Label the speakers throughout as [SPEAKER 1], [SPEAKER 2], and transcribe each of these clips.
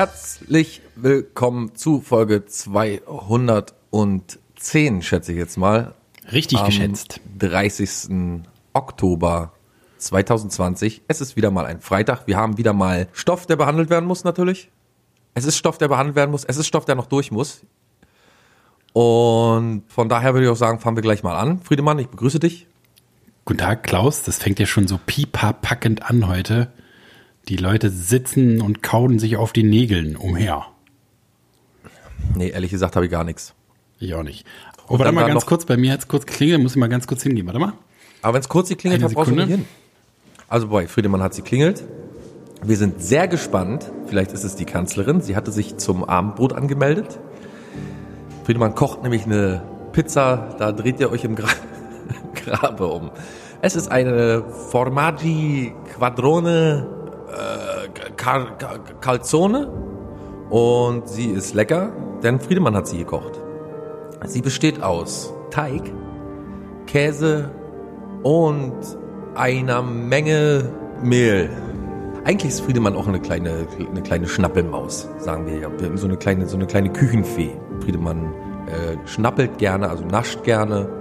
[SPEAKER 1] Herzlich willkommen zu Folge 210, schätze ich jetzt mal.
[SPEAKER 2] Richtig
[SPEAKER 1] am
[SPEAKER 2] geschätzt.
[SPEAKER 1] 30. Oktober 2020. Es ist wieder mal ein Freitag. Wir haben wieder mal Stoff, der behandelt werden muss, natürlich. Es ist Stoff, der behandelt werden muss. Es ist Stoff, der noch durch muss. Und von daher würde ich auch sagen, fangen wir gleich mal an. Friedemann, ich begrüße dich.
[SPEAKER 2] Guten Tag, Klaus. Das fängt ja schon so pipapackend an heute. Die Leute sitzen und kauen sich auf die Nägeln umher.
[SPEAKER 1] Nee, ehrlich gesagt habe ich gar nichts.
[SPEAKER 2] Ich auch nicht. Oh, warte mal ganz kurz, bei mir hat es kurz geklingelt, muss ich mal ganz kurz hingehen. Warte mal.
[SPEAKER 1] Aber wenn es kurz geklingelt hat, brauchst du nicht hin. Also bei Friedemann hat sie klingelt. Wir sind sehr gespannt. Vielleicht ist es die Kanzlerin. Sie hatte sich zum Abendbrot angemeldet. Friedemann kocht nämlich eine Pizza. Da dreht ihr euch im Gra Grabe um. Es ist eine Formaggi Quadrone äh, Cal Cal Calzone. Und sie ist lecker, denn Friedemann hat sie gekocht. Sie besteht aus Teig, Käse und einer Menge Mehl. Eigentlich ist Friedemann auch eine kleine, eine kleine Schnappelmaus, sagen wir ja. So eine kleine, so eine kleine Küchenfee. Friedemann äh, schnappelt gerne, also nascht gerne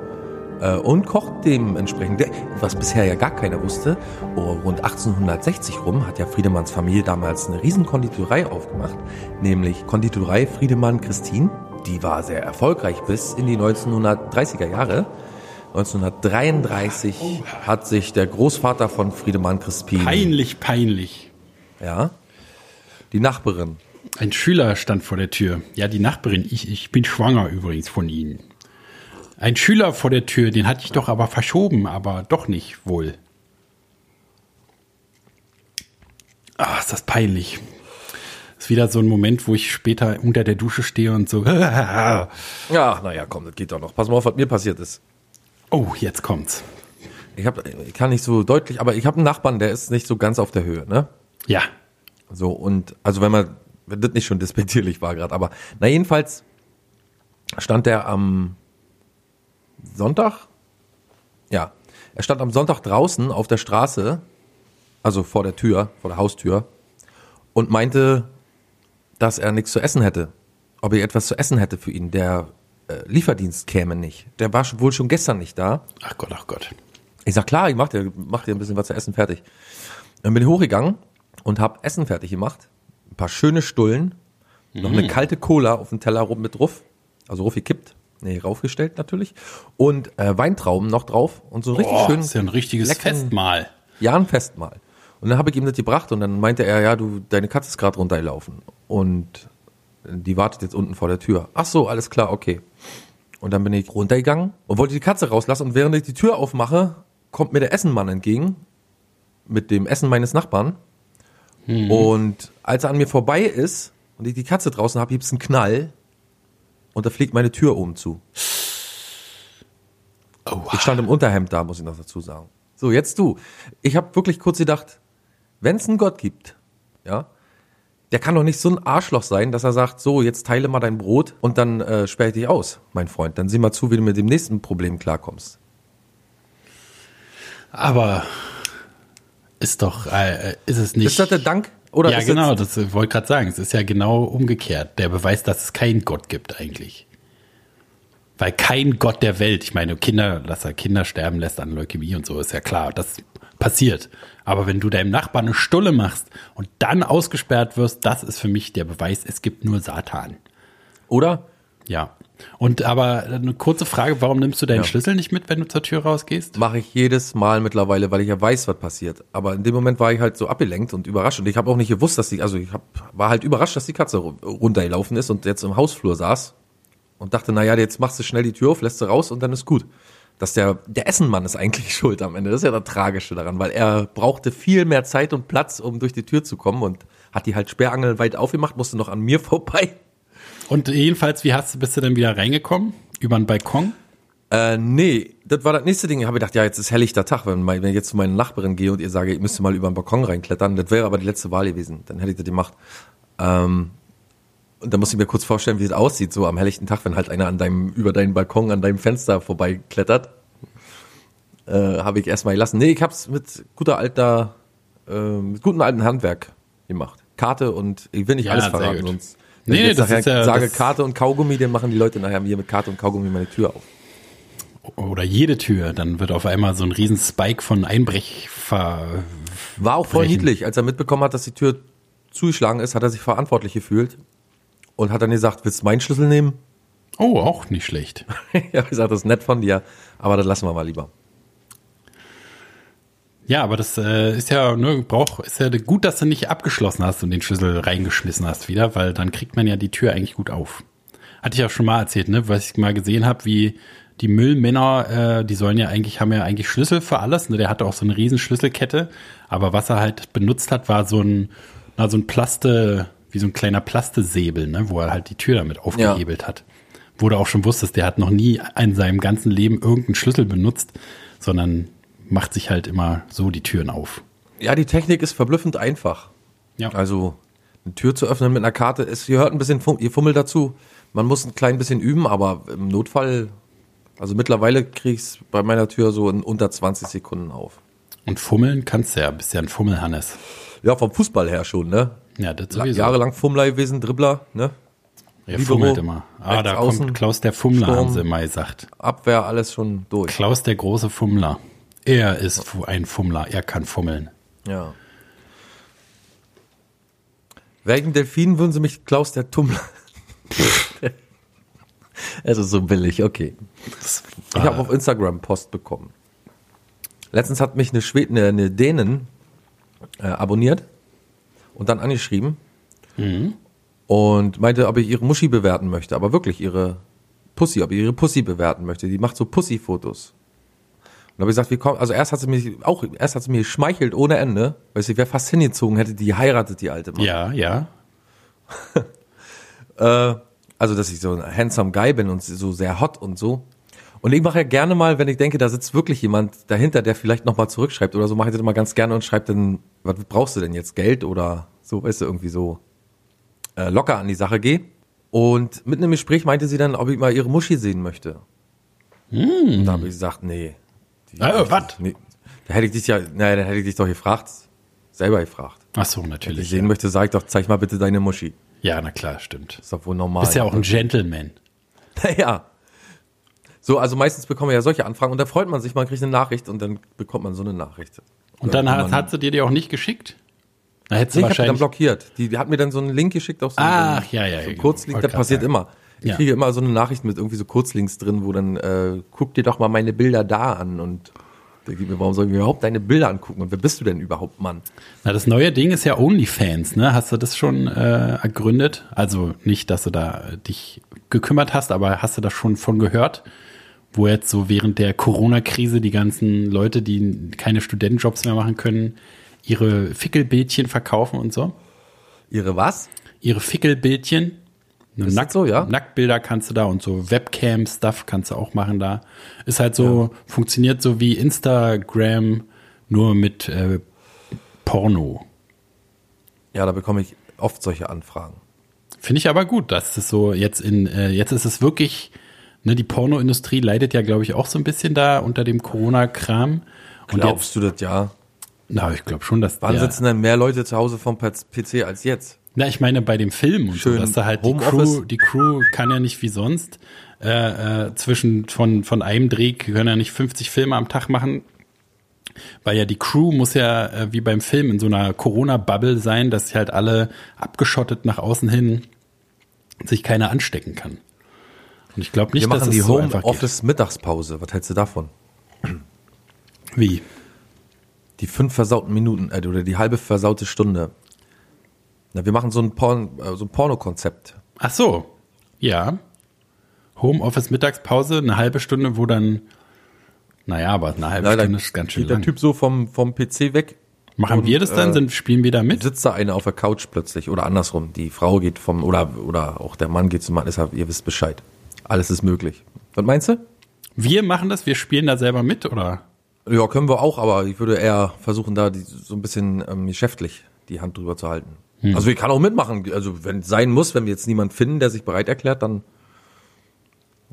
[SPEAKER 1] äh, und kocht dementsprechend. Was bisher ja gar keiner wusste, oh, rund 1860 rum hat ja Friedemanns Familie damals eine riesen Konditorei aufgemacht, nämlich Konditorei Friedemann Christine. Die war sehr erfolgreich bis in die 1930er Jahre. 1933 hat sich der Großvater von Friedemann Crispin,
[SPEAKER 2] Peinlich, peinlich.
[SPEAKER 1] ja, die Nachbarin,
[SPEAKER 2] Ein Schüler stand vor der Tür. Ja, die Nachbarin, ich, ich bin schwanger übrigens von Ihnen. Ein Schüler vor der Tür, den hatte ich doch aber verschoben, aber doch nicht wohl. Ah, ist das peinlich. Ist wieder so ein Moment, wo ich später unter der Dusche stehe und so.
[SPEAKER 1] Ja, naja, komm, das geht doch noch. Pass mal auf, was mir passiert ist.
[SPEAKER 2] Oh, jetzt kommt's.
[SPEAKER 1] Ich, hab, ich kann nicht so deutlich, aber ich habe einen Nachbarn, der ist nicht so ganz auf der Höhe, ne?
[SPEAKER 2] Ja.
[SPEAKER 1] So, und also wenn man, wenn das nicht schon despektierlich war gerade, aber na jedenfalls stand der am Sonntag, ja, er stand am Sonntag draußen auf der Straße, also vor der Tür, vor der Haustür, und meinte, dass er nichts zu essen hätte. Ob er etwas zu essen hätte für ihn. Der äh, Lieferdienst käme nicht. Der war wohl schon gestern nicht da.
[SPEAKER 2] Ach Gott, ach Gott.
[SPEAKER 1] Ich sag, klar, ich mach dir, mach dir ein bisschen was zu essen fertig. Dann bin ich hochgegangen und hab Essen fertig gemacht. Ein paar schöne Stullen. Noch eine kalte Cola auf den Teller rum mit drauf. Also drauf gekippt. Nee, raufgestellt natürlich. Und äh, Weintrauben noch drauf. Und so richtig
[SPEAKER 2] Oh,
[SPEAKER 1] schön.
[SPEAKER 2] das ist ja ein richtiges Festmahl.
[SPEAKER 1] Ja, ein Festmahl. Und dann habe ich ihm das gebracht und dann meinte er, ja, du, deine Katze ist gerade runtergelaufen. Und die wartet jetzt unten vor der Tür. Ach so, alles klar, okay. Und dann bin ich runtergegangen und wollte die Katze rauslassen. Und während ich die Tür aufmache, kommt mir der Essenmann entgegen. Mit dem Essen meines Nachbarn. Und als er an mir vorbei ist und ich die Katze draußen habe, gibt's einen Knall. Und da fliegt meine Tür oben zu.
[SPEAKER 2] Oh,
[SPEAKER 1] Ich stand im Unterhemd da, muss ich noch dazu sagen. So, jetzt du. Ich habe wirklich kurz gedacht, wenn es einen Gott gibt, ja, der kann doch nicht so ein Arschloch sein, dass er sagt, so, jetzt teile mal dein Brot und dann äh, sperre ich dich aus, mein Freund. Dann sieh mal zu, wie du mit dem nächsten Problem klarkommst.
[SPEAKER 2] aber ist doch, äh, ist es nicht.
[SPEAKER 1] Ist das der Dank? Oder
[SPEAKER 2] ja, genau,
[SPEAKER 1] Das,
[SPEAKER 2] äh, wollte gerade sagen. Es ist ja genau umgekehrt. Der Beweis, dass es keinen Gott gibt eigentlich. Weil kein Gott der Welt, ich meine, Kinder, dass er Kinder sterben lässt an Leukämie und so, ist ja klar, das passiert. Aber wenn du deinem Nachbarn eine Stulle machst und dann ausgesperrt wirst, das ist für mich der Beweis, es gibt nur Satan.
[SPEAKER 1] oder?
[SPEAKER 2] Ja. Und aber eine kurze Frage, warum nimmst du deinen
[SPEAKER 1] Ja.
[SPEAKER 2] Schlüssel nicht mit, wenn du zur Tür rausgehst?
[SPEAKER 1] Mache ich jedes Mal mittlerweile, weil ich ja weiß, was passiert. Aber in dem Moment war ich halt so abgelenkt und überrascht. Und ich habe auch nicht gewusst, dass die, also ich hab, war halt überrascht, dass die Katze ru- runtergelaufen ist und jetzt im Hausflur saß und dachte, na ja, jetzt machst du schnell die Tür auf, lässt sie raus und dann ist gut. Dass der, der Essenmann ist eigentlich schuld am Ende. Das ist ja das Tragische daran, weil er brauchte viel mehr Zeit und Platz, um durch die Tür zu kommen und hat die halt Sperrangeln weit aufgemacht, musste noch an mir vorbei.
[SPEAKER 2] Und jedenfalls, wie hast du, bist du denn wieder reingekommen? Über den Balkon?
[SPEAKER 1] Äh, nee, das war das nächste Ding. Ich habe gedacht, ja, jetzt ist helllichter Tag, wenn, mein- wenn ich jetzt zu meiner Nachbarin gehe und ihr sage, ich müsste mal über den Balkon reinklettern. Das wäre aber die letzte Wahl gewesen. Dann hätte ich das gemacht. Ähm, und da muss ich mir kurz vorstellen, wie es aussieht, so am helllichten Tag, wenn halt einer an deinem, über deinen Balkon, an deinem Fenster vorbeiklettert. Äh, habe ich erstmal gelassen. Nee, ich hab's mit guter alter, äh, mit gutem alten Handwerk gemacht. Karte und ich will nicht
[SPEAKER 2] Ja,
[SPEAKER 1] alles verraten, sonst wenn
[SPEAKER 2] Nee,
[SPEAKER 1] ich jetzt
[SPEAKER 2] das
[SPEAKER 1] nachher
[SPEAKER 2] ist ja-
[SPEAKER 1] sage Karte und Kaugummi, dann machen die Leute nachher hier mit Karte und Kaugummi meine Tür auf.
[SPEAKER 2] Oder jede Tür, dann wird auf einmal so ein riesen Spike von Einbrech ver...
[SPEAKER 1] War auch voll
[SPEAKER 2] Brechen.
[SPEAKER 1] niedlich, als er mitbekommen hat, dass die Tür zugeschlagen ist, hat er sich verantwortlich gefühlt und hat dann gesagt, willst du meinen Schlüssel nehmen?
[SPEAKER 2] Oh, auch nicht schlecht.
[SPEAKER 1] ja, ich gesagt, das ist nett von dir, aber das lassen wir mal lieber.
[SPEAKER 2] Ja, aber das äh, ist ja, ne, brauch, ist ja gut, dass du nicht abgeschlossen hast und den Schlüssel reingeschmissen hast wieder, weil dann kriegt man ja die Tür eigentlich gut auf. Hatte ich auch schon mal erzählt, ne, was ich mal gesehen habe, wie die Müllmänner, äh, die sollen ja eigentlich, haben ja eigentlich Schlüssel für alles, ne? Der hatte auch so eine riesen Schlüsselkette, aber was er halt benutzt hat, war so ein, na, so ein Plaste, wie so ein kleiner Plastesäbel, ne, wo er halt die Tür damit aufgehebelt hat. Wo du auch schon wusstest, der hat noch nie in seinem ganzen Leben irgendeinen Schlüssel benutzt, sondern macht sich halt immer so die Türen auf.
[SPEAKER 1] Ja, die Technik ist verblüffend einfach.
[SPEAKER 2] Ja.
[SPEAKER 1] Also eine Tür zu öffnen mit einer Karte ist, hier hört ein bisschen Fum ihr Fummel dazu. Man muss ein klein bisschen üben, aber im Notfall, also mittlerweile kriege ich es bei meiner Tür so in unter 20 Sekunden auf.
[SPEAKER 2] Und fummeln kannst du ja, bist ja ein Fummelhannes.
[SPEAKER 1] Ja, vom Fußball her schon, ne?
[SPEAKER 2] Ja, das sowieso.
[SPEAKER 1] Jahrelang Fummler gewesen, Dribbler, ne?
[SPEAKER 2] er
[SPEAKER 1] Libero,
[SPEAKER 2] fummelt immer. Ah, da
[SPEAKER 1] außen,
[SPEAKER 2] kommt Klaus der Fummler,
[SPEAKER 1] Sturm.
[SPEAKER 2] haben sie mal gesagt.
[SPEAKER 1] Abwehr, alles schon durch.
[SPEAKER 2] Klaus der große Fummler. Er ist ein Fummler, er kann fummeln.
[SPEAKER 1] Ja. Welchen Delfin würden Sie mich Klaus der Tummler? es ist so billig, okay. Ich habe auf Instagram Post bekommen. Letztens hat mich eine Schweden, eine, eine Dänen äh, abonniert und dann angeschrieben und meinte, ob ich ihre Muschi bewerten möchte, aber wirklich ihre Pussy, ob ich ihre Pussy bewerten möchte. Die macht so Pussy-Fotos. Und habe ich gesagt, wie kommt, also erst hat sie mich auch, erst hat sie mir geschmeichelt ohne Ende, weil sie wäre fast hingezogen, hätte die heiratet, die alte Mann.
[SPEAKER 2] Ja, ja.
[SPEAKER 1] Also, dass ich so ein handsome Guy bin und so sehr hot und so. Und ich mache ja gerne mal, wenn ich denke, da sitzt wirklich jemand dahinter, der vielleicht nochmal zurückschreibt oder so, mache ich das immer ganz gerne und schreibe dann, was brauchst du denn jetzt? Geld oder so, weißt du, irgendwie so äh, locker an die Sache gehe. Und mitten im Gespräch meinte sie dann, ob ich mal ihre Muschi sehen möchte. Und da habe ich gesagt, nee. Die-
[SPEAKER 2] Ah, was?
[SPEAKER 1] Nee, da hätte ich dich ja, naja, dann hätte ich dich doch gefragt, selber gefragt.
[SPEAKER 2] Ach so,
[SPEAKER 1] Wenn ich
[SPEAKER 2] natürlich.
[SPEAKER 1] sehen
[SPEAKER 2] Ja.
[SPEAKER 1] möchte, sag ich doch, zeig mal bitte deine Muschi.
[SPEAKER 2] ja, na klar, stimmt.
[SPEAKER 1] Ist doch wohl normal.
[SPEAKER 2] Bist ja auch ein Gentleman.
[SPEAKER 1] Ja. So, also meistens bekommen wir ja solche Anfragen und da freut man sich, man kriegt eine Nachricht und dann bekommt man so eine Nachricht.
[SPEAKER 2] Und dann hat, hat sie dir die auch nicht geschickt? Da hättest
[SPEAKER 1] Nee,
[SPEAKER 2] du
[SPEAKER 1] ich hab die dann
[SPEAKER 2] wahrscheinlich.
[SPEAKER 1] blockiert. Die, die hat mir dann so einen Link geschickt auf so einen,
[SPEAKER 2] Ach, ja, ja,
[SPEAKER 1] so einen
[SPEAKER 2] ja,
[SPEAKER 1] Kurzlink, das passiert immer. Ich
[SPEAKER 2] Ja.
[SPEAKER 1] kriege immer so eine Nachricht mit irgendwie so Kurzlinks drin, wo dann, äh, guck dir doch mal meine Bilder da an und denke ich mir, warum soll ich mir überhaupt deine Bilder angucken und wer bist du denn überhaupt, Mann?
[SPEAKER 2] Na, das neue Ding ist ja OnlyFans, ne? Hast du das schon äh, ergründet? Also nicht, dass du da äh, dich gekümmert hast, aber hast du das schon von gehört? Wo jetzt so während der Corona-Krise die ganzen Leute, die keine Studentenjobs mehr machen können, ihre Fickelbildchen verkaufen und so?
[SPEAKER 1] Ihre was?
[SPEAKER 2] Ihre Fickelbildchen.
[SPEAKER 1] Ist das so, ja?
[SPEAKER 2] Nacktbilder kannst du da und so Webcam-Stuff kannst du auch machen da. Ist halt so, funktioniert so wie Instagram, nur mit äh, Porno.
[SPEAKER 1] Ja, da bekomme ich oft solche Anfragen.
[SPEAKER 2] Finde ich aber gut, dass es so jetzt in, äh, jetzt ist es wirklich, ne, die Pornoindustrie leidet ja, glaube ich, auch so ein bisschen da unter dem Corona-Kram.
[SPEAKER 1] Glaubst du das ja?
[SPEAKER 2] jetzt, na, ich glaube schon, dass
[SPEAKER 1] Wann sitzen denn mehr Leute zu Hause vom PC als jetzt?
[SPEAKER 2] Na, ich meine bei dem Film und
[SPEAKER 1] Schön
[SPEAKER 2] so, dass da halt die. Crew, die Crew kann ja nicht wie sonst äh, äh, zwischen von von einem Dreh können ja nicht 50 Filme am Tag machen, weil ja die Crew muss ja äh, wie beim Film in so einer Corona-Bubble sein, dass sie halt alle abgeschottet nach außen hin sich keiner anstecken kann. Und ich glaube nicht,
[SPEAKER 1] Wir
[SPEAKER 2] dass es
[SPEAKER 1] die
[SPEAKER 2] so einfach geht.
[SPEAKER 1] Homeoffice Mittagspause. Was hältst du davon?
[SPEAKER 2] Wie?
[SPEAKER 1] Die fünf versauten Minuten äh, oder die halbe versaute Stunde. Na, wir machen so ein, Porn, äh, so ein Porno-Konzept.
[SPEAKER 2] Ach so, ja. Homeoffice Mittagspause, eine halbe Stunde, wo dann, naja, aber eine halbe
[SPEAKER 1] dann
[SPEAKER 2] Stunde ist ganz schön
[SPEAKER 1] geht der
[SPEAKER 2] lang.
[SPEAKER 1] Typ so vom, vom PC weg,
[SPEAKER 2] Machen
[SPEAKER 1] und,
[SPEAKER 2] wir das dann?
[SPEAKER 1] äh,
[SPEAKER 2] Sind, spielen wir da mit?
[SPEAKER 1] sitzt da einer auf der Couch plötzlich oder andersrum. Die Frau geht vom, oder, oder auch der Mann geht zum Mann, deshalb, ihr wisst Bescheid. Alles ist möglich. Was meinst du?
[SPEAKER 2] Wir machen das, wir spielen da selber mit, oder?
[SPEAKER 1] Ja, können wir auch, aber ich würde eher versuchen, da die, so ein bisschen ähm, geschäftlich die Hand drüber zu halten.
[SPEAKER 2] Hm.
[SPEAKER 1] Also ich kann auch mitmachen. Also wenn es sein muss, wenn wir jetzt niemanden finden, der sich bereit erklärt, dann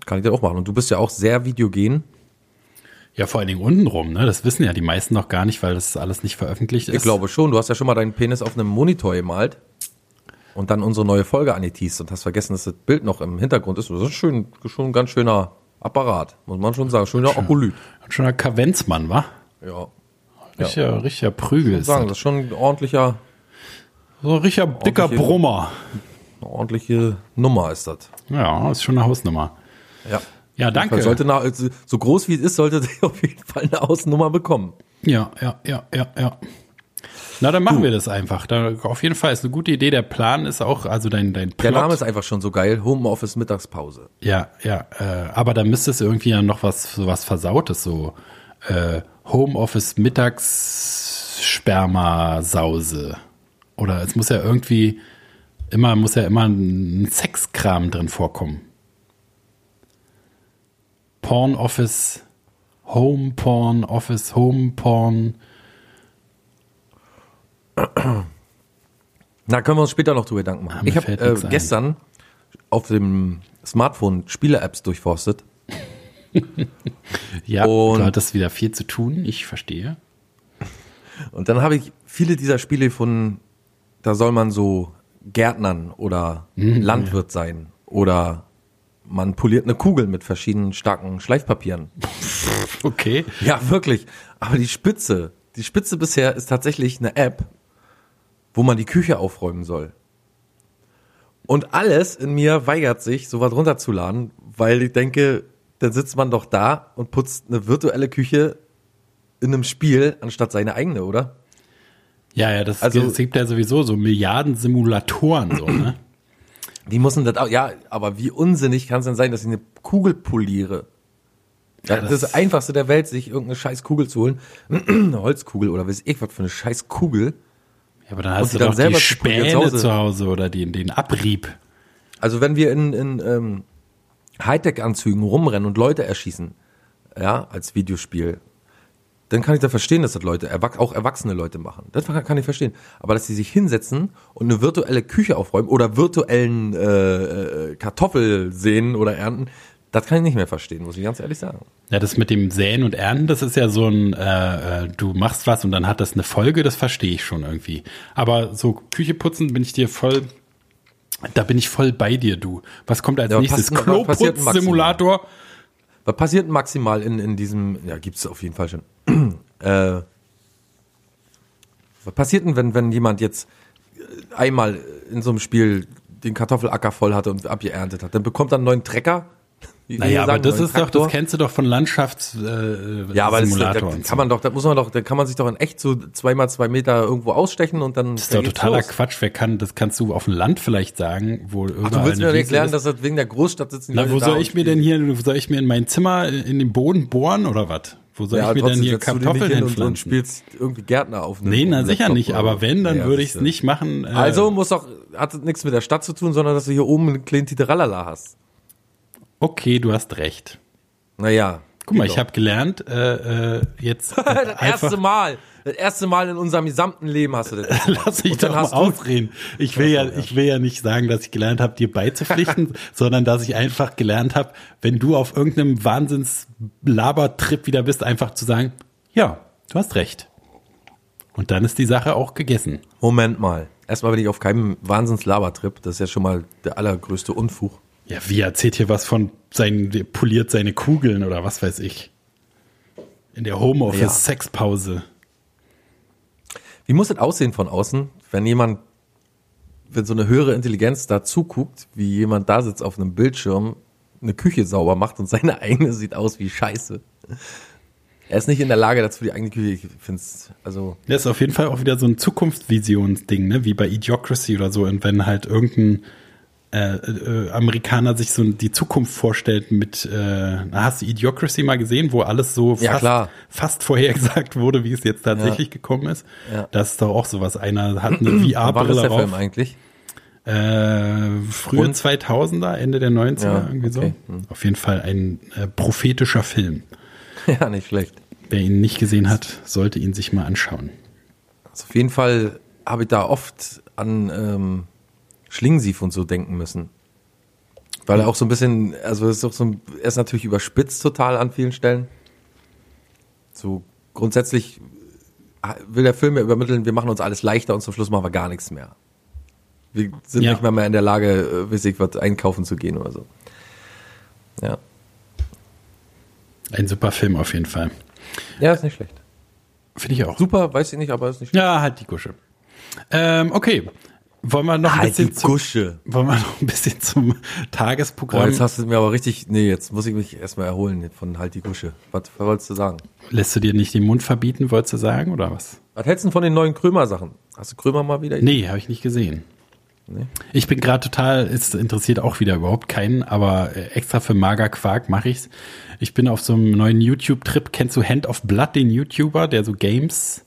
[SPEAKER 1] kann ich das auch machen. Und du bist ja auch sehr videogen.
[SPEAKER 2] Ja, vor allen Dingen unten rum, ne? Das wissen ja die meisten noch gar nicht, weil das alles nicht veröffentlicht ist.
[SPEAKER 1] Ich glaube schon, du hast ja schon mal deinen Penis auf einem Monitor gemalt und dann unsere neue Folge angeteased und hast vergessen, dass das Bild noch im Hintergrund ist. Das ist schön, schon ein ganz schöner Apparat, muss man schon sagen. Schöner Okolyt.
[SPEAKER 2] Ein schöner Kavenzmann, wa?
[SPEAKER 1] Ja.
[SPEAKER 2] Richtiger, richtiger Prügel
[SPEAKER 1] Ich sagen,
[SPEAKER 2] das.
[SPEAKER 1] das ist schon ein ordentlicher,
[SPEAKER 2] So ein richtiger dicker Brummer.
[SPEAKER 1] eine ordentliche Nummer ist das.
[SPEAKER 2] Ja, ist schon eine Hausnummer.
[SPEAKER 1] Ja.
[SPEAKER 2] Ja, danke.
[SPEAKER 1] Sollte nach, so groß wie es ist, sollte sie auf jeden Fall eine Außennummer bekommen.
[SPEAKER 2] Ja, ja, ja, ja, ja. Na, dann machen wir das einfach. Da, auf jeden Fall ist eine gute Idee. Der Plan ist auch, also dein, dein Plot.
[SPEAKER 1] Der Name ist einfach schon so geil. Homeoffice Mittagspause.
[SPEAKER 2] Ja, ja, äh, aber da müsste es irgendwie ja noch was, so was Versautes, so äh, Homeoffice Mittagsspermasause. Oder es muss ja irgendwie immer, muss ja immer ein Sexkram drin vorkommen. Porn Office, Home Porn Office, Home Porn.
[SPEAKER 1] Na, können wir uns später noch drüber Gedanken machen.
[SPEAKER 2] Ah,
[SPEAKER 1] ich habe äh, gestern auf dem Smartphone Spiele-Apps durchforstet.
[SPEAKER 2] Ja,
[SPEAKER 1] Und-
[SPEAKER 2] du hattest wieder viel zu tun, ich verstehe.
[SPEAKER 1] Und dann habe ich viele dieser Spiele gefunden, da soll man so Gärtnern oder
[SPEAKER 2] Mhm,
[SPEAKER 1] Landwirt sein oder man poliert eine Kugel mit verschiedenen starken Schleifpapieren.
[SPEAKER 2] Okay.
[SPEAKER 1] Ja, wirklich. Aber die Spitze, die Spitze bisher ist tatsächlich eine App, wo man die Küche aufräumen soll. Und alles in mir weigert sich, sowas runterzuladen, weil ich denke, dann sitzt man doch da und putzt eine virtuelle Küche in einem Spiel anstatt seine eigene, oder?
[SPEAKER 2] Ja, ja, das
[SPEAKER 1] Also-
[SPEAKER 2] es gibt ja sowieso so Milliarden Simulatoren, so, ne?
[SPEAKER 1] Die müssen das auch, ja, aber wie unsinnig kann es denn sein, dass ich eine Kugel poliere? Ja, das,
[SPEAKER 2] das-
[SPEAKER 1] ist das einfachste der Welt, sich irgendeine scheiß Kugel zu holen. eine Holzkugel oder weiß ich was für eine scheiß Kugel.
[SPEAKER 2] Ja, aber dann hast du
[SPEAKER 1] dann
[SPEAKER 2] doch
[SPEAKER 1] selber
[SPEAKER 2] die
[SPEAKER 1] zu
[SPEAKER 2] Späne
[SPEAKER 1] zu
[SPEAKER 2] zu
[SPEAKER 1] Hause.
[SPEAKER 2] Hause, oder den, den Abrieb.
[SPEAKER 1] Also wenn wir in, in ähm, Hightech-Anzügen rumrennen und Leute erschießen, ja, als Videospiel, dann kann ich da verstehen, dass das Leute, auch erwachsene Leute machen. Das kann ich verstehen. Aber dass sie sich hinsetzen und eine virtuelle Küche aufräumen oder virtuellen äh, äh, Kartoffel sehen oder ernten, das kann ich nicht mehr verstehen, muss ich ganz ehrlich sagen.
[SPEAKER 2] Ja, das mit dem Säen und Ernten, das ist ja so ein, äh, äh, du machst was und dann hat das eine Folge, das verstehe ich schon irgendwie. Aber so Küche putzen bin ich dir voll, da bin ich voll bei dir, du. Was kommt als
[SPEAKER 1] Ja,
[SPEAKER 2] nächstes?
[SPEAKER 1] pass- was passiert
[SPEAKER 2] Kloputz-Simulator?
[SPEAKER 1] Was passiert maximal in, in diesem, ja, gibt's auf jeden Fall schon. Äh, was passiert denn, wenn, wenn jemand jetzt äh, einmal in so einem Spiel den Kartoffelacker voll hatte und abgeerntet hat? Dann bekommt er einen neuen Trecker? Wie
[SPEAKER 2] Naja, aber das ist doch,
[SPEAKER 1] Traktor?
[SPEAKER 2] das kennst du doch von Landschafts äh,
[SPEAKER 1] ja, aber das, da
[SPEAKER 2] und
[SPEAKER 1] kann man doch, da muss man doch, da kann man sich doch in echt so zweimal zwei Meter irgendwo ausstechen und dann.
[SPEAKER 2] Das ist doch totaler Quatsch. Wer kann, das kannst du auf dem Land vielleicht sagen, wo
[SPEAKER 1] Ach, du willst mir doch erklären,
[SPEAKER 2] ist.
[SPEAKER 1] dass das wegen der Großstadt sitzen die
[SPEAKER 2] Na,
[SPEAKER 1] Leute
[SPEAKER 2] wo
[SPEAKER 1] da
[SPEAKER 2] soll ich mir denn hier, wo soll ich mir in mein Zimmer in den Boden bohren oder was? Wo soll
[SPEAKER 1] ja,
[SPEAKER 2] ich mir denn hier Kartoffeln
[SPEAKER 1] hin und, und spielst irgendwie Gärtner auf. einem-
[SPEAKER 2] Nee, na sicher nicht, aber wenn, dann
[SPEAKER 1] Ja,
[SPEAKER 2] würde ich es
[SPEAKER 1] siehste.
[SPEAKER 2] nicht machen. Äh,
[SPEAKER 1] Also muss doch, hat nichts mit der Stadt zu tun, sondern dass du hier oben einen kleinen Titerallala hast.
[SPEAKER 2] okay, du hast recht.
[SPEAKER 1] Naja.
[SPEAKER 2] Guck mal,
[SPEAKER 1] geht
[SPEAKER 2] ich
[SPEAKER 1] doch.
[SPEAKER 2] habe gelernt, äh, äh, jetzt
[SPEAKER 1] das erste Mal, das erste Mal in unserem gesamten Leben hast du das.
[SPEAKER 2] lass mich doch mal ausreden. Ich will ja, ich will ja nicht sagen, dass ich gelernt habe, dir beizupflichten, sondern dass ich einfach gelernt habe, wenn du auf irgendeinem Wahnsinns-Labertrip wieder bist, einfach zu sagen, ja, du hast recht. Und dann ist die Sache auch gegessen.
[SPEAKER 1] Moment mal. Erstmal bin ich auf keinem Wahnsinns-Labertrip. Das ist ja schon mal der allergrößte Unfug.
[SPEAKER 2] Ja, wie erzählt hier was von sein, der poliert seine Kugeln oder was weiß ich. In der
[SPEAKER 1] Ja. Wie muss das aussehen von außen, wenn jemand, wenn so eine höhere Intelligenz da zuguckt, wie jemand da sitzt auf einem Bildschirm, eine Küche sauber macht und seine eigene sieht aus wie Scheiße. Er ist nicht in der Lage dazu, die eigene Küche, ich finde es, also,
[SPEAKER 2] Das ist auf jeden Fall auch wieder so ein Zukunftsvisionsding, ne? wie bei Idiocracy oder so. Und wenn halt irgendein äh, äh, Amerikaner sich so die Zukunft vorstellt mit, äh, hast du Idiocracy mal gesehen, wo alles so
[SPEAKER 1] Ja,
[SPEAKER 2] fast,
[SPEAKER 1] klar.
[SPEAKER 2] fast vorhergesagt wurde, wie es jetzt tatsächlich gekommen ist?
[SPEAKER 1] Ja.
[SPEAKER 2] Das ist doch auch sowas. Einer hat eine VR-Brille
[SPEAKER 1] der Film
[SPEAKER 2] drauf.
[SPEAKER 1] eigentlich?
[SPEAKER 2] Äh, frühe
[SPEAKER 1] Und?
[SPEAKER 2] 2000er, Ende der 90er,
[SPEAKER 1] Ja,
[SPEAKER 2] irgendwie so.
[SPEAKER 1] okay. Hm.
[SPEAKER 2] Auf jeden Fall ein äh, prophetischer Film.
[SPEAKER 1] ja, nicht schlecht.
[SPEAKER 2] Wer ihn nicht gesehen hat, sollte ihn sich mal anschauen.
[SPEAKER 1] Also auf jeden Fall habe ich da oft an ähm, Schlingensief und so denken müssen. Weil er auch so ein bisschen, also es ist doch so ein, er ist natürlich überspitzt total an vielen Stellen. so grundsätzlich will der Film ja übermitteln, wir machen uns alles leichter und zum Schluss machen wir gar nichts mehr. Wir sind
[SPEAKER 2] Ja.
[SPEAKER 1] nicht mehr, mehr in der Lage, äh, weiß ich, was einkaufen zu gehen oder so. Ja.
[SPEAKER 2] Ein super Film auf jeden Fall.
[SPEAKER 1] Ja, ist nicht schlecht.
[SPEAKER 2] Finde ich auch.
[SPEAKER 1] Super, weiß ich nicht, aber ist nicht schlecht.
[SPEAKER 2] Ja, halt die Gusche. Ähm, okay. Wollen wir noch ein
[SPEAKER 1] Halt die
[SPEAKER 2] bisschen zum,
[SPEAKER 1] Gusche.
[SPEAKER 2] wollen wir noch ein bisschen zum
[SPEAKER 1] Boah,
[SPEAKER 2] Tagesprogramm?
[SPEAKER 1] jetzt hast du mir aber richtig, nee, jetzt muss ich mich erstmal erholen von halt die Gusche. Was, was wolltest du sagen?
[SPEAKER 2] Lässt du dir nicht den Mund verbieten, wolltest du sagen, oder was?
[SPEAKER 1] Was hältst du von den neuen Krömer-Sachen? Hast du Krömer mal wieder?
[SPEAKER 2] Nee, habe ich nicht gesehen.
[SPEAKER 1] Nee.
[SPEAKER 2] Ich bin gerade total, es interessiert auch wieder überhaupt keinen, aber äh, extra für Mager Quark mache ich's. Ich bin auf so einem neuen YouTube-Trip. Kennst du Hand of Blood, den YouTuber, der so Games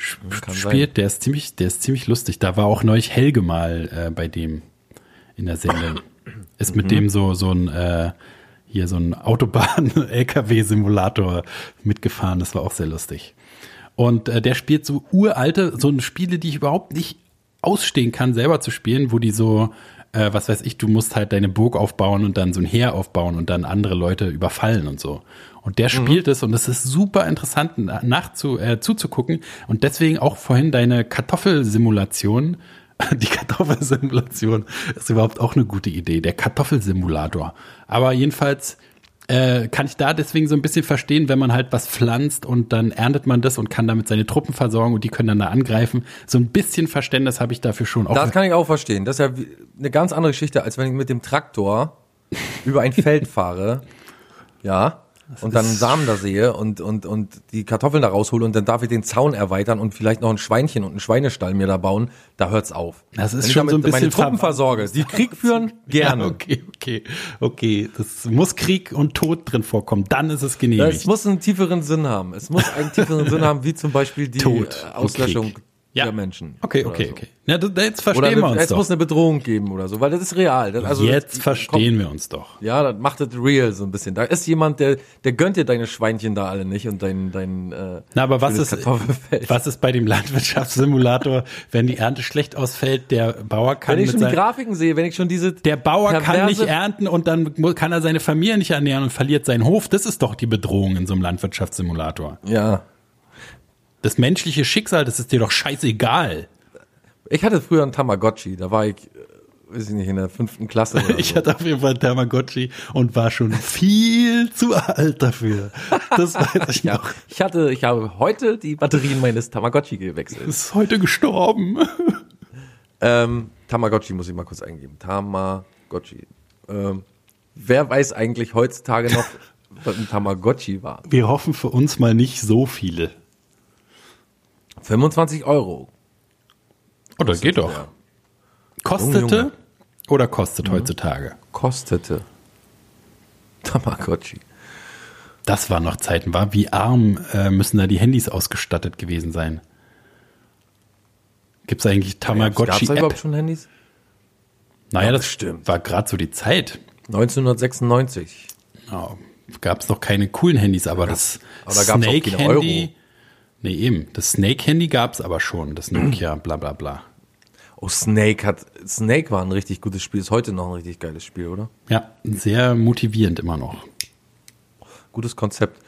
[SPEAKER 2] spielt? Der ist ziemlich, der ist ziemlich lustig. Da war auch neulich Helge mal äh, bei dem in der Sendung. Ist mit dem so so ein äh, hier so ein Autobahn-LKW-Simulator mitgefahren. Das war auch sehr lustig. Und äh, der spielt so uralte, so eine Spiele, die ich überhaupt nicht ausstehen kann, selber zu spielen, wo die so, äh, was weiß ich, du musst halt deine Burg aufbauen und dann so ein Heer aufbauen und dann andere Leute überfallen und so. Und der spielt es und es ist super interessant nachzu, äh, zuzugucken. Und deswegen auch vorhin deine Kartoffelsimulation. Die Kartoffelsimulation ist überhaupt auch eine gute Idee. Der Kartoffelsimulator. Aber jedenfalls äh, kann ich da deswegen so ein bisschen verstehen, wenn man halt was pflanzt und dann erntet man das und kann damit seine Truppen versorgen und die können dann da angreifen. So ein bisschen Verständnis habe ich dafür schon. Auch
[SPEAKER 1] Das kann ich auch verstehen. Das ist ja eine ganz andere Geschichte, als wenn ich mit dem Traktor über ein Feld fahre. Ja. Und dann einen Samen da sehe und, und, und die Kartoffeln da raushole und dann darf ich den Zaun erweitern und vielleicht noch ein Schweinchen und einen Schweinestall mir da bauen, da hört's auf.
[SPEAKER 2] Das ist
[SPEAKER 1] Wenn ich
[SPEAKER 2] schon so ein
[SPEAKER 1] damit meine
[SPEAKER 2] bisschen
[SPEAKER 1] Truppen
[SPEAKER 2] ver-
[SPEAKER 1] versorge, die Krieg führen, gerne.
[SPEAKER 2] Ja, okay, okay, okay. Das muss Krieg und Tod drin vorkommen. Dann ist es
[SPEAKER 1] Es
[SPEAKER 2] genehmigt.
[SPEAKER 1] muss einen tieferen Sinn haben. Es muss einen tieferen Sinn haben, wie zum Beispiel die
[SPEAKER 2] Tod
[SPEAKER 1] äh, Auslöschung.
[SPEAKER 2] Ja.
[SPEAKER 1] Menschen.
[SPEAKER 2] Okay,
[SPEAKER 1] oder
[SPEAKER 2] okay,
[SPEAKER 1] so.
[SPEAKER 2] okay. Ja, jetzt
[SPEAKER 1] Oder
[SPEAKER 2] verstehen wir
[SPEAKER 1] eine,
[SPEAKER 2] uns
[SPEAKER 1] es
[SPEAKER 2] doch.
[SPEAKER 1] muss eine Bedrohung geben oder so, weil das ist real. Das, also
[SPEAKER 2] jetzt
[SPEAKER 1] das-
[SPEAKER 2] verstehen wir uns doch.
[SPEAKER 1] Ja, das macht es real so ein bisschen. Da ist jemand, der, der gönnt dir deine Schweinchen da alle nicht und dein, dein äh,
[SPEAKER 2] Na, aber was ist, was ist bei dem Landwirtschaftssimulator, wenn die Ernte schlecht ausfällt, der Bauer kann
[SPEAKER 1] Wenn ich schon die Grafiken sehe, wenn ich schon diese
[SPEAKER 2] der Bauer kann nicht ernten und dann kann er seine Familie nicht ernähren und verliert seinen Hof. Das ist doch die Bedrohung in so einem Landwirtschaftssimulator.
[SPEAKER 1] Ja.
[SPEAKER 2] Das menschliche Schicksal, das ist dir doch scheißegal.
[SPEAKER 1] Ich hatte früher einen Tamagotchi, da war ich, äh, weiß ich nicht, in der fünften Klasse
[SPEAKER 2] Ich
[SPEAKER 1] so.
[SPEAKER 2] hatte auf jeden Fall einen Tamagotchi und war schon viel zu alt dafür. Das weiß ich
[SPEAKER 1] Ja,
[SPEAKER 2] noch.
[SPEAKER 1] ich hatte, ich habe heute die Batterien meines Tamagotchi gewechselt.
[SPEAKER 2] Ist heute gestorben.
[SPEAKER 1] Ähm, Tamagotchi muss ich mal kurz eingeben. Tamagotchi. Ähm, wer weiß eigentlich heutzutage noch, was ein Tamagotchi war?
[SPEAKER 2] Wir hoffen für uns mal nicht so viele.
[SPEAKER 1] 25 Euro.
[SPEAKER 2] Oder geht doch.
[SPEAKER 1] Ja.
[SPEAKER 2] Kostete
[SPEAKER 1] Junge, Junge.
[SPEAKER 2] oder kostet heutzutage?
[SPEAKER 1] Kostete. Tamagotchi.
[SPEAKER 2] Das waren noch Zeiten, war wie arm äh, müssen da die Handys ausgestattet gewesen sein. Gibt es eigentlich
[SPEAKER 1] Gab es überhaupt schon Handys?
[SPEAKER 2] Naja,
[SPEAKER 1] Ja,
[SPEAKER 2] das
[SPEAKER 1] bestimmt.
[SPEAKER 2] war gerade so die Zeit.
[SPEAKER 1] 1996.
[SPEAKER 2] Ja, Gab es noch keine coolen Handys, aber das
[SPEAKER 1] aber da gab's auch keine
[SPEAKER 2] Snake-Handy. Nee, eben. Das Snake-Handy gab es aber schon. Das Nokia, bla bla bla.
[SPEAKER 1] Oh, Snake hat, Snake war ein richtig gutes Spiel, ist heute noch ein richtig geiles Spiel, oder?
[SPEAKER 2] Ja, sehr motivierend immer noch.
[SPEAKER 1] Gutes Konzept.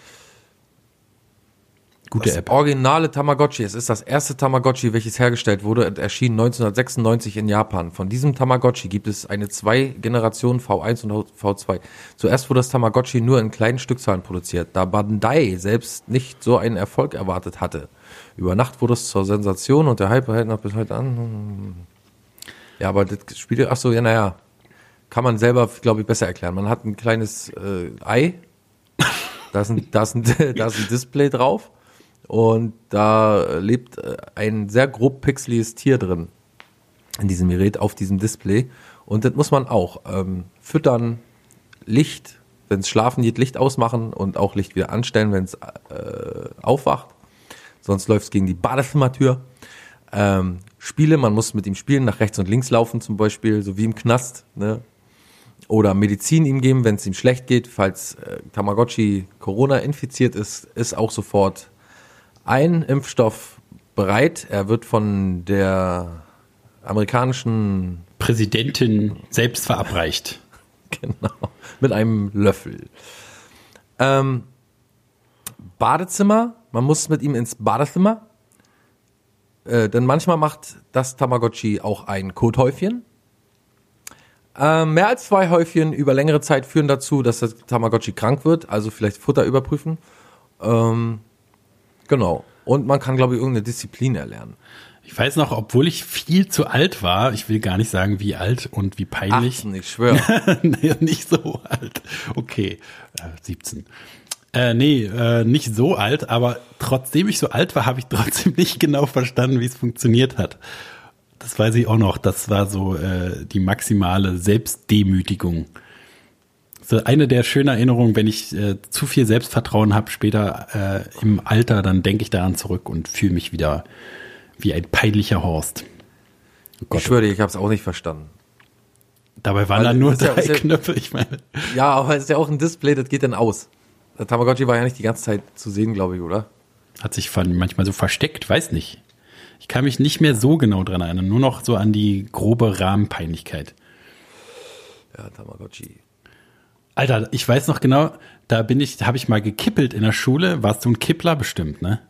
[SPEAKER 2] Gute
[SPEAKER 1] das
[SPEAKER 2] App.
[SPEAKER 1] originale Tamagotchi, es ist das erste Tamagotchi, welches hergestellt wurde, und erschien 1996 in Japan. Von diesem Tamagotchi gibt es eine zwei Generationen V1 und V2. Zuerst wurde das Tamagotchi nur in kleinen Stückzahlen produziert, da Bandai selbst nicht so einen Erfolg erwartet hatte. Über Nacht wurde es zur Sensation und der Hype hält noch bis heute an. Ja, aber das Spiel, ach so, ja, naja, kann man selber, glaube ich, besser erklären. Man hat ein kleines äh, Ei, da ist, ein, da, ist ein, da ist ein Display drauf und da lebt äh, ein sehr grob pixeliges Tier drin in diesem Gerät auf diesem Display und das muss man auch ähm, füttern, Licht, wenn es schlafen geht, Licht ausmachen und auch Licht wieder anstellen, wenn es äh, aufwacht. Sonst läuft es gegen die Badezimmertür. Ähm, Spiele, man muss mit ihm spielen, nach rechts und links laufen zum Beispiel, so wie im Knast. Ne? Oder Medizin ihm geben, wenn es ihm schlecht geht. Falls äh, Tamagotchi Corona infiziert ist, ist auch sofort ein Impfstoff bereit. Er wird von der amerikanischen,
[SPEAKER 2] Präsidentin selbst verabreicht.
[SPEAKER 1] genau, mit einem Löffel. Ähm, Badezimmer. Man muss mit ihm ins Badezimmer. Äh, denn manchmal macht das Tamagotchi auch ein Kothäufchen. Äh, mehr als zwei Häufchen über längere Zeit führen dazu, dass das Tamagotchi krank wird, also vielleicht Futter überprüfen. Ähm, genau. Und man kann, glaube ich, irgendeine Disziplin erlernen.
[SPEAKER 2] Ich weiß noch, obwohl ich viel zu alt war, ich will gar nicht sagen, wie alt und wie peinlich.
[SPEAKER 1] 18, ich schwöre.
[SPEAKER 2] nee, nicht so alt. Okay, äh, 17. Äh, nee, äh, nicht so alt, aber trotzdem ich so alt war, habe ich trotzdem nicht genau verstanden, wie es funktioniert hat. Das weiß ich auch noch. Das war so äh, die maximale Selbstdemütigung. So eine der schönen Erinnerungen, wenn ich äh, zu viel Selbstvertrauen habe später äh, im Alter, dann denke ich daran zurück und fühle mich wieder wie ein peinlicher Horst.
[SPEAKER 1] Oh ich schwöre dir, ich habe es auch nicht verstanden.
[SPEAKER 2] Dabei waren da nur drei ja, Knöpfe, ich meine.
[SPEAKER 1] Ja, aber es ist ja auch ein Display, das geht dann aus. Der Tamagotchi war ja nicht die ganze Zeit zu sehen, glaube ich, oder?
[SPEAKER 2] Hat sich manchmal so versteckt, weiß nicht. Ich kann mich nicht mehr so genau dran erinnern, nur noch so an die grobe Rahmenpeinlichkeit.
[SPEAKER 1] Ja, Tamagotchi.
[SPEAKER 2] Alter, ich weiß noch genau, da bin ich, habe ich mal gekippelt in der Schule. Warst du ein Kippler bestimmt, ne?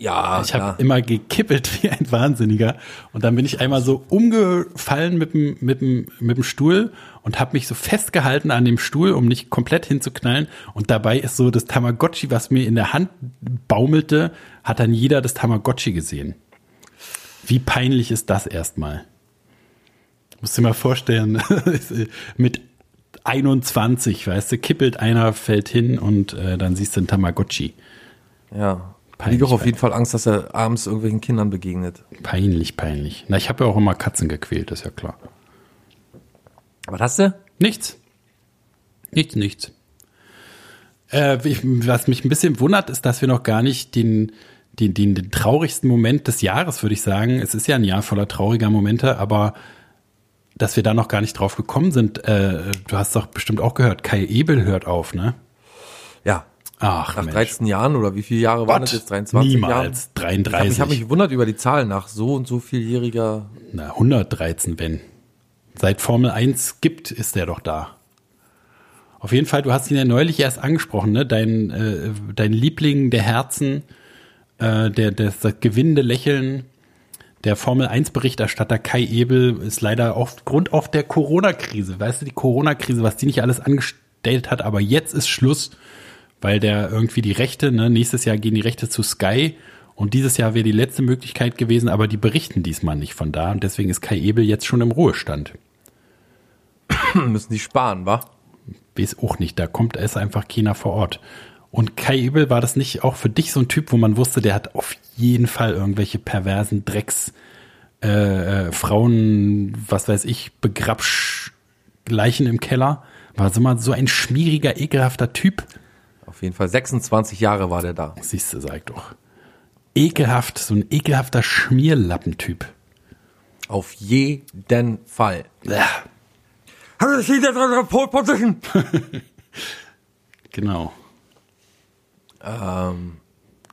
[SPEAKER 1] Ja,
[SPEAKER 2] ich habe immer gekippelt wie ein Wahnsinniger und dann bin ich einmal so umgefallen mit dem mit dem mit dem Stuhl und habe mich so festgehalten an dem Stuhl, um nicht komplett hinzuknallen und dabei ist so das Tamagotchi, was mir in der Hand baumelte, hat dann jeder das Tamagotchi gesehen. Wie peinlich ist das erstmal? Musst dir mal vorstellen, mit 21, weißt du, kippelt einer, fällt hin und äh, dann siehst du ein Tamagotchi.
[SPEAKER 1] Ja, Peinlich, ich habe auf jeden Fall Angst, dass er abends irgendwelchen Kindern begegnet.
[SPEAKER 2] Peinlich, peinlich. Na, ich habe ja auch immer Katzen gequält, ist ja klar.
[SPEAKER 1] Was hast du?
[SPEAKER 2] Nichts. Nichts, nichts. Äh, was mich ein bisschen wundert, ist, dass wir noch gar nicht den, den, den, den traurigsten Moment des Jahres, würde ich sagen. Es ist ja ein Jahr voller trauriger Momente, aber dass wir da noch gar nicht drauf gekommen sind. Äh, du hast doch bestimmt auch gehört, Kai Ebel hört auf, ne?
[SPEAKER 1] Ja,
[SPEAKER 2] Ach,
[SPEAKER 1] nach Mensch. 13 Jahren oder wie viele Jahre waren das jetzt? 23
[SPEAKER 2] Niemals.
[SPEAKER 1] Jahre?
[SPEAKER 2] 33.
[SPEAKER 1] Ich habe mich gewundert über die Zahlen nach so und so vieljähriger.
[SPEAKER 2] Na, 113, wenn. Seit Formel 1 gibt, ist der doch da. Auf jeden Fall, du hast ihn ja neulich erst angesprochen, ne? Dein, äh, dein Liebling der Herzen, äh, der, der, das gewinnende Lächeln, der Formel 1 Berichterstatter Kai Ebel ist leider aufgrund auf der Corona-Krise, weißt du, die Corona-Krise, was die nicht alles angestellt hat, aber jetzt ist Schluss weil der irgendwie die Rechte, ne, nächstes Jahr gehen die Rechte zu Sky und dieses Jahr wäre die letzte Möglichkeit gewesen, aber die berichten diesmal nicht von da und deswegen ist Kai Ebel jetzt schon im Ruhestand.
[SPEAKER 1] Müssen die sparen, wa?
[SPEAKER 2] Weiß auch nicht, da kommt es einfach keiner vor Ort. Und Kai Ebel war das nicht auch für dich so ein Typ, wo man wusste, der hat auf jeden Fall irgendwelche perversen Drecks äh, äh, Frauen, was weiß ich, begrabsch Leichen im Keller. War so mal so ein schmieriger, ekelhafter Typ.
[SPEAKER 1] Auf jeden Fall 26 Jahre war der da.
[SPEAKER 2] Siehst du, sag doch. Ekelhaft, so ein ekelhafter Schmierlappentyp.
[SPEAKER 1] Auf jeden Fall.
[SPEAKER 2] Ja. genau.
[SPEAKER 1] Ähm,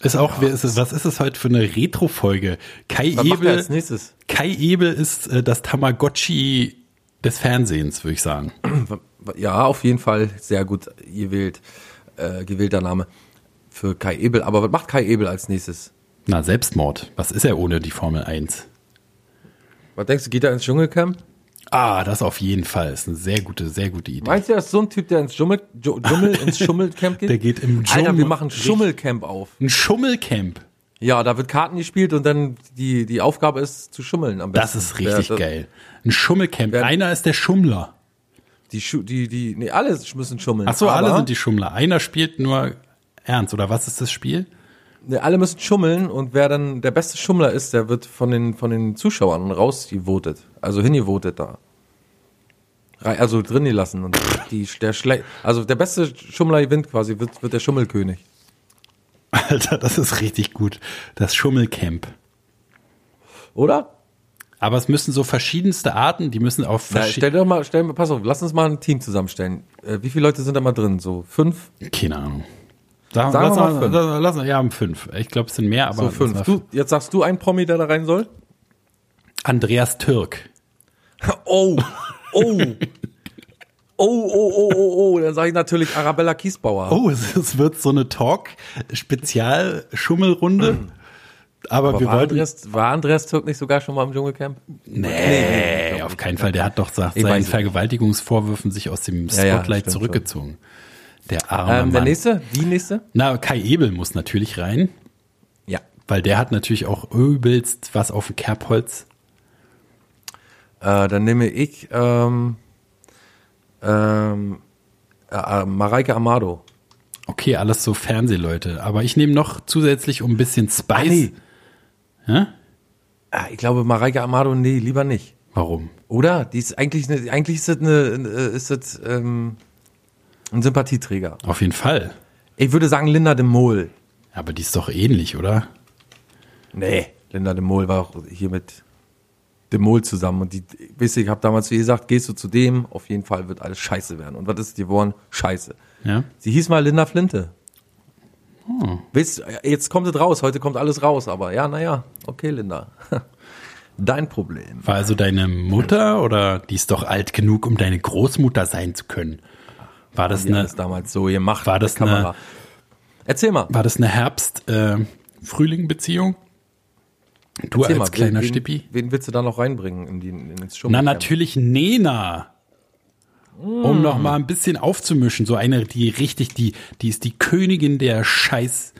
[SPEAKER 2] ist auch, ja, ist was ist es heute für eine Retro-Folge? Kai was Ebel.
[SPEAKER 1] als nächstes?
[SPEAKER 2] Kai Ebel ist äh, das Tamagotchi des Fernsehens, würde ich sagen.
[SPEAKER 1] Ja, auf jeden Fall sehr gut gewählt äh, gewählter Name für Kai Ebel. Aber was macht Kai Ebel als nächstes?
[SPEAKER 2] Na, Selbstmord. Was ist er ohne die Formel 1?
[SPEAKER 1] Was denkst du, geht er ins Dschungelcamp?
[SPEAKER 2] Ah, das auf jeden Fall. Ist eine sehr gute, sehr gute Idee.
[SPEAKER 1] Meinst du, er ist so ein Typ, der ins Dschungel, Dschungel ins Schummelcamp geht?
[SPEAKER 2] Der geht im Dschungel.
[SPEAKER 1] Alter, wir machen Schummelcamp auf.
[SPEAKER 2] Ein Schummelcamp?
[SPEAKER 1] Ja, da wird Karten gespielt und dann die, die Aufgabe ist zu schummeln am
[SPEAKER 2] besten. Das ist richtig der, geil. Ein Schummelcamp. Einer ist der Schummler.
[SPEAKER 1] Die, die, die, nee, alle müssen schummeln.
[SPEAKER 2] Ach so, alle sind die Schummler. Einer spielt nur ernst, oder was ist das Spiel?
[SPEAKER 1] Nee, alle müssen schummeln und wer dann der beste Schummler ist, der wird von den, von den Zuschauern rausgevotet. Also hingevotet da. Also drin gelassen und die, der Schle also der beste Schummler gewinnt quasi, wird, wird der Schummelkönig.
[SPEAKER 2] Alter, das ist richtig gut. Das Schummelcamp.
[SPEAKER 1] Oder?
[SPEAKER 2] Aber es müssen so verschiedenste Arten, die müssen auf
[SPEAKER 1] verschiedene. Stell dir doch mal, stell, pass auf, lass uns mal ein Team zusammenstellen. Äh, wie viele Leute sind da mal drin? So fünf?
[SPEAKER 2] Keine Ahnung. Sag, Sagen lass, wir mal fünf. Lass, lass, ja, fünf. Ich glaube, es sind mehr, aber.
[SPEAKER 1] So fünf. Du, jetzt sagst du ein Promi, der da rein soll?
[SPEAKER 2] Andreas Türk.
[SPEAKER 1] Oh, oh. Oh, oh, oh, oh, oh, dann sage ich natürlich Arabella Kiesbauer.
[SPEAKER 2] Oh, es, es wird so eine Talk-Spezial-Schummelrunde. Aber,
[SPEAKER 1] Aber
[SPEAKER 2] wir
[SPEAKER 1] war,
[SPEAKER 2] wollten.
[SPEAKER 1] Andreas, war Andreas Türk nicht sogar schon mal im Dschungelcamp?
[SPEAKER 2] Nee, auf keinen Fall. Der hat doch nach seinen. Vergewaltigungsvorwürfen sich aus dem
[SPEAKER 1] Ja, ja,
[SPEAKER 2] Spotlight
[SPEAKER 1] stimmt
[SPEAKER 2] zurückgezogen. Der arme
[SPEAKER 1] Ähm, der
[SPEAKER 2] Mann.
[SPEAKER 1] nächste? Die nächste?
[SPEAKER 2] Na, Kai Ebel muss natürlich rein,
[SPEAKER 1] Ja.
[SPEAKER 2] weil der hat natürlich auch übelst was auf dem Kerbholz.
[SPEAKER 1] Äh, dann nehme ich ähm, ähm, äh, äh, Mareike Amado.
[SPEAKER 2] Okay, alles so Fernsehleute. Aber ich nehme noch zusätzlich um ein bisschen Spice.
[SPEAKER 1] nee.
[SPEAKER 2] Hä?
[SPEAKER 1] Ah, ich glaube, Mareike Amado, nee, lieber nicht.
[SPEAKER 2] Warum?
[SPEAKER 1] Oder? Die ist eigentlich, eine, eigentlich ist das, eine, äh, ist das ähm, ein Sympathieträger.
[SPEAKER 2] Auf jeden Fall.
[SPEAKER 1] Ich würde sagen Linda de Mol.
[SPEAKER 2] Aber die ist doch ähnlich, oder?
[SPEAKER 1] Nee. Linda de Mol war auch hier mit de Mol zusammen. Und die, weißt du, ich habe damals ihr gesagt, gehst du zu dem, auf jeden Fall wird alles scheiße werden. Und was ist geworden? Scheiße.
[SPEAKER 2] Ja.
[SPEAKER 1] Sie hieß mal Linda Flinte. Weißt, du, jetzt kommt es raus, heute kommt alles raus, aber ja, naja, okay, Linda. Dein Problem.
[SPEAKER 2] War also deine Mutter oder die ist doch alt genug, um deine Großmutter sein zu können? War das eine,
[SPEAKER 1] damals so gemacht.
[SPEAKER 2] War das
[SPEAKER 1] Kamera. Erzähl mal.
[SPEAKER 2] war das eine Herbst-Frühling-Beziehung? du
[SPEAKER 1] Erzähl
[SPEAKER 2] als
[SPEAKER 1] mal,
[SPEAKER 2] kleiner
[SPEAKER 1] wen,
[SPEAKER 2] Stippi?
[SPEAKER 1] Wen, willst du da noch reinbringen in die, in ins
[SPEAKER 2] Na,
[SPEAKER 1] Dschungelcamp?
[SPEAKER 2] natürlich Nena. Um noch mal ein bisschen aufzumischen. So eine, die richtig, die, die ist die Königin der Scheiß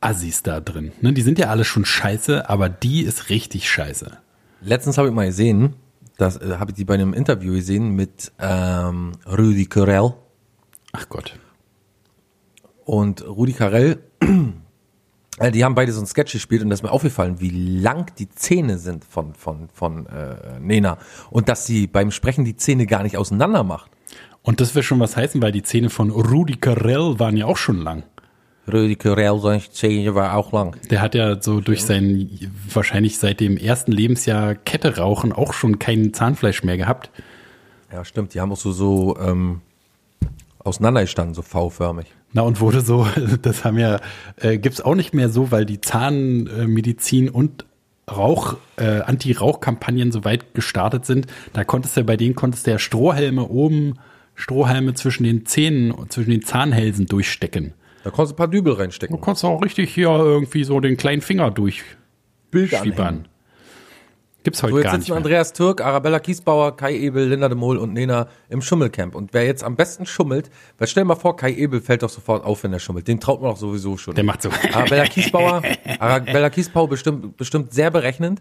[SPEAKER 2] Assis da drin. Ne, die sind ja alle schon scheiße, aber die ist richtig scheiße.
[SPEAKER 1] Letztens habe ich mal gesehen, das äh, habe ich die bei einem Interview gesehen mit ähm, Rudi Carell.
[SPEAKER 2] Ach Gott.
[SPEAKER 1] Und Rudi Carell, äh, die haben beide so ein Sketch gespielt und da ist mir aufgefallen, wie lang die Zähne sind von, von, von äh, Nena. Und dass sie beim Sprechen die Zähne gar nicht auseinander macht.
[SPEAKER 2] Und das will schon was heißen, weil die Zähne von Rudi Carell waren ja auch schon lang.
[SPEAKER 1] Carell, seine Zähne war auch lang.
[SPEAKER 2] Der hat ja so durch sein, wahrscheinlich seit dem ersten Lebensjahr Kette rauchen auch schon kein Zahnfleisch mehr gehabt.
[SPEAKER 1] Ja, stimmt, die haben auch so, so ähm, auseinandergestanden, so V-förmig.
[SPEAKER 2] Na und wurde so, das haben ja, äh, gibt's auch nicht mehr so, weil die Zahnmedizin und Rauch, äh, Anti-Rauch-Kampagnen so weit gestartet sind. Da konntest du bei denen konntest du ja Strohhelme oben, Strohhalme zwischen den Zähnen, zwischen den Zahnhälsen durchstecken.
[SPEAKER 1] Da konntest du ein paar Dübel
[SPEAKER 2] Du
[SPEAKER 1] reinstecken.
[SPEAKER 2] konntest auch richtig hier irgendwie so den kleinen Finger durchschwiebern.
[SPEAKER 1] anhängen.
[SPEAKER 2] Gibt's heute
[SPEAKER 1] So, jetzt
[SPEAKER 2] gar nicht
[SPEAKER 1] sitzen. Andreas Türk, Arabella Kiesbauer, Kai Ebel, Linda de Mol und Nena im Schummelcamp. Und wer jetzt am besten schummelt, weil stell dir mal vor, Kai Ebel fällt doch sofort auf, wenn er schummelt. Den traut man doch sowieso schon.
[SPEAKER 2] Der macht so.
[SPEAKER 1] Arabella Kiesbauer, Arabella Kiesbauer bestimmt, bestimmt sehr berechnend.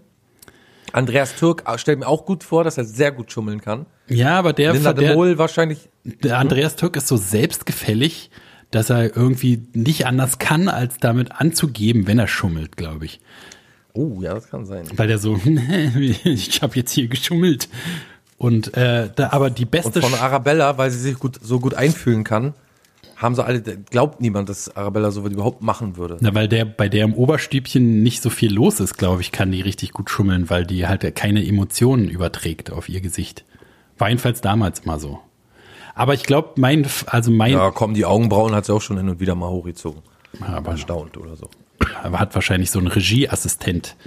[SPEAKER 1] Andreas Türk äh, stellt mir auch gut vor, dass er sehr gut schummeln kann.
[SPEAKER 2] Ja, aber der,
[SPEAKER 1] Linda de Mol wahrscheinlich,
[SPEAKER 2] der Andreas Türk ist so selbstgefällig, dass er irgendwie nicht anders kann, als damit anzugeben, wenn er schummelt, glaube ich.
[SPEAKER 1] oh ja, das kann sein.
[SPEAKER 2] Weil der so, ich habe jetzt hier geschummelt. Und äh, da, aber die
[SPEAKER 1] Und
[SPEAKER 2] beste
[SPEAKER 1] von
[SPEAKER 2] Sch-
[SPEAKER 1] Arabella, weil sie sich gut, so gut einfühlen kann, haben sie alle, glaubt niemand, dass Arabella so was überhaupt machen würde.
[SPEAKER 2] Na, weil der bei der im Oberstübchen nicht so viel los ist, glaube ich, kann die richtig gut schummeln, weil die halt keine Emotionen überträgt auf ihr Gesicht. War jedenfalls damals mal so. Aber ich glaube, mein, also mein,
[SPEAKER 1] Ja, komm, die Augenbrauen hat sie auch schon hin und wieder mal hochgezogen.
[SPEAKER 2] aber
[SPEAKER 1] Erstaunt oder so.
[SPEAKER 2] aber hat wahrscheinlich so einen Regieassistent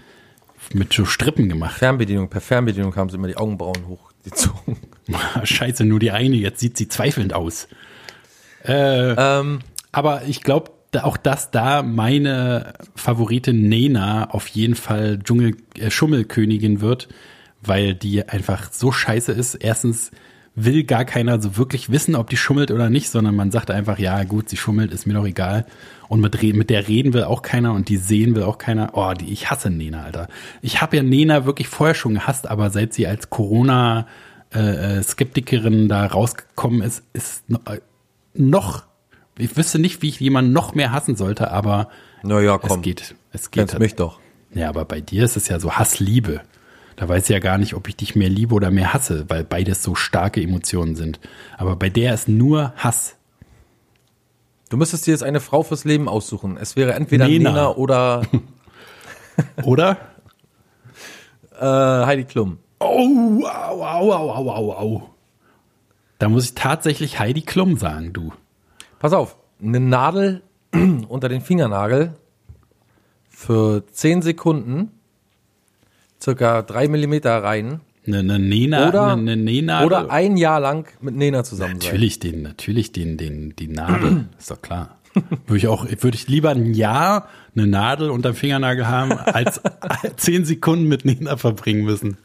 [SPEAKER 2] mit so Strippen gemacht.
[SPEAKER 1] Fernbedienung, per Fernbedienung haben sie immer die Augenbrauen hochgezogen.
[SPEAKER 2] Scheiße, nur die eine, jetzt sieht sie zweifelnd aus.
[SPEAKER 1] ähm,
[SPEAKER 2] Aber ich glaube auch, dass da meine Favoritin Nena auf jeden Fall Dschungel, äh, Schummelkönigin wird, weil die einfach so scheiße ist. Erstens will gar keiner so wirklich wissen, ob die schummelt oder nicht, sondern man sagt einfach, ja gut, sie schummelt, ist mir doch egal. Und mit, mit der reden will auch keiner und die sehen will auch keiner. Oh, die, ich hasse Nena, Alter. Ich habe ja Nena wirklich vorher schon gehasst, aber seit sie als Corona äh, äh, Skeptikerin da rausgekommen ist, ist äh, noch, ich wüsste nicht, wie ich jemanden noch mehr hassen sollte, aber
[SPEAKER 1] naja, komm.
[SPEAKER 2] es geht. Es geht.
[SPEAKER 1] Kennst mich doch.
[SPEAKER 2] Ja, aber bei dir ist es ja so Hass-Liebe. Da weiß ich ja gar nicht, ob ich dich mehr liebe oder mehr hasse, weil beides so starke Emotionen sind. Aber bei der ist nur Hass.
[SPEAKER 1] Du müsstest dir jetzt eine Frau fürs Leben aussuchen. Es wäre entweder
[SPEAKER 2] Nena.
[SPEAKER 1] Nena, oder
[SPEAKER 2] Oder?
[SPEAKER 1] äh, Heidi Klum.
[SPEAKER 2] Oh, au, au, au, au, au, au. Da muss ich tatsächlich Heidi Klum sagen, du.
[SPEAKER 1] Pass auf, eine Nadel unter den Fingernagel für 10 Sekunden, circa 3 Millimeter rein
[SPEAKER 2] Eine, eine Nena,
[SPEAKER 1] Oder,
[SPEAKER 2] eine, eine Nähnadel.
[SPEAKER 1] oder ein Jahr lang mit Nena zusammen sein.
[SPEAKER 2] Natürlich den, natürlich den, den, die Nadel, ist doch klar. Würde ich auch, würde ich lieber ein Jahr eine Nadel unterm Fingernagel haben, als zehn Sekunden mit Nena verbringen müssen.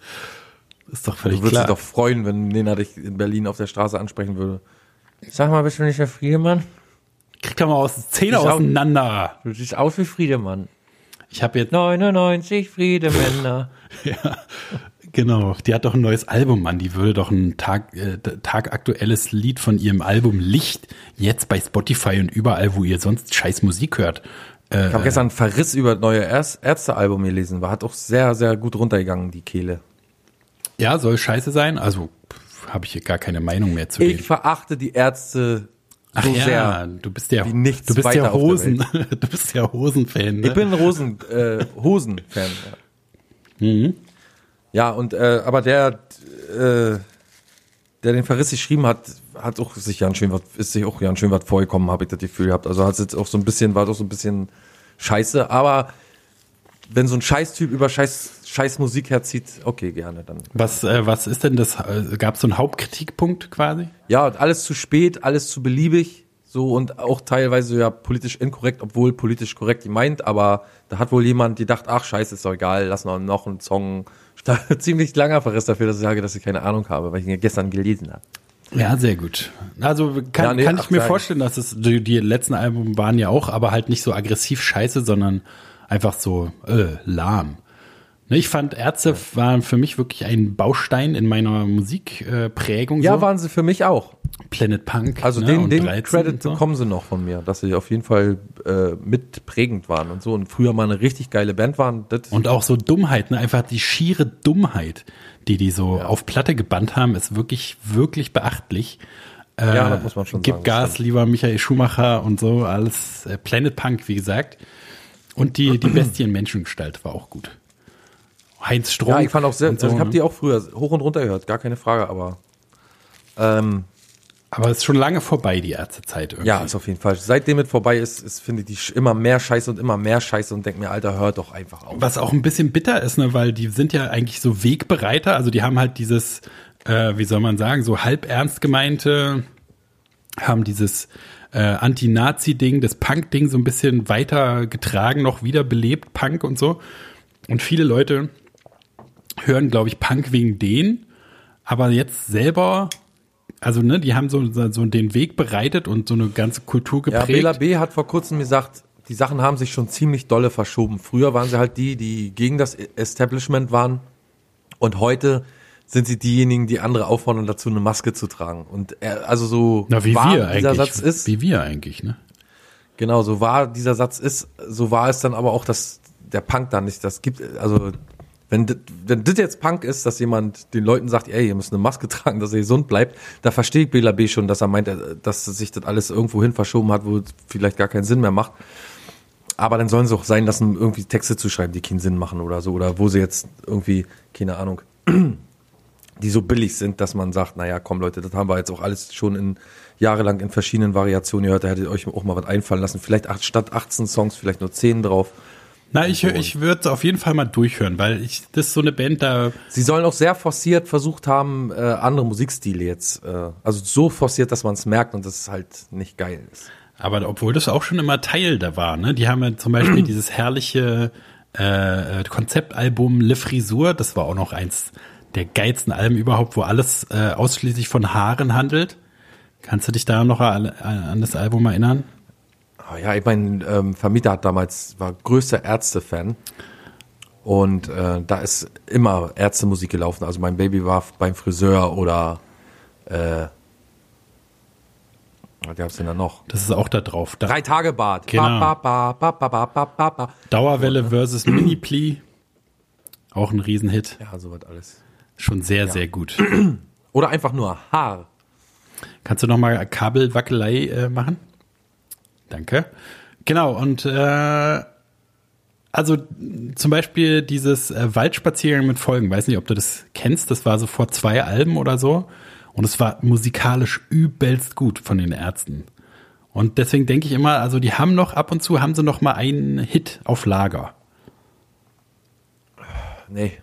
[SPEAKER 2] Ist doch völlig
[SPEAKER 1] Du würdest
[SPEAKER 2] klar.
[SPEAKER 1] dich doch freuen, wenn Nena dich in Berlin auf der Straße ansprechen würde. Sag mal, bist du nicht der Friedemann?
[SPEAKER 2] Kriegt doch mal aus Zähne auseinander.
[SPEAKER 1] Du siehst aus wie Friedemann.
[SPEAKER 2] Ich habe jetzt,
[SPEAKER 1] 99 Friedemänner.
[SPEAKER 2] ja, genau, die hat doch ein neues Album, Mann. Die würde doch ein Tag, äh, tagaktuelles Lied von ihrem Album Licht jetzt bei Spotify und überall, wo ihr sonst scheiß Musik hört. Äh,
[SPEAKER 1] Ich habe gestern einen Verriss über das neue Ärz- Ärztealbum gelesen. War hat auch sehr, sehr gut runtergegangen, die Kehle.
[SPEAKER 2] ja, soll scheiße sein. Also habe ich hier gar keine Meinung mehr zu
[SPEAKER 1] Ich
[SPEAKER 2] reden.
[SPEAKER 1] verachte die Ärzte
[SPEAKER 2] Ach
[SPEAKER 1] so
[SPEAKER 2] ja,
[SPEAKER 1] sehr.
[SPEAKER 2] du bist ja,
[SPEAKER 1] wie nichts
[SPEAKER 2] du bist ja Hosen, du bist ja Hosen-Fan. Ne?
[SPEAKER 1] Ich bin ein Rosen, äh, Hosen-Fan. Ja.
[SPEAKER 2] Mhm.
[SPEAKER 1] ja, und äh, aber der, äh, der den Verriss geschrieben hat, hat auch sich ganz schön was, ist sich auch ganz schön was vorgekommen, habe ich das Gefühl gehabt. Also hat es jetzt auch so ein bisschen, war doch so ein bisschen scheiße, aber wenn so ein Scheißtyp über Scheiß, Scheiß Musik herzieht, okay, gerne dann.
[SPEAKER 2] was, äh, was ist denn das? Gab es so einen Hauptkritikpunkt quasi?
[SPEAKER 1] Ja, alles zu spät, alles zu beliebig, so und auch teilweise ja politisch inkorrekt, obwohl politisch korrekt gemeint, aber da hat wohl jemand gedacht, ach scheiße, ist doch egal, lass noch, noch einen Song. Da ziemlich langer Verriss dafür, dass ich sage, dass ich keine Ahnung habe, weil ich ihn gestern gelesen habe.
[SPEAKER 2] Ja, sehr gut. Also kann,
[SPEAKER 1] Ja, nee,
[SPEAKER 2] kann ich mir
[SPEAKER 1] sag-
[SPEAKER 2] vorstellen, dass es die, die letzten Alben waren ja auch, aber halt nicht so aggressiv scheiße, sondern einfach so äh, lahm. Ne, ich fand Ärzte waren für mich wirklich ein Baustein in meiner Musikprägung. Prägung
[SPEAKER 1] Ja,
[SPEAKER 2] so.
[SPEAKER 1] waren sie für mich auch.
[SPEAKER 2] Planet Punk.
[SPEAKER 1] Also
[SPEAKER 2] ne,
[SPEAKER 1] den, den
[SPEAKER 2] 13
[SPEAKER 1] Credit
[SPEAKER 2] so.
[SPEAKER 1] bekommen sie noch von mir, dass sie auf jeden Fall äh, mitprägend waren und so und früher mal eine richtig geile Band waren.
[SPEAKER 2] Und auch so Dummheit, ne? einfach die schiere Dummheit, die die so auf Platte gebannt haben, ist wirklich, wirklich beachtlich. Äh,
[SPEAKER 1] Ja, das muss man schon
[SPEAKER 2] Gib
[SPEAKER 1] sagen,
[SPEAKER 2] Gas,
[SPEAKER 1] stimmt.
[SPEAKER 2] lieber Michael Schumacher und so, alles äh, Planet Punk, wie gesagt. Und die, die Bestien Menschengestalt war auch gut. Heinz Strunk.
[SPEAKER 1] ja, ich fand auch sehr,
[SPEAKER 2] und so,
[SPEAKER 1] also ich habe
[SPEAKER 2] ne?
[SPEAKER 1] die auch früher hoch und runter gehört, gar keine Frage, aber ähm,
[SPEAKER 2] Aber es ist schon lange vorbei, die Ärztezeit irgendwie.
[SPEAKER 1] Ja, ist auf jeden Fall. Seitdem es vorbei ist, ist finde ich immer mehr Scheiße und immer mehr Scheiße und denk mir, Alter, hört doch einfach auf.
[SPEAKER 2] Was auch ein bisschen bitter ist, ne, weil die sind ja eigentlich so Wegbereiter, also die haben halt dieses, äh, wie soll man sagen, so halb ernst gemeinte, haben dieses äh, Anti-Nazi-Ding, das Punk-Ding so ein bisschen weiter getragen, noch wiederbelebt, Punk und so. Und viele Leute hören, glaube ich, Punk wegen denen, aber jetzt selber, also ne, die haben so, so den Weg bereitet und so eine ganze Kultur
[SPEAKER 1] Ja,
[SPEAKER 2] geprägt.
[SPEAKER 1] Bela B. hat vor kurzem gesagt, die Sachen haben sich schon ziemlich dolle verschoben. Früher waren sie halt die, die gegen das Establishment waren und heute sind sie diejenigen, die andere auffordern dazu, eine Maske zu tragen. Und er, also so
[SPEAKER 2] Na, wie
[SPEAKER 1] wahr
[SPEAKER 2] wir
[SPEAKER 1] dieser
[SPEAKER 2] eigentlich.
[SPEAKER 1] Satz ist,
[SPEAKER 2] Wie wir eigentlich, ne?
[SPEAKER 1] Genau, so wahr dieser Satz ist, so war es dann aber auch, dass der Punk da nicht das gibt. Also, wenn das, wenn das jetzt Punk ist, dass jemand den Leuten sagt, ey, ihr müsst eine Maske tragen, dass ihr gesund bleibt, da verstehe ich Bela B. schon, dass er meint, äh, dass sich das alles irgendwo hin verschoben hat, wo es vielleicht gar keinen Sinn mehr macht. Aber dann sollen sie auch sein lassen, irgendwie Texte zu schreiben, die keinen Sinn machen oder so, oder wo sie jetzt irgendwie, keine Ahnung, die so billig sind, dass man sagt, naja, komm Leute, das haben wir jetzt auch alles schon in jahrelang in verschiedenen Variationen gehört, da hättet ihr euch auch mal was einfallen lassen. Vielleicht acht, statt 18 Songs, vielleicht nur 10 drauf.
[SPEAKER 2] Na, ich, ich würde auf jeden Fall mal durchhören, weil ich, das ist so eine Band, da,
[SPEAKER 1] Sie sollen auch sehr forciert versucht haben, äh, andere Musikstile jetzt, äh, also so forciert, dass man es merkt und das halt nicht geil ist.
[SPEAKER 2] aber obwohl das auch schon immer Teil da war, ne? Die haben ja zum Beispiel dieses herrliche äh, äh, Konzeptalbum Le Frisur, das war auch noch eins der geilsten Alben überhaupt, wo alles äh, ausschließlich von Haaren handelt. Kannst du dich da noch an, an das Album erinnern?
[SPEAKER 1] Ah Ja, ich mein ähm, Vermieter hat damals, war größter Ärzte-Fan. Und äh, da ist immer Ärztemusik gelaufen. Also mein Baby war beim Friseur oder äh, was gab's denn da noch?
[SPEAKER 2] Das ist auch da drauf. Da,
[SPEAKER 1] Drei Tage Bad.
[SPEAKER 2] Genau.
[SPEAKER 1] Ba, ba, ba, ba, ba, ba, ba, ba.
[SPEAKER 2] Dauerwelle versus Mini-Pli. Auch ein Riesenhit.
[SPEAKER 1] Ja, sowas alles.
[SPEAKER 2] Schon sehr, sehr gut.
[SPEAKER 1] Oder einfach nur Haar.
[SPEAKER 2] Kannst du noch mal Kabelwackelei äh, machen? Danke. Genau, und äh, also zum Beispiel dieses äh, Waldspaziergang mit Folgen, weiß nicht, ob du das kennst, das war so vor zwei Alben oder so. Und es war musikalisch übelst gut von den Ärzten. Und deswegen denke ich immer, also die haben noch ab und zu haben sie noch mal einen Hit auf Lager.
[SPEAKER 1] Nee.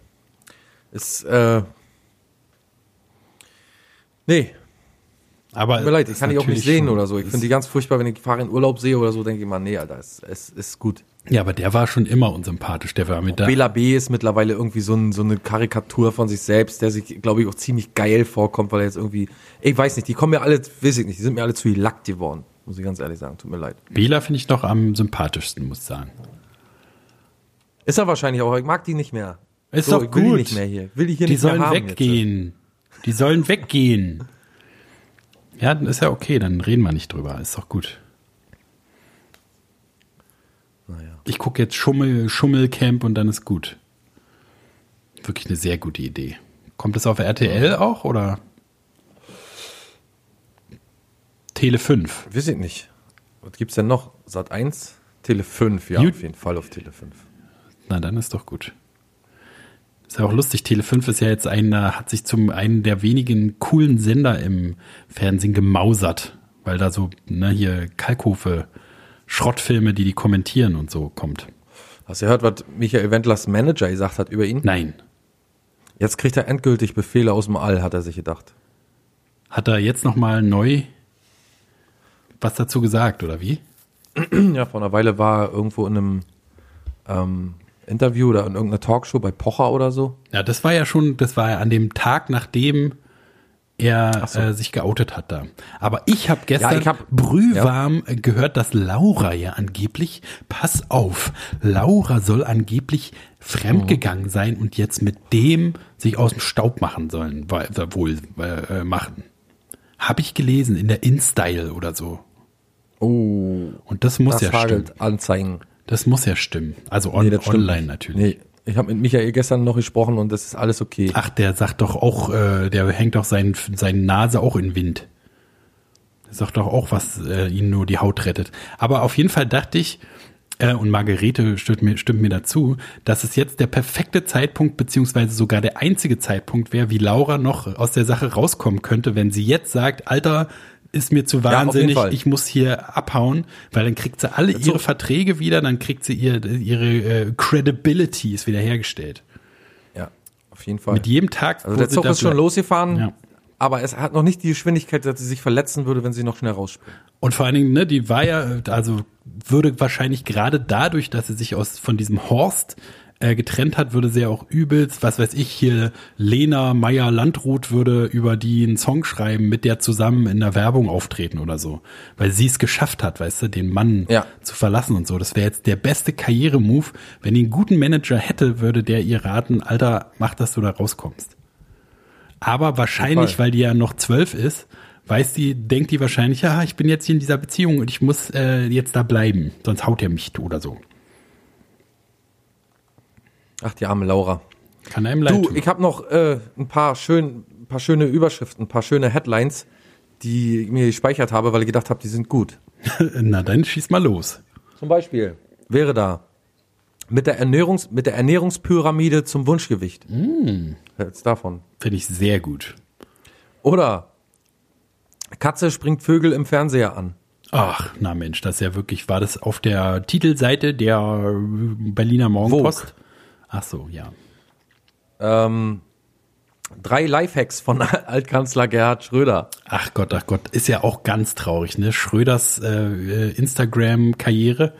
[SPEAKER 1] Ist, äh, Nee,
[SPEAKER 2] Aber
[SPEAKER 1] tut mir leid, ich
[SPEAKER 2] ist
[SPEAKER 1] kann die auch nicht sehen oder so. Ich finde die ganz furchtbar, wenn ich Fahrer in Urlaub sehe oder so, denke ich mal, nee, Alter, es, es ist gut.
[SPEAKER 2] Ja, aber der war schon immer unsympathisch. Der war mit der.
[SPEAKER 1] Bela B. ist mittlerweile irgendwie so, ein, so eine Karikatur von sich selbst, der sich, glaube ich, auch ziemlich geil vorkommt, weil er jetzt irgendwie, ich weiß nicht, die kommen mir alle, weiß ich nicht, die sind mir alle zu gelackt geworden, muss ich ganz ehrlich sagen, tut mir leid.
[SPEAKER 2] Bela finde ich noch am sympathischsten, muss ich sagen.
[SPEAKER 1] Ist er wahrscheinlich auch, ich mag die nicht mehr.
[SPEAKER 2] Ist
[SPEAKER 1] so,
[SPEAKER 2] doch
[SPEAKER 1] ich will
[SPEAKER 2] gut.
[SPEAKER 1] die nicht mehr hier. Will die hier
[SPEAKER 2] Die
[SPEAKER 1] nicht mehr
[SPEAKER 2] sollen
[SPEAKER 1] haben
[SPEAKER 2] weggehen. Die sollen weggehen. Ja, dann ist ja okay, dann reden wir nicht drüber. Ist doch gut.
[SPEAKER 1] Naja.
[SPEAKER 2] Ich gucke jetzt Schummel, Schummelcamp und dann ist gut. Wirklich eine sehr gute Idee. Kommt es auf RTL auch oder? Tele 5.
[SPEAKER 1] Weiß ich nicht. Was gibt's denn noch? Sat 1? Tele 5, ja,
[SPEAKER 2] Gut.
[SPEAKER 1] auf jeden Fall auf Tele 5.
[SPEAKER 2] Na, dann ist doch gut. Ist ja auch lustig. Tele 5 ist ja jetzt einer, hat sich zum einen der wenigen coolen Sender im Fernsehen gemausert, weil da so, ne, hier Kalkofe, Schrottfilme, die die kommentieren und so kommt.
[SPEAKER 1] Hast du gehört, was Michael Wendlers Manager gesagt hat über ihn?
[SPEAKER 2] Nein.
[SPEAKER 1] Jetzt kriegt er endgültig Befehle aus dem All, hat er sich gedacht.
[SPEAKER 2] Hat er jetzt nochmal neu was dazu gesagt, oder wie?
[SPEAKER 1] Ja, vor einer Weile war er irgendwo in einem ähm, Interview oder in irgendeiner Talkshow bei Pocher oder so.
[SPEAKER 2] Ja, das war ja schon, das war ja an dem Tag, nachdem er
[SPEAKER 1] so.
[SPEAKER 2] äh, sich geoutet hat da. Aber ich habe gestern
[SPEAKER 1] ich hab-
[SPEAKER 2] brühwarm äh, gehört, dass Laura ja angeblich, pass auf, Laura soll angeblich fremdgegangen sein und jetzt mit dem sich aus dem Staub machen sollen, weil- wohl äh, machen. Habe ich gelesen in der InStyle oder so.
[SPEAKER 1] Oh,
[SPEAKER 2] Und das muss
[SPEAKER 1] das
[SPEAKER 2] ja stimmen.
[SPEAKER 1] Anzeigen.
[SPEAKER 2] Das muss ja stimmen. Also on,
[SPEAKER 1] Nee, das
[SPEAKER 2] online natürlich.
[SPEAKER 1] Nee, ich habe mit Michael gestern noch gesprochen und das ist alles okay.
[SPEAKER 2] Ach, der sagt doch auch, äh, der hängt doch sein, seine Nase auch in Wind. Der sagt doch auch, was äh, ihn nur die Haut rettet. Aber auf jeden Fall dachte ich, äh, und Margarete stimmt mir, stimmt mir dazu, dass es jetzt der perfekte Zeitpunkt, beziehungsweise sogar der einzige Zeitpunkt wäre, wie Laura noch aus der Sache rauskommen könnte, wenn sie jetzt sagt, Alter, ist mir zu wahnsinnig,
[SPEAKER 1] Fall.
[SPEAKER 2] ich muss hier abhauen, weil dann kriegt sie alle
[SPEAKER 1] so-
[SPEAKER 2] ihre Verträge wieder, dann kriegt sie ihr, ihre äh, Credibility ist wieder hergestellt.
[SPEAKER 1] Ja, auf jeden Fall.
[SPEAKER 2] Mit jedem Tag,
[SPEAKER 1] also der Zug ist schon losgefahren,
[SPEAKER 2] Ja.
[SPEAKER 1] aber es hat noch nicht die Geschwindigkeit, dass sie sich verletzen würde, wenn sie noch schnell rausspringt.
[SPEAKER 2] Und vor allen Dingen, ne, die war ja, also würde wahrscheinlich gerade dadurch, dass sie sich aus von diesem Horst äh, getrennt hat, würde sie ja auch übelst, was weiß ich, hier Lena Meyer Landrut würde über die einen Song schreiben, mit der zusammen in der Werbung auftreten oder so. Weil sie es geschafft hat, weißt du, den Mann
[SPEAKER 1] Ja.
[SPEAKER 2] zu verlassen und so. Das wäre jetzt der beste Karrieremove. Wenn die einen guten Manager hätte, würde der ihr raten, Alter, mach, dass du da rauskommst. Aber wahrscheinlich, weil die ja noch zwölf ist, weiß die, denkt die wahrscheinlich, ja, ich bin jetzt hier in dieser Beziehung und ich muss äh, jetzt da bleiben, sonst haut er mich oder so.
[SPEAKER 1] Ach, die arme Laura.
[SPEAKER 2] Kann einem leid
[SPEAKER 1] Du,
[SPEAKER 2] tun.
[SPEAKER 1] ich habe noch äh, ein paar schön, ein paar schöne Überschriften, ein paar schöne Headlines, die ich mir gespeichert habe, weil ich gedacht habe, die sind gut.
[SPEAKER 2] Na, dann schieß mal los.
[SPEAKER 1] Zum Beispiel wäre da mit der Ernährungs mit der Ernährungspyramide zum Wunschgewicht. Mm. Jetzt davon.
[SPEAKER 2] Finde ich sehr gut.
[SPEAKER 1] Oder Katze springt Vögel im Fernseher an.
[SPEAKER 2] Ach, na Mensch, das ist ja wirklich, war das auf der Titelseite der Berliner Morgenpost? Ach so, ja.
[SPEAKER 1] Ähm, drei Lifehacks von Altkanzler Gerhard Schröder.
[SPEAKER 2] Ach Gott, ach Gott, ist ja auch ganz traurig, ne? Schröders äh, Instagram-Karriere.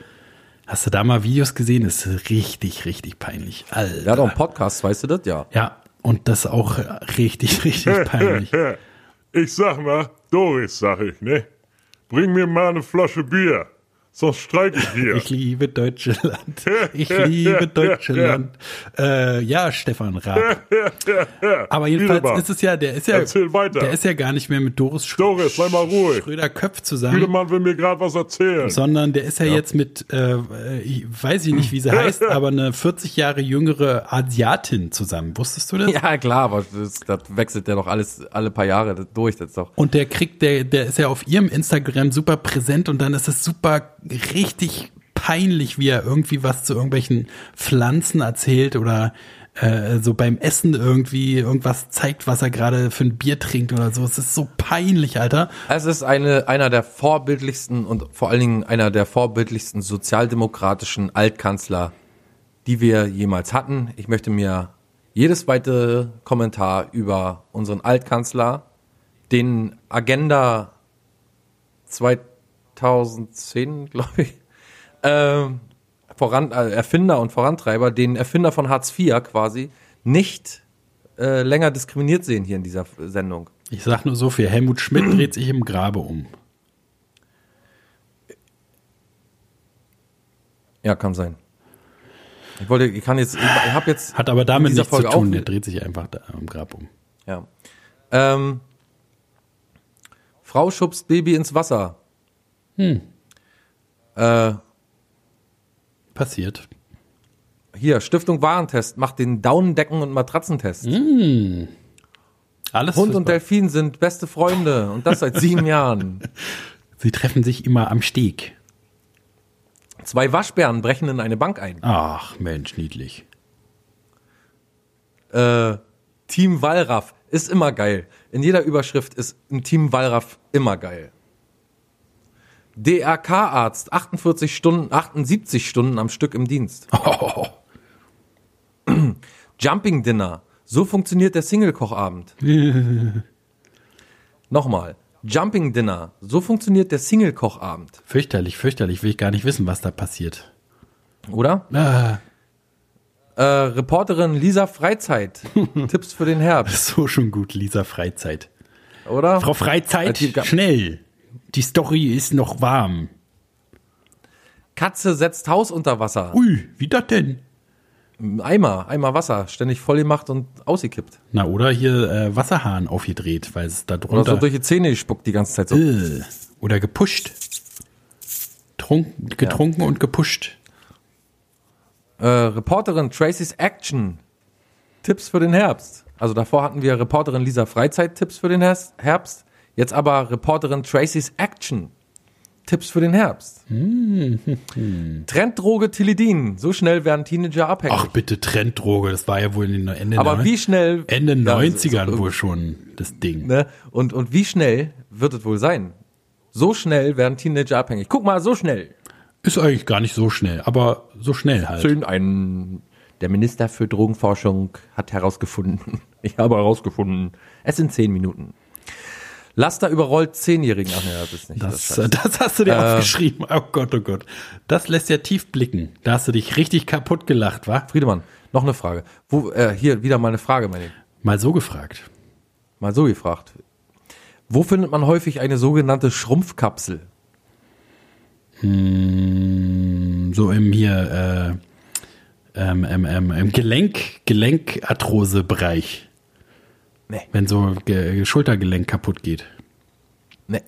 [SPEAKER 2] Hast du da mal Videos gesehen? Das ist richtig, richtig peinlich. Alter.
[SPEAKER 1] Hat auch einen Podcast, weißt du das? Ja.
[SPEAKER 2] Ja, und das auch richtig, richtig peinlich.
[SPEAKER 3] Ich sag mal, Doris, sag ich, ne? Bring mir mal eine Flasche Bier, sonst streik ich hier.
[SPEAKER 2] Ich liebe Deutschland. Ich liebe Deutschland. Äh, ja, Stefan Raab. Aber jedenfalls ist es ja, der ist ja,
[SPEAKER 3] erzähl weiter.
[SPEAKER 2] der ist ja gar nicht mehr mit Doris, Sch
[SPEAKER 3] Doris, sei mal ruhig.
[SPEAKER 2] Schröder Köpf zusammen.
[SPEAKER 3] Wiedemann will mir gerade was erzählen.
[SPEAKER 2] sondern der ist ja, jetzt mit, äh, ich weiß ich nicht, wie sie heißt, aber eine 40 Jahre jüngere Asiatin zusammen. Wusstest du das?
[SPEAKER 1] Ja, klar, aber das, das wechselt ja doch alles alle paar Jahre durch. Das doch.
[SPEAKER 2] Und der kriegt, der, der ist ja auf ihrem Instagram super präsent und dann ist es super richtig peinlich, wie er irgendwie was zu irgendwelchen Pflanzen erzählt oder äh, so beim Essen irgendwie irgendwas zeigt, was er gerade für ein Bier trinkt oder so. Es ist so peinlich, Alter.
[SPEAKER 1] Es ist eine, einer der vorbildlichsten und vor allen Dingen einer der vorbildlichsten sozialdemokratischen Altkanzler, die wir jemals hatten. Ich möchte mir jedes weitere Kommentar über unseren Altkanzler den Agenda 2010, glaube ich, ähm, voran, äh, Erfinder und Vorantreiber, den Erfinder von Hartz IV quasi, nicht äh, länger diskriminiert sehen hier in dieser Sendung.
[SPEAKER 2] Ich sag nur so viel, Helmut Schmidt dreht sich im Grabe um.
[SPEAKER 1] Ja, kann sein. Ich wollte, ich kann jetzt, ich, habe jetzt.
[SPEAKER 2] Hat aber damit nichts zu
[SPEAKER 1] Folge
[SPEAKER 2] tun,
[SPEAKER 1] auch-
[SPEAKER 2] der dreht sich einfach da im Grab um.
[SPEAKER 1] Ja. Ähm, Frau schubst Baby ins Wasser. Hm. Äh,
[SPEAKER 2] Passiert.
[SPEAKER 1] hier, Stiftung Warentest macht den Daunendecken- und Matratzentest.
[SPEAKER 2] Alles
[SPEAKER 1] Hund und. Delfin sind beste Freunde und das seit sieben Jahren.
[SPEAKER 2] Sie treffen sich immer am Steg.
[SPEAKER 1] Zwei Waschbären brechen in eine Bank ein.
[SPEAKER 2] Ach, Mensch, niedlich.
[SPEAKER 1] Äh, Team Wallraff ist immer geil. In jeder Überschrift ist ein Team Wallraff immer geil. DRK-Arzt, 48 Stunden, 78 Stunden am Stück im Dienst.
[SPEAKER 2] Oh,
[SPEAKER 1] Jumping Dinner. So funktioniert der Single-Kochabend. Nochmal. Jumping Dinner. So funktioniert der Single-Kochabend.
[SPEAKER 2] fürchterlich, fürchterlich. Will ich gar nicht wissen, was da passiert.
[SPEAKER 1] Oder?
[SPEAKER 2] Ah,
[SPEAKER 1] Äh, Reporterin Lisa Freizeit. Tipps für den Herbst.
[SPEAKER 2] so schon gut, Lisa Freizeit.
[SPEAKER 1] Oder?
[SPEAKER 2] Frau Freizeit, schnell. Die Story ist noch warm.
[SPEAKER 1] Katze setzt Haus unter Wasser.
[SPEAKER 2] Ui, wie das denn?
[SPEAKER 1] Eimer, Eimer Wasser. Ständig voll gemacht und ausgekippt.
[SPEAKER 2] Na, oder hier äh, Wasserhahn aufgedreht, weil es da
[SPEAKER 1] Oder
[SPEAKER 2] drunter...
[SPEAKER 1] so durch die Zähne gespuckt die ganze Zeit so.
[SPEAKER 2] Äh, oder gepusht. Trunk, getrunken und gepusht.
[SPEAKER 1] Äh, Reporterin Tracy's Action. Tipps für den Herbst. Also davor hatten wir Reporterin Lisa Freizeit Tipps für den Her- Herbst. Jetzt aber Reporterin Tracy's Action. Tipps für den Herbst. Trenddroge Tilidin. So schnell werden Teenager abhängig.
[SPEAKER 2] Ach bitte, Trenddroge, das war ja wohl in den Ende,
[SPEAKER 1] aber wie schnell.
[SPEAKER 2] Ende
[SPEAKER 1] Ja,
[SPEAKER 2] 90ern
[SPEAKER 1] so-
[SPEAKER 2] wohl schon das Ding.
[SPEAKER 1] Ne? Und, und wie schnell wird es wohl sein? So schnell werden Teenager abhängig. Guck mal, so schnell.
[SPEAKER 2] Ist eigentlich gar nicht so schnell, aber so schnell halt.
[SPEAKER 1] Schön, ein, der Minister für Drogenforschung hat herausgefunden. Ich habe herausgefunden. Es sind zehn Minuten. Laster überrollt Zehnjährigen. Ach nee, das ist nicht das.
[SPEAKER 2] Das, das hast du dir aufgeschrieben. Oh Gott, oh Gott. Das lässt ja tief blicken. Da hast du dich richtig kaputt gelacht, wa?
[SPEAKER 1] Friedemann, noch eine Frage. Wo, äh, hier wieder mal eine Frage, meine.
[SPEAKER 2] Mal so gefragt.
[SPEAKER 1] Mal so gefragt. Wo findet man häufig eine sogenannte Schrumpfkapsel?
[SPEAKER 2] So im hier äh, ähm, ähm, ähm, im Gelenk, Gelenkarthrose-Bereich.
[SPEAKER 1] Nee.
[SPEAKER 2] Wenn so Ge Schultergelenk kaputt geht.
[SPEAKER 1] Nee.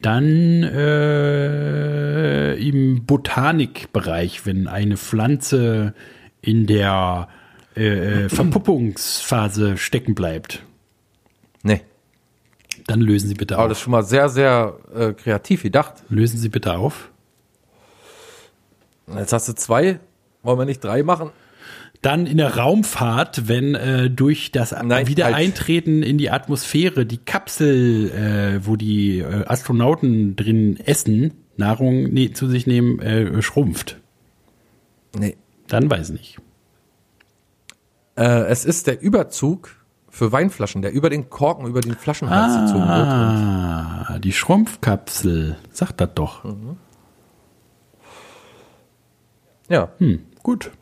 [SPEAKER 2] Dann äh, im Botanikbereich, wenn eine Pflanze in der äh, äh, Verpuppungsphase stecken bleibt,
[SPEAKER 1] Nee.
[SPEAKER 2] dann lösen Sie bitte
[SPEAKER 1] Aber
[SPEAKER 2] auf.
[SPEAKER 1] das ist schon mal sehr, sehr äh, kreativ gedacht.
[SPEAKER 2] Lösen Sie bitte auf.
[SPEAKER 1] Jetzt hast du zwei. Wollen wir nicht drei machen?
[SPEAKER 2] Dann in der Raumfahrt, wenn äh, durch das
[SPEAKER 1] Nein,
[SPEAKER 2] Wiedereintreten in die Atmosphäre die Kapsel, äh, wo die äh, Astronauten drin essen, Nahrung ne zu sich nehmen, äh, schrumpft.
[SPEAKER 1] Nee.
[SPEAKER 2] Dann weiß ich nicht.
[SPEAKER 1] Äh, es ist der Überzug für Weinflaschen, der über den Korken, über den Flaschenhals gezogen wird.
[SPEAKER 2] Ah, die Schrumpfkapsel. Sagt das doch.
[SPEAKER 1] Ja.
[SPEAKER 2] Hm, gut.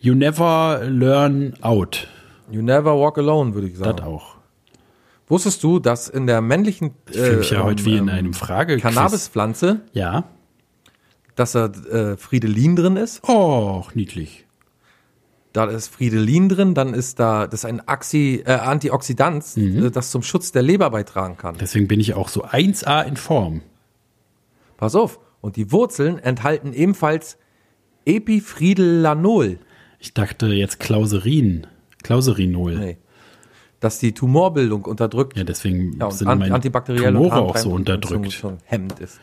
[SPEAKER 2] You never learn out.
[SPEAKER 1] You never walk alone, würde ich sagen.
[SPEAKER 2] Das auch.
[SPEAKER 1] Wusstest du, dass in der männlichen
[SPEAKER 2] Ich fühle mich ja
[SPEAKER 1] ähm,
[SPEAKER 2] heute wie in
[SPEAKER 1] ähm,
[SPEAKER 2] einem Frage.
[SPEAKER 1] Cannabispflanze,
[SPEAKER 2] Ja.
[SPEAKER 1] dass da äh, Friedelin drin ist?
[SPEAKER 2] Och, niedlich.
[SPEAKER 1] Da ist Friedelin drin, dann ist da, das ist ein Axi, äh, Antioxidant,
[SPEAKER 2] Mhm.
[SPEAKER 1] äh, das zum Schutz der Leber beitragen kann.
[SPEAKER 2] Deswegen bin ich auch so 1A in Form.
[SPEAKER 1] Pass auf. Und die Wurzeln enthalten ebenfalls Epifridelanol.
[SPEAKER 2] Ich dachte jetzt Klauserin. Klauserinol.
[SPEAKER 1] Nee. Dass die Tumorbildung unterdrückt.
[SPEAKER 2] Ja, deswegen
[SPEAKER 1] Ja,
[SPEAKER 2] sind meine
[SPEAKER 1] antibakterielle
[SPEAKER 2] Tumore auch so unterdrückt.
[SPEAKER 1] Schon hemmend ist.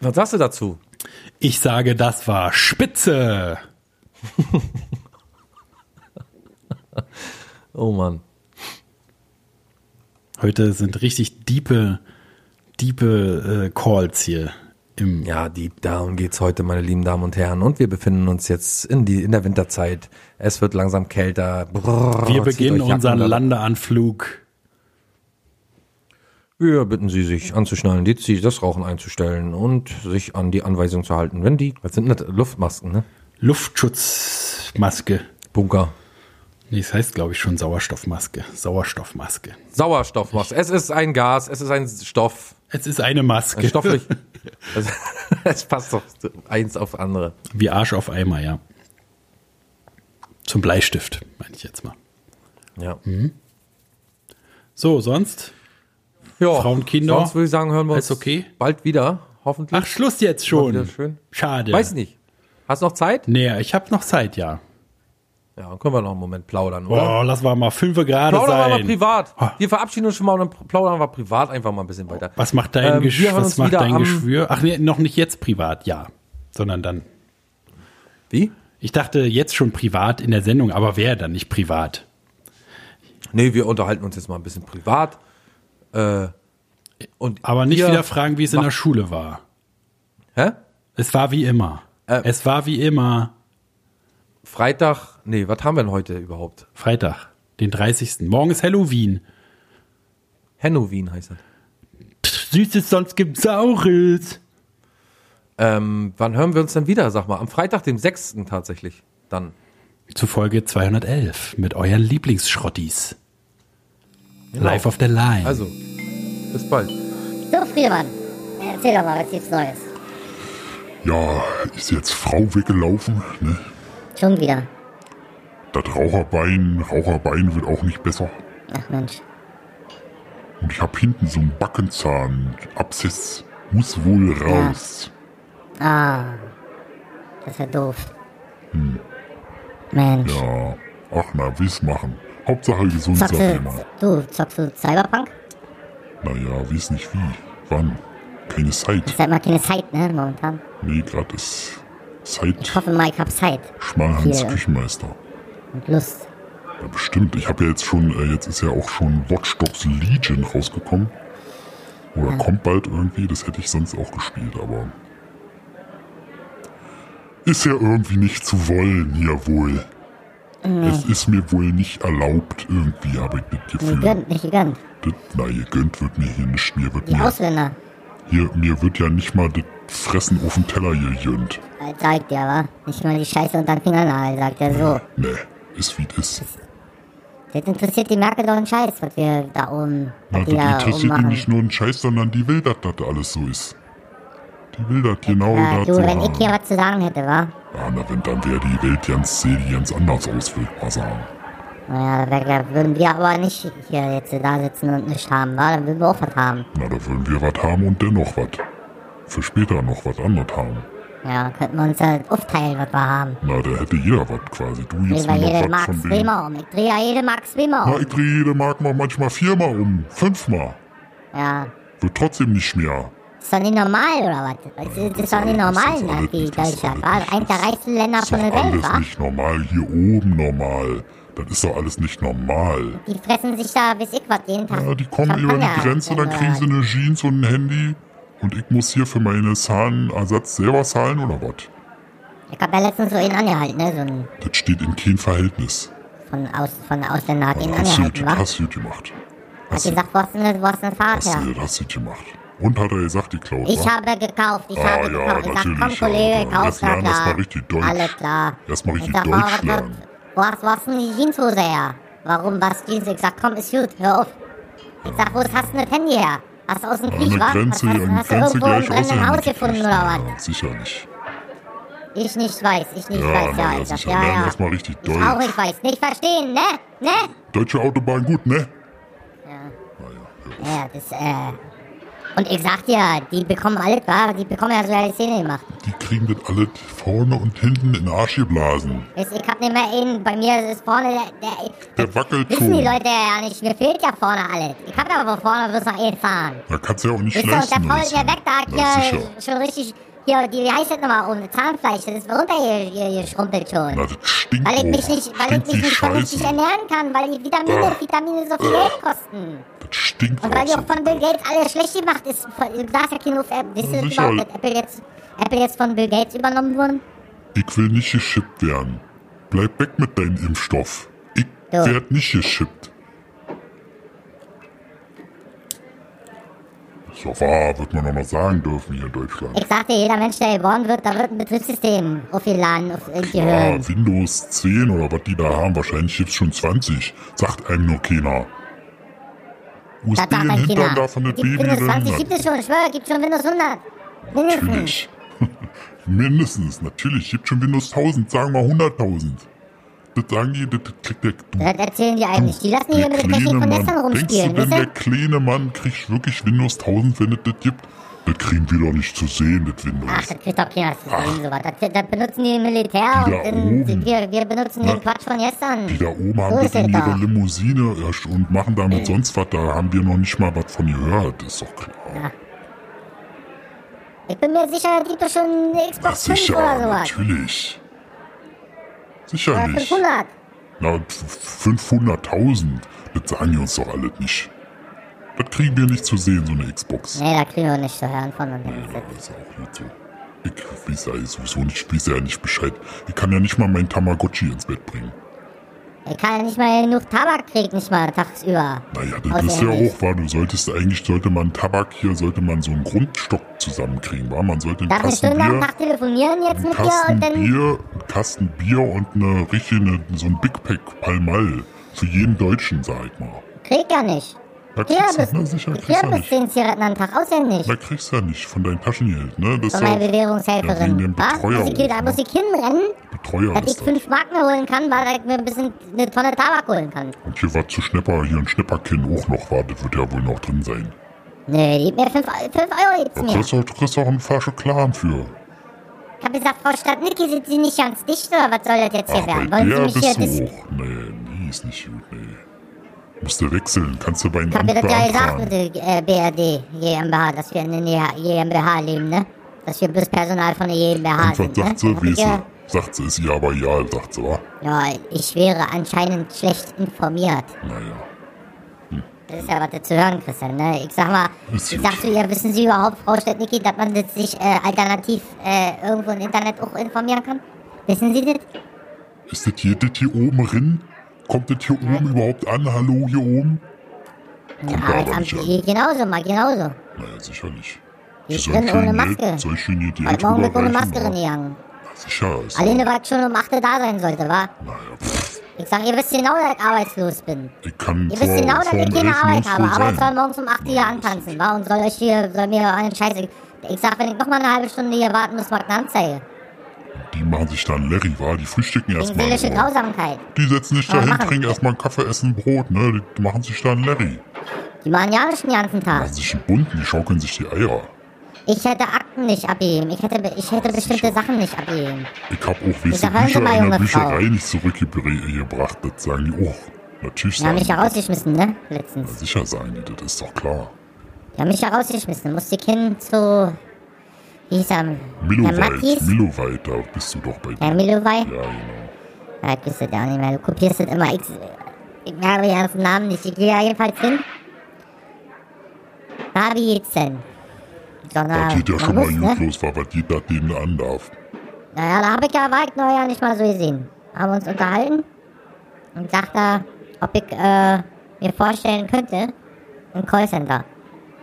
[SPEAKER 1] Was sagst du dazu?
[SPEAKER 2] Ich sage, das war spitze.
[SPEAKER 1] Oh Mann.
[SPEAKER 2] Heute sind richtig diepe, diepe äh, Calls hier. Im,
[SPEAKER 1] Ja, Deep Down geht's heute, meine lieben Damen und Herren. Und wir befinden uns jetzt in, die, in der Winterzeit. Es wird langsam kälter. Brrr,
[SPEAKER 2] Wir beginnen unseren Landeanflug
[SPEAKER 1] Wir bitten Sie, sich anzuschnallen, die Ziel, das Rauchen einzustellen und sich an die Anweisung zu halten. Wenn die, was sind das? Luftmasken, ne?
[SPEAKER 2] Luftschutzmaske.
[SPEAKER 1] Bunker.
[SPEAKER 2] Nee, es heißt, glaube ich, schon Sauerstoffmaske. Sauerstoffmaske.
[SPEAKER 1] Sauerstoffmaske. Es ist ein Gas, es ist ein Stoff.
[SPEAKER 2] Es ist eine Maske.
[SPEAKER 1] Ein stofflich. es, es passt doch eins auf andere.
[SPEAKER 2] Wie Arsch auf Eimer, ja. Zum Bleistift, meine ich jetzt mal.
[SPEAKER 1] Ja.
[SPEAKER 2] So, sonst?
[SPEAKER 1] ja.
[SPEAKER 2] Frauen, Kinder.
[SPEAKER 1] Sonst würde ich sagen, hören wir uns
[SPEAKER 2] okay?
[SPEAKER 1] bald wieder, hoffentlich.
[SPEAKER 2] Ach, Schluss jetzt schon. Schade.
[SPEAKER 1] Weiß nicht. Hast du noch Zeit?
[SPEAKER 2] Nee, ich habe noch Zeit, ja.
[SPEAKER 1] Ja, dann können wir noch einen Moment plaudern, oder?
[SPEAKER 2] Boah, lass mal mal fünf gerade
[SPEAKER 1] Plaudern wir mal
[SPEAKER 2] sein.
[SPEAKER 1] privat. Wir verabschieden uns schon mal und dann plaudern wir privat einfach mal ein bisschen weiter.
[SPEAKER 2] Was macht dein,
[SPEAKER 1] Ähm,
[SPEAKER 2] Gesch
[SPEAKER 1] wir hören
[SPEAKER 2] was macht dein Geschwür? Ach nee, noch nicht jetzt privat, ja. Sondern dann.
[SPEAKER 1] Wie?
[SPEAKER 2] Ich dachte jetzt schon privat in der Sendung, aber wer dann nicht privat?
[SPEAKER 1] Nee, wir unterhalten uns jetzt mal ein bisschen privat. Äh, und
[SPEAKER 2] Aber nicht wieder fragen, wie es in der Schule war.
[SPEAKER 1] Hä?
[SPEAKER 2] Es war wie immer.
[SPEAKER 1] Äh.
[SPEAKER 2] es war wie immer.
[SPEAKER 1] Freitag, nee, was haben wir denn heute überhaupt?
[SPEAKER 2] Freitag, den 30. Morgen ist Halloween.
[SPEAKER 1] Halloween heißt das.
[SPEAKER 2] Süßes, sonst gibt's Saures.
[SPEAKER 1] Ähm, wann hören wir uns denn wieder, sag mal? Am Freitag, dem 6. tatsächlich. Dann.
[SPEAKER 2] Zu Folge 211 mit euren Lieblingsschrottis. Live auf der Line.
[SPEAKER 1] Also, bis bald.
[SPEAKER 4] So, Friedemann, erzähl doch mal, was gibt's Neues?
[SPEAKER 3] Ja, ist jetzt Frau weggelaufen, ne?
[SPEAKER 4] Schon wieder.
[SPEAKER 3] Das Raucherbein, Raucherbein wird auch nicht besser.
[SPEAKER 4] Ach Mensch.
[SPEAKER 3] Und ich habe hinten so einen Backenzahn. Abszess muss wohl raus.
[SPEAKER 4] Ah, das ist ja doof. Mensch.
[SPEAKER 3] Ja, ach na, wie's machen. Hauptsache gesund,
[SPEAKER 4] Zockst
[SPEAKER 3] ich
[SPEAKER 4] du, zockst du Cyberpunk?
[SPEAKER 3] Naja, wie's nicht wie. Wann? Keine Zeit.
[SPEAKER 4] Ist halt mal keine Zeit, ne, momentan.
[SPEAKER 3] Nee, grad ist
[SPEAKER 4] Ich
[SPEAKER 3] Zeit.
[SPEAKER 4] hoffe, Mike hat Zeit
[SPEAKER 3] Schmalhans. Küchenmeister.
[SPEAKER 4] und Lust.
[SPEAKER 3] Ja, bestimmt. Ich habe ja jetzt schon, äh, jetzt ist ja auch schon Watch Dogs Legion rausgekommen. Oder kommt bald irgendwie. Das hätte ich sonst auch gespielt, aber. Ist ja irgendwie nicht zu wollen hier wohl. Es ist mir wohl nicht erlaubt, irgendwie, habe ich das
[SPEAKER 4] Nicht
[SPEAKER 3] Gefühl.
[SPEAKER 4] gegönnt, nicht gegönnt.
[SPEAKER 3] Das, na, gegönnt wird mir hier nicht. Mir wird,
[SPEAKER 4] Die
[SPEAKER 3] mir,
[SPEAKER 4] Ausländer.
[SPEAKER 3] hier, mir wird ja nicht mal das Fressen auf den Teller gegönnt.
[SPEAKER 4] Sagt der, wa? Nicht mal die Scheiße unter den Fingernagel, sagt er so.
[SPEAKER 3] Nee, ist wie es ist.
[SPEAKER 4] Das interessiert die Merkel doch einen Scheiß, was wir da oben,
[SPEAKER 3] Na, das
[SPEAKER 4] die da
[SPEAKER 3] interessiert die nicht nur einen Scheiß, sondern die will, dass das alles so ist. Die will das genau
[SPEAKER 4] Ja,
[SPEAKER 3] das
[SPEAKER 4] du,
[SPEAKER 3] so
[SPEAKER 4] wenn ich hier was zu sagen hätte, wa?
[SPEAKER 3] Ja, na, wenn dann wäre die Welt ganz, sähe die ganz anders aus, will ich mal sagen.
[SPEAKER 4] Naja, da würden wir aber nicht hier jetzt da sitzen und nichts haben, wa? Dann würden wir auch was haben.
[SPEAKER 3] Na, da würden wir was haben und dennoch was. Für später noch was anderes haben.
[SPEAKER 4] Ja, könnten wir uns ja aufteilen, was wir haben.
[SPEAKER 3] Na, da hätte jeder was quasi. Du jetzt
[SPEAKER 4] drehe
[SPEAKER 3] nur
[SPEAKER 4] jede
[SPEAKER 3] noch was
[SPEAKER 4] Mark zweimal um. Ich drehe ja jede Mark zweimal
[SPEAKER 3] Na,
[SPEAKER 4] um.
[SPEAKER 3] ich drehe jede Mark mal manchmal viermal um. Fünfmal.
[SPEAKER 4] Ja.
[SPEAKER 3] Wird trotzdem nicht mehr.
[SPEAKER 4] Ist doch nicht normal, oder was? Das ist, das ist doch nicht normal
[SPEAKER 3] Das ist
[SPEAKER 4] in
[SPEAKER 3] alles
[SPEAKER 4] wie
[SPEAKER 3] das ist
[SPEAKER 4] Deutschland? Eins der reichsten Länder
[SPEAKER 3] Das ist
[SPEAKER 4] von der Welt,
[SPEAKER 3] alles
[SPEAKER 4] wa?
[SPEAKER 3] nicht normal. Hier oben normal. Das ist doch alles nicht normal.
[SPEAKER 4] Die fressen sich da, bis ich was, jeden Tag.
[SPEAKER 3] Ja, die kommen über die Grenze, dann kriegen sie eine Jeans und ein Handy. Und ich muss hier für meine Zahnersatz selber zahlen oder was?
[SPEAKER 4] Ich hab ja letztens so einen angehalten, ne? So ein
[SPEAKER 3] Das steht in kein Verhältnis.
[SPEAKER 4] von, aus, von Ausländer hat ihn
[SPEAKER 3] Also hast,
[SPEAKER 4] angehalten, wa?
[SPEAKER 3] hast du gut gemacht.
[SPEAKER 4] Hat
[SPEAKER 3] Hast, du-
[SPEAKER 4] gesagt, wo hast du denn Fahrrad
[SPEAKER 3] hast,
[SPEAKER 4] her?
[SPEAKER 3] du- hast du gut gemacht. Und hat er gesagt, die klaut,
[SPEAKER 4] Ich
[SPEAKER 3] wa?
[SPEAKER 4] habe gekauft, ich
[SPEAKER 3] Ah,
[SPEAKER 4] habe
[SPEAKER 3] ja,
[SPEAKER 4] gekauft. Ich sag, komm
[SPEAKER 3] ja.
[SPEAKER 4] Kollege,
[SPEAKER 3] Ja,
[SPEAKER 4] kauf, na klar.
[SPEAKER 3] erst mal richtig Deutsch.
[SPEAKER 4] Alles klar.
[SPEAKER 3] Erst mal richtig
[SPEAKER 4] ich sag,
[SPEAKER 3] Deutsch
[SPEAKER 4] oh, was,
[SPEAKER 3] lernen.
[SPEAKER 4] Wo hast, wo hast du die Jeanshose her? Warum, was Jeans? Ich sag, komm, ist gut, hör auf. Ich sag, wo hast du denn das Handy her? Hast du aus dem Krieg, wa?
[SPEAKER 3] Grenze,
[SPEAKER 4] hast, hast,
[SPEAKER 3] der
[SPEAKER 4] hast du irgendwo
[SPEAKER 3] gleich
[SPEAKER 4] brennenden Haus gefunden, oder was?
[SPEAKER 3] Ja, sicher nicht.
[SPEAKER 4] Ich nicht weiß, ich nicht
[SPEAKER 3] Ja,
[SPEAKER 4] weiß,
[SPEAKER 3] na,
[SPEAKER 4] ja.
[SPEAKER 3] ja,
[SPEAKER 4] Ich ja, ja.
[SPEAKER 3] mal richtig
[SPEAKER 4] Ich auch
[SPEAKER 3] Deutsch.
[SPEAKER 4] nicht weiß, nicht verstehen, ne? Ne?
[SPEAKER 3] Deutsche Autobahn gut, ne?
[SPEAKER 4] Ja.
[SPEAKER 3] Naja, hör auf.
[SPEAKER 4] Ja, das, äh. Und ich sag dir, die bekommen alles, wa? Die bekommen ja sogar die Szene gemacht.
[SPEAKER 3] Die kriegen das alles vorne und hinten in den Arsch geblasen.
[SPEAKER 4] Weißt, Ich hab nicht mehr einen, bei mir ist vorne der, der,
[SPEAKER 3] Der wackelt
[SPEAKER 4] Wissen die
[SPEAKER 3] schon.
[SPEAKER 4] Leute ja nicht, mir fehlt ja vorne alles. Ich hab ja aber vorne bloß noch einen fahren.
[SPEAKER 3] Da kannst du ja auch nicht
[SPEAKER 4] ihr, und der fault
[SPEAKER 3] das.
[SPEAKER 4] mir weg, da hat hier
[SPEAKER 3] sicher.
[SPEAKER 4] schon richtig, hier, die, wie heißt das nochmal, ohne Zahnfleisch, das ist runtergeschrumpelt schon.
[SPEAKER 3] Na, das stinkt
[SPEAKER 4] Weil ich mich nicht, weil ich mich nicht vernünftig ernähren kann, weil die Vitamine,
[SPEAKER 3] Ah.
[SPEAKER 4] Vitamine so viel Geld kosten.
[SPEAKER 3] Stinkt
[SPEAKER 4] Und weil die
[SPEAKER 3] so.
[SPEAKER 4] auch von Bill Gates alles schlecht gemacht ist. Du darfst ja keine auf Apple. Wisst ihr überhaupt, dass Apple jetzt, Apple jetzt von Bill Gates übernommen wurde?
[SPEAKER 3] Ich will nicht geschippt werden. Bleib weg mit deinem Impfstoff. Ich
[SPEAKER 4] Ja.
[SPEAKER 3] werd nicht geschippt. Ist doch wahr, wird man doch noch sagen dürfen hier in Deutschland.
[SPEAKER 4] Ich sagte, jeder Mensch, der geboren wird, da wird ein Betriebssystem aufgeladen auf
[SPEAKER 3] Ja,
[SPEAKER 4] Gehirn.
[SPEAKER 3] Windows 10 oder was die da haben, wahrscheinlich gibt's schon 20. Sagt einem nur keiner. USB
[SPEAKER 4] ein
[SPEAKER 3] den Hintern davon das
[SPEAKER 4] Gibt
[SPEAKER 3] Baby
[SPEAKER 4] Windows
[SPEAKER 3] drin
[SPEAKER 4] 20
[SPEAKER 3] hat.
[SPEAKER 4] gibt es schon, ich schwöre, gibt schon Windows 100. Mindestens.
[SPEAKER 3] Natürlich. Mindestens, natürlich. Gibt schon Windows 1000, sagen wir 100.000. Das sagen die, das kriegt der... Du,
[SPEAKER 4] Das erzählen die eigentlich. Die lassen hier mit der Technik von gestern
[SPEAKER 3] Denkst du
[SPEAKER 4] rumspielen,
[SPEAKER 3] denn, der kleine Mann kriegt wirklich Windows 1000, wenn es das gibt? Das kriegen wir doch nicht zu sehen, das Windows.
[SPEAKER 4] Ach, das kriegt doch keiner zu sehen, sowas. Das, das benutzen die Militär
[SPEAKER 3] Die
[SPEAKER 4] und
[SPEAKER 3] da
[SPEAKER 4] in,
[SPEAKER 3] oben.
[SPEAKER 4] wir, wir benutzen
[SPEAKER 3] Na,
[SPEAKER 4] den Quatsch von gestern.
[SPEAKER 3] Die da oben haben
[SPEAKER 4] So
[SPEAKER 3] das in ihrer. Limousine erst und machen damit sonst was. Da haben wir noch nicht mal was von gehört. Das ist doch klar.
[SPEAKER 4] Ich bin mir sicher, die gibt doch schon eine
[SPEAKER 3] Na,
[SPEAKER 4] Xbox 5
[SPEAKER 3] sicher,
[SPEAKER 4] oder sowas.
[SPEAKER 3] natürlich.
[SPEAKER 4] Oder
[SPEAKER 3] Sicherlich.
[SPEAKER 4] 500.
[SPEAKER 3] Na, f- 500.000. Das sagen die uns doch alle nicht. Das kriegen wir nicht zu sehen, so eine Xbox.
[SPEAKER 4] Nee, da kriegen wir nicht zu hören von uns.
[SPEAKER 3] Ja, das ist auch nicht so. Ich weiß ja sowieso nicht, ich weiß ja nicht Bescheid. Ich kann ja nicht mal meinen Tamagotchi ins Bett bringen.
[SPEAKER 4] Ich kann ja nicht mal genug Tabak kriegen, nicht mal tagsüber.
[SPEAKER 3] Naja, das ist ja auch wahr. Du solltest eigentlich, sollte man Tabak hier, sollte man so einen Grundstock zusammenkriegen, war? Man sollte einen
[SPEAKER 4] Darf
[SPEAKER 3] Kasten
[SPEAKER 4] Stunde am
[SPEAKER 3] Bier,
[SPEAKER 4] Tag telefonieren jetzt
[SPEAKER 3] einen
[SPEAKER 4] mit dir
[SPEAKER 3] Kasten
[SPEAKER 4] und dann...
[SPEAKER 3] Bier, einen Kasten Bier und eine richtige, so ein Big Pack Palmal. Für jeden Deutschen, sag ich mal.
[SPEAKER 4] Krieg ja nicht.
[SPEAKER 3] Da
[SPEAKER 4] Ja,
[SPEAKER 3] kriegst
[SPEAKER 4] bis,
[SPEAKER 3] du, na sicher,
[SPEAKER 4] ich
[SPEAKER 3] kriegst
[SPEAKER 4] krieg
[SPEAKER 3] du nicht.
[SPEAKER 4] 10 Zigaretten am Tag, auswendig.
[SPEAKER 3] Da kriegst du ja nicht von deinem Taschengeld, ne? Das
[SPEAKER 4] Von meiner
[SPEAKER 3] ja
[SPEAKER 4] Bewährungshelferin.
[SPEAKER 3] Ja,
[SPEAKER 4] Was?
[SPEAKER 3] Betreuer
[SPEAKER 4] Muss ich, da muss
[SPEAKER 3] ne?
[SPEAKER 4] ich hinrennen,
[SPEAKER 3] Betreuer
[SPEAKER 4] dass ich
[SPEAKER 3] das.
[SPEAKER 4] fünf Marken holen kann, weil ich mir ein bisschen eine Tonne Tabak holen kann.
[SPEAKER 3] Und hier war zu Schnepper, hier ein Schnepperkinn auch noch war, das wird ja wohl noch drin sein.
[SPEAKER 4] Nee, die gibt mir 5 Euro mir.
[SPEAKER 3] kriegst du du kriegst auch eine Flasche Clan für.
[SPEAKER 4] Ich hab gesagt, Frau Stadtnicki, sind Sie nicht ganz dicht oder was soll das jetzt hier
[SPEAKER 3] Ach,
[SPEAKER 4] werden?
[SPEAKER 3] bei
[SPEAKER 4] Wollen
[SPEAKER 3] der
[SPEAKER 4] Sie mich
[SPEAKER 3] bist
[SPEAKER 4] hier...
[SPEAKER 3] du auch. Nee, nee, ist nicht gut, nee. Musst du wechseln, kannst du bei einem
[SPEAKER 4] Ich hab dir das ja gesagt mit der äh, BRD GmbH, dass wir in der GmbH leben, ne? Dass wir bloß Personal von der GmbH
[SPEAKER 3] Und
[SPEAKER 4] sind,
[SPEAKER 3] sagt
[SPEAKER 4] ne?
[SPEAKER 3] sie, wie sie?
[SPEAKER 4] ja-
[SPEAKER 3] Sagt sie, ist ihr aber ja, sagt sie, wa?
[SPEAKER 4] Ja, ich wäre anscheinend schlecht informiert.
[SPEAKER 3] Naja.
[SPEAKER 4] Das ist ja was zu hören, Christian, ne? Ich sag mal,
[SPEAKER 3] Ist
[SPEAKER 4] ich
[SPEAKER 3] gut.
[SPEAKER 4] sag zu ihr, wissen Sie überhaupt, Frau Stadtnicki, dass man sich äh, alternativ äh, irgendwo im Internet auch informieren kann? Wissen Sie das?
[SPEAKER 3] Ist das hier, das hier oben drin? Kommt das hier oben überhaupt an? Hallo, hier oben? Kommt da aber nicht an.
[SPEAKER 4] hier genauso, mal genauso.
[SPEAKER 3] Naja, sicherlich.
[SPEAKER 4] Die
[SPEAKER 3] Die
[SPEAKER 4] ist drin ohne Maske.
[SPEAKER 3] Soll ich Ihnen hier die
[SPEAKER 4] Heute Morgen mit ohne Maske
[SPEAKER 3] wa?
[SPEAKER 4] reingegangen.
[SPEAKER 3] Sicher. Ist
[SPEAKER 4] Alleine, weil ich schon um 8 Uhr da sein sollte, wa?
[SPEAKER 3] Naja, pff,
[SPEAKER 4] Ich sag, ihr wisst genau, dass ich arbeitslos bin.
[SPEAKER 3] ich kann
[SPEAKER 4] Ihr wisst genau, dass ich keine
[SPEAKER 3] 11.
[SPEAKER 4] Arbeit habe, aber ich soll morgens um 8 Uhr hier antanzen, wa? Und soll euch hier, soll mir einen Scheiß... Ich sag, wenn ich noch mal eine halbe Stunde hier warten muss, mag ich eine Anzeige.
[SPEAKER 3] Die machen sich dann Larry, wa? Die frühstücken erstmal.
[SPEAKER 4] seelische
[SPEAKER 3] wa?
[SPEAKER 4] Grausamkeit.
[SPEAKER 3] Die setzen sich dahin, trinken erstmal einen Kaffee, essen Brot, ne? Die machen sich dann Larry.
[SPEAKER 4] Die machen ja nicht den ganzen Tag.
[SPEAKER 3] Machen sich einen bunten, die schaukeln sich die Eier.
[SPEAKER 4] Ich hätte Akten nicht abgeben. Ich hätte, ich hätte bestimmte Sachen nicht abgeben.
[SPEAKER 3] Ich hab auch
[SPEAKER 4] Sie
[SPEAKER 3] Bücher
[SPEAKER 4] mal,
[SPEAKER 3] in der Bücherei
[SPEAKER 4] Frau.
[SPEAKER 3] nicht zurückgebracht. Das sagen die auch. Natürlich
[SPEAKER 4] Die haben
[SPEAKER 3] sagen
[SPEAKER 4] mich
[SPEAKER 3] die
[SPEAKER 4] ja rausgeschmissen, ne? Letztens.
[SPEAKER 3] sicher sagen die, das ist doch klar.
[SPEAKER 4] Die haben mich ja rausgeschmissen. Musste ich hin zu... Er? Herr
[SPEAKER 3] Milloweit? Milloweit, da bist du doch bei dir.
[SPEAKER 4] Milowai?
[SPEAKER 3] Ja, genau.
[SPEAKER 4] Ja, ich wüsste ja auch nicht mehr. Du kopierst das immer. Ich, ich habe die ganzen Namen nicht. Ich gehe ja jedenfalls hin. Na, wie geht's denn? So, na,
[SPEAKER 3] Das geht ja schon mal gut
[SPEAKER 4] ne?
[SPEAKER 3] los, war, was jeder denen andarf.
[SPEAKER 4] Naja, da habe ich ja Waldneuer ja nicht mal so gesehen. Haben uns unterhalten und sagt ob ich äh, mir vorstellen könnte, ein Callcenter.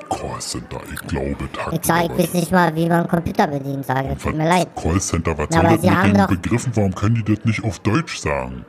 [SPEAKER 3] Callcenter, ich glaube, Tag
[SPEAKER 4] Ich sage, ich weiß nicht mal, wie man Computer bedient, sage ich. Tut mir leid.
[SPEAKER 3] Callcenter, was
[SPEAKER 4] Ja,
[SPEAKER 3] soll
[SPEAKER 4] aber
[SPEAKER 3] das
[SPEAKER 4] Sie
[SPEAKER 3] mit
[SPEAKER 4] haben
[SPEAKER 3] den Begriffen? Warum können die das nicht auf Deutsch sagen?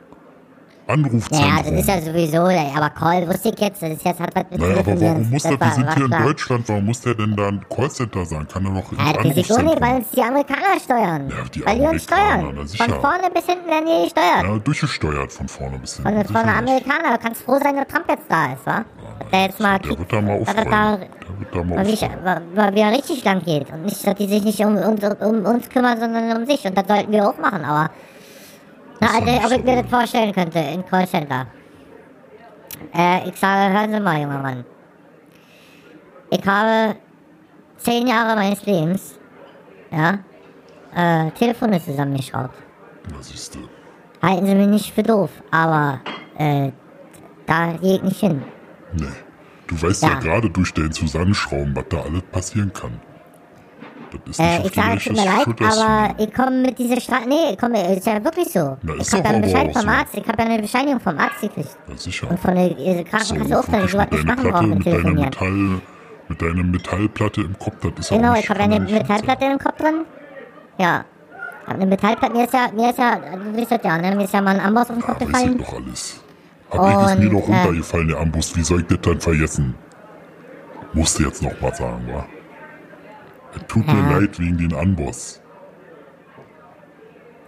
[SPEAKER 3] Anrufzentrum.
[SPEAKER 4] Naja, das ist ja sowieso, aber Call wusste ich jetzt, das ist jetzt hat was mit
[SPEAKER 3] Naja, aber warum muss der, wir sind hier in. Deutschland, warum muss der denn da ein Callcenter sein? Kann er doch
[SPEAKER 4] Ja, das auch nicht, weil uns die Amerikaner steuern.
[SPEAKER 3] Ja, die
[SPEAKER 4] weil die uns steuern. Von vorne bis hinten werden die gesteuert.
[SPEAKER 3] Ja, durchgesteuert von vorne bis hinten.
[SPEAKER 4] Von, von den. Amerikanern. Du kannst froh sein, dass Trump jetzt da ist, wa? Der jetzt mal
[SPEAKER 3] Der wird da mal aufräumen.
[SPEAKER 4] da
[SPEAKER 3] Der wird da mal
[SPEAKER 4] mal wieder richtig lang geht. Und nicht, dass die sich nicht um, um, um uns kümmern, sondern um sich. Und das sollten wir auch machen, aber. Na,
[SPEAKER 3] doch
[SPEAKER 4] also, ob ich mir das vorstellen könnte, in Callcenter. Äh, ich sage, hören Sie mal, junger Mann. Ich habe zehn Jahre meines Lebens, ja, äh, Telefone zusammengeschraubt.
[SPEAKER 3] Na, siehst du.
[SPEAKER 4] Halten Sie mich nicht für doof, aber, äh, da gehe ich nicht hin.
[SPEAKER 3] Nee. Du weißt ja,
[SPEAKER 4] Ja.
[SPEAKER 3] gerade durch dein Zusammenschrauben, was da alles passieren kann. Das ist
[SPEAKER 4] Äh, ich sage, es tut mir leid, aber ich komme mit dieser Straße. Nee, ich komme, ist ja wirklich so.
[SPEAKER 3] Na,
[SPEAKER 4] ich
[SPEAKER 3] ist
[SPEAKER 4] habe ja einen Bescheid vom
[SPEAKER 3] so.
[SPEAKER 4] Arzt, ich habe ja eine Bescheinigung vom Arzt gekriegt.
[SPEAKER 3] Ja, sicher.
[SPEAKER 4] Und von der äh,
[SPEAKER 3] So,
[SPEAKER 4] Krankenkasse auch, dass ich sowas nicht machen brauche mit Telefonieren.
[SPEAKER 3] Metall, Mit deiner Metallplatte im Kopf, das ist
[SPEAKER 4] Genau, ich habe eine Metallplatte im Kopf drin. Ja. Eine Metallplatte, mir ist ja, mir ist ja, du das ja, ne? Mir ist ja mal ein Amboss auf den Kopf
[SPEAKER 3] Ja, weiß ich
[SPEAKER 4] gefallen.
[SPEAKER 3] doch alles. Hab ich ist mir
[SPEAKER 4] Und,
[SPEAKER 3] doch
[SPEAKER 4] äh,
[SPEAKER 3] runtergefallen, der Ambus. Wie soll ich das dann vergessen? Musste jetzt noch mal sagen, wa? Es tut mir
[SPEAKER 4] Ja.
[SPEAKER 3] leid wegen den Amboss.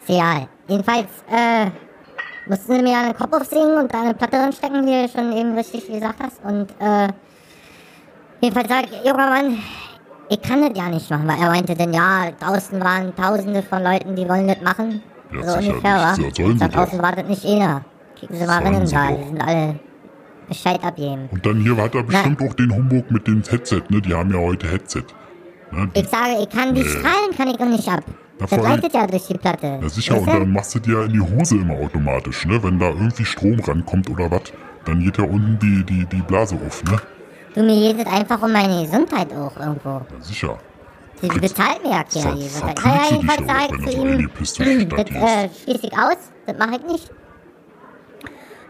[SPEAKER 4] Ist egal. Jedenfalls, äh, mussten sie mir einen Kopf aufsingen und da eine Platte reinstecken, wie du schon eben richtig gesagt hast. Und, äh, jedenfalls sag ich, junger Mann, ich kann das ja nicht machen, weil er meinte dann, ja, draußen waren tausende von Leuten, die wollen das machen.
[SPEAKER 3] Ja,
[SPEAKER 4] so ungefähr, wa?
[SPEAKER 3] nicht. Ja, sollen
[SPEAKER 4] da draußen war das nicht einer. Kicken Sie mal rein da, die sind alle Bescheid abgeben.
[SPEAKER 3] Und dann hier hat er bestimmt auch den Humbug mit dem Headset, ne? Die haben ja heute Headset. Die,
[SPEAKER 4] Ich sage, ich kann die
[SPEAKER 3] Nee.
[SPEAKER 4] Strahlen kann ich doch nicht ab.
[SPEAKER 3] Na,
[SPEAKER 4] Das leitet ja durch die Platte.
[SPEAKER 3] ja, sicher,
[SPEAKER 4] Weißt
[SPEAKER 3] und dann machst du dir ja in die Hose immer automatisch, ne? Wenn da irgendwie Strom rankommt oder was, dann geht ja unten die, die, die Blase auf, ne?
[SPEAKER 4] Du, mir geht es einfach um meine Gesundheit auch irgendwo.
[SPEAKER 3] Ja, sicher.
[SPEAKER 4] Sie bezahlt mir ja keiner die Gesundheit.
[SPEAKER 3] du dich
[SPEAKER 4] jedenfalls sage ich zu ihm,
[SPEAKER 3] die
[SPEAKER 4] das äh, schließe ich aus, das mache ich nicht.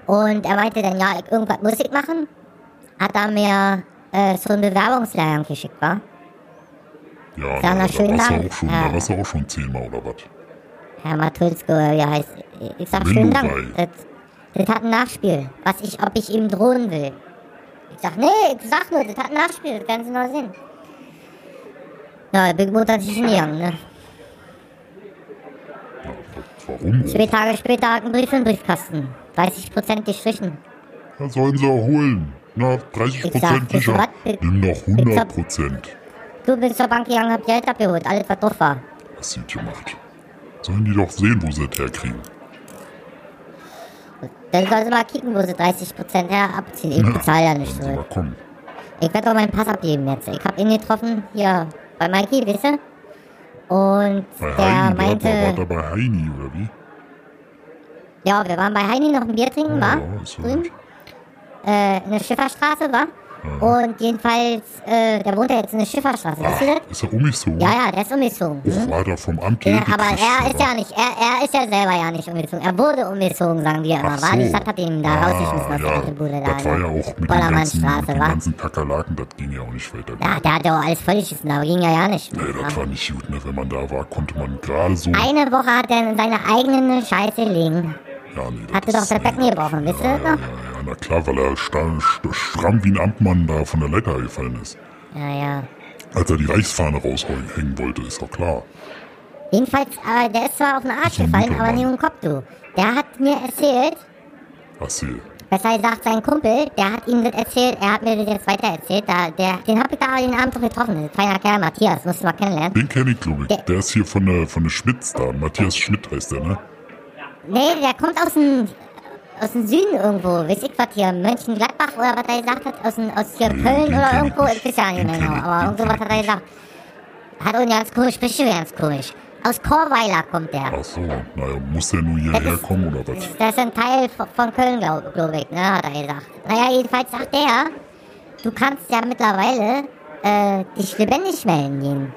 [SPEAKER 4] Und er meinte dann, ja, ich- irgendwas muss ich machen. Hat er mir äh, so einen Bewerbungslehrgang geschickt, wa?
[SPEAKER 3] Ja,
[SPEAKER 4] Ja,
[SPEAKER 3] da,
[SPEAKER 4] na,
[SPEAKER 3] da
[SPEAKER 4] schönen
[SPEAKER 3] warst auch schon,
[SPEAKER 4] Ja.
[SPEAKER 3] da warst du auch schon zehnmal oder was?
[SPEAKER 4] Herr Matulsko, wie heißt Ich sag schönen Dank. Das, das hat ein Nachspiel. Was ich, ob ich ihm drohen will. Ich sag, nee, ich sag nur, das hat ein Nachspiel, das werden Sie noch sehen. Na, Big Mutter hat sich hingegangen, ne?
[SPEAKER 3] Warum?
[SPEAKER 4] Zwei Tage später hat ein Brief im Briefkasten. 30% gestrichen.
[SPEAKER 3] Ja, sollen sie holen. Na, 30
[SPEAKER 4] Ich sag,
[SPEAKER 3] Prozent
[SPEAKER 4] wisst ihr
[SPEAKER 3] sicher.
[SPEAKER 4] was?
[SPEAKER 3] Nimm
[SPEAKER 4] Ich
[SPEAKER 3] 100
[SPEAKER 4] hab-
[SPEAKER 3] Prozent.
[SPEAKER 4] Du bist zur Bank gegangen, hab Geld abgeholt, alles was drauf war.
[SPEAKER 3] Hast du gemacht. Sollen die doch sehen, wo sie das herkriegen.
[SPEAKER 4] Dann soll sie mal kicken, wo sie 30% her abziehen. Ich bezahle ja nicht
[SPEAKER 3] Sollen sie
[SPEAKER 4] zurück. Ich werde auch meinen Pass abgeben jetzt. Ich hab ihn getroffen, hier bei Mikey, wisst ihr? Und
[SPEAKER 3] Bei
[SPEAKER 4] der
[SPEAKER 3] Heini,
[SPEAKER 4] meinte,
[SPEAKER 3] war, war bei Heini, oder wie?
[SPEAKER 4] ja, wir waren bei Heini noch ein Bier trinken,
[SPEAKER 3] Ja,
[SPEAKER 4] war?
[SPEAKER 3] ist so
[SPEAKER 4] Drüben. Äh, in der Schifferstraße, war? Und jedenfalls, äh, der wohnt ja jetzt in der Schifferstraße, wisst ihr das?
[SPEAKER 3] Ist er umgezogen?
[SPEAKER 4] Ja, ja, der ist umgezogen.
[SPEAKER 3] Och,
[SPEAKER 4] Hm?
[SPEAKER 3] war da vom Amt
[SPEAKER 4] Ja, aber er ist ja nicht, er, er ist ja selber ja nicht umgezogen. Er wurde umgezogen, sagen wir immer.
[SPEAKER 3] Ach
[SPEAKER 4] War die
[SPEAKER 3] so.
[SPEAKER 4] Stadt hat ihn da rausgeschmissen aus der
[SPEAKER 3] ja,
[SPEAKER 4] alten Bude da.
[SPEAKER 3] das war
[SPEAKER 4] ne?
[SPEAKER 3] ja auch mit den ganzen, mit den ganzen Kakerlaken, das ging ja auch nicht weiter.
[SPEAKER 4] Ja, der hat ja auch alles vollgeschissen, aber ging ja ja nicht.
[SPEAKER 3] Nee, das war nicht gut, ne? Wenn man da war, konnte man gerade so...
[SPEAKER 4] Eine Woche hat er in seine eigene Scheiße gelegen.
[SPEAKER 3] Ja, nee,
[SPEAKER 4] Hatte doch das Becken gebrochen, wisst ihr
[SPEAKER 3] ja,
[SPEAKER 4] das noch?
[SPEAKER 3] ja, ja, na klar, weil er stramm wie ein Amtmann da von der Leiter gefallen ist.
[SPEAKER 4] Ja, ja.
[SPEAKER 3] Als er die Reichsfahne raushängen wollte, ist doch klar.
[SPEAKER 4] Jedenfalls, aber der ist zwar auf den Arsch gefallen,
[SPEAKER 3] guter
[SPEAKER 4] aber nicht um den Kopf, du. Der hat mir erzählt,
[SPEAKER 3] Erzähl.
[SPEAKER 4] besser gesagt sein Kumpel, der hat ihm das erzählt, er hat mir das jetzt weiter erzählt, da, der, den hab ich da den Abend doch getroffen, ein feiner Kerl, Matthias, musst du mal kennenlernen.
[SPEAKER 3] Den kenne ich, glaube ich.
[SPEAKER 4] Der-
[SPEAKER 3] Der ist hier von der, von der Schmitz da. Matthias Schmidt heißt der, ne?
[SPEAKER 4] Nee, der kommt aus dem, aus dem Süden irgendwo, weiß ich was hier, Mönchengladbach oder was er gesagt hat, aus, dem, aus hier
[SPEAKER 3] Nee,
[SPEAKER 4] Köln
[SPEAKER 3] den
[SPEAKER 4] oder irgendwo, ich weiß ja nicht mehr genau, aber irgendwo was hat er gesagt. Hat auch ganz komisch, schon ganz komisch. Aus Chorweiler kommt der.
[SPEAKER 3] Ach so. Naja, muss der nur hierher
[SPEAKER 4] ist-
[SPEAKER 3] kommen oder was?
[SPEAKER 4] Das ist ein Teil von- von Köln, glaube glaub ich, ne, hat er gesagt. Naja, jedenfalls sagt der, du kannst ja mittlerweile äh, dich lebendig melden gehen.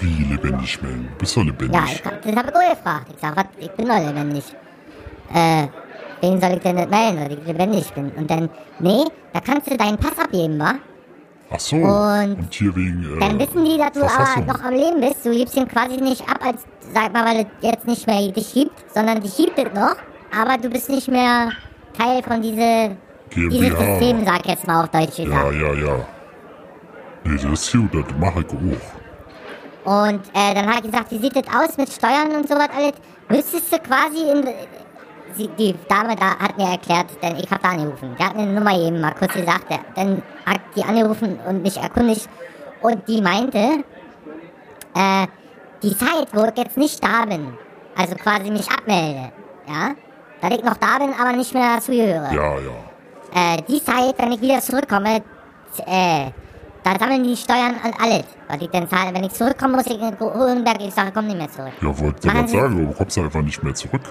[SPEAKER 3] Wie lebendig melden? Bist du lebendig?
[SPEAKER 4] Ja, ich, hab- das habe ich auch gefragt. Ich sag, was, ich bin doch lebendig. Äh, wen soll ich denn nicht melden, dass ich lebendig bin? Und dann, nee, da kannst du deinen Pass abgeben, wa?
[SPEAKER 3] Ach so.
[SPEAKER 4] Und
[SPEAKER 3] hier wegen. Äh,
[SPEAKER 4] Dann wissen die, dass du aber
[SPEAKER 3] Verfassung.
[SPEAKER 4] noch am Leben bist. Du gibst ihn quasi nicht ab, als, sag mal, weil es jetzt nicht mehr dich gibt, sondern dich gibt es noch. Aber du bist nicht mehr Teil von diese,
[SPEAKER 3] GmbH.
[SPEAKER 4] dieses System, sag ich jetzt mal auf Deutsch
[SPEAKER 3] Ja, ja, ja. Nee, das ist gut, das mache ich auch.
[SPEAKER 4] Und äh, dann hat gesagt, wie sieht das aus mit Steuern und sowas alles? Müsstest du quasi in... Sie, die Dame da hat mir erklärt, denn ich habe da angerufen. Die hat mir eine Nummer eben mal kurz gesagt. der- Dann hat die angerufen und mich erkundigt. Und die meinte, äh, die Zeit, wo ich jetzt nicht da bin, also quasi mich abmelde, ja, dass ich noch da bin, aber nicht mehr dazugehöre.
[SPEAKER 3] Ja, ja.
[SPEAKER 4] Äh, die Zeit, wenn ich wieder zurückkomme, äh, da sammeln die Steuern an alles, was ich dann zahle. Wenn ich zurückkomme, muss ich in Hohenberg, ich sage, komm nicht mehr zurück.
[SPEAKER 3] Ja, wollte gerade sagen, du kommst einfach nicht mehr zurück.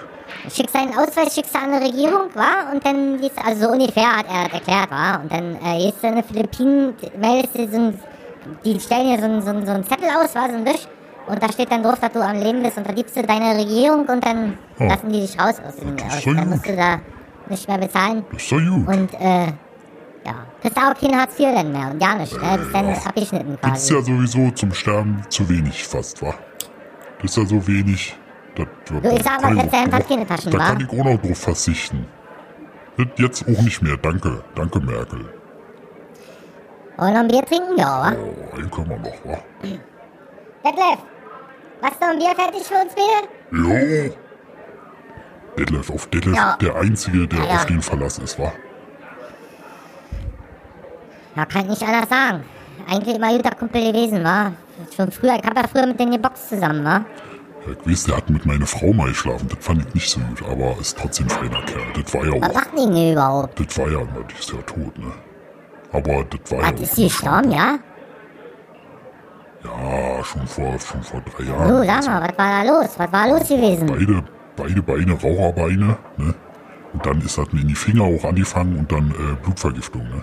[SPEAKER 4] Schickst deinen Ausweis, schickst du an die Regierung, wa? Und dann gehst du, also so ungefähr hat er erklärt, wa? Und dann äh, gehst du in die Philippinen, meldest du so ein, die stellen dir so einen so ein- so ein Zettel aus, wa? So ein Wisch. Und da steht dann drauf, dass du am Leben bist und da gibst du deine Regierung und dann
[SPEAKER 3] Oh.
[SPEAKER 4] lassen die dich raus aus dem,
[SPEAKER 3] Das ist
[SPEAKER 4] aus,
[SPEAKER 3] so
[SPEAKER 4] dann musst du da nicht mehr bezahlen.
[SPEAKER 3] Das ist doch gut.
[SPEAKER 4] Und äh, Ja. Kriegst auch kein Hartz IV denn mehr und ja nicht, ne? Bist dann
[SPEAKER 3] Ach,
[SPEAKER 4] abgeschnitten
[SPEAKER 3] Das ist
[SPEAKER 4] quasi.
[SPEAKER 3] ja sowieso zum Sterben zu wenig fast, wa? Das ist ja so wenig. Das,
[SPEAKER 4] Du, ich sag mal, sind
[SPEAKER 3] auch-
[SPEAKER 4] einfach keine Taschen,
[SPEAKER 3] Da kann ich auch noch drauf verzichten. Das jetzt auch nicht mehr, danke. Danke, Merkel.
[SPEAKER 4] Und noch ein Bier trinken? Ja, wa?
[SPEAKER 3] Oh, einen können wir noch, wa?
[SPEAKER 4] Detlef, was noch ein Bier fertig für uns bitte?
[SPEAKER 3] Jo! Detlef, auf Detlef,
[SPEAKER 4] Ja.
[SPEAKER 3] der Einzige, der
[SPEAKER 4] Ja, ja.
[SPEAKER 3] auf den Verlass ist, wa?
[SPEAKER 4] Ja, kann ich nicht anders sagen. Eigentlich immer guter Kumpel gewesen, wa? Schon früher, ich hab ja früher mit denen geboxt zusammen, wa?
[SPEAKER 3] Ja, Ich weiß, der hat mit meiner Frau mal geschlafen. Das fand ich nicht so gut, aber ist trotzdem ein feiner Kerl. Das war ja
[SPEAKER 4] Was
[SPEAKER 3] auch.
[SPEAKER 4] macht die denn überhaupt?
[SPEAKER 3] Das war ja, na, die ist ja tot, ne? Aber das war ja.
[SPEAKER 4] Was,
[SPEAKER 3] auch
[SPEAKER 4] ist die gestorben, ja?
[SPEAKER 3] Ja, schon vor, schon vor drei
[SPEAKER 4] Du,
[SPEAKER 3] Jahren.
[SPEAKER 4] sag mal, was war da los? Was war los gewesen?
[SPEAKER 3] beide, beide Beine, Raucherbeine, ne? Und dann ist das mir in die Finger auch angefangen und dann äh, Blutvergiftung, ne?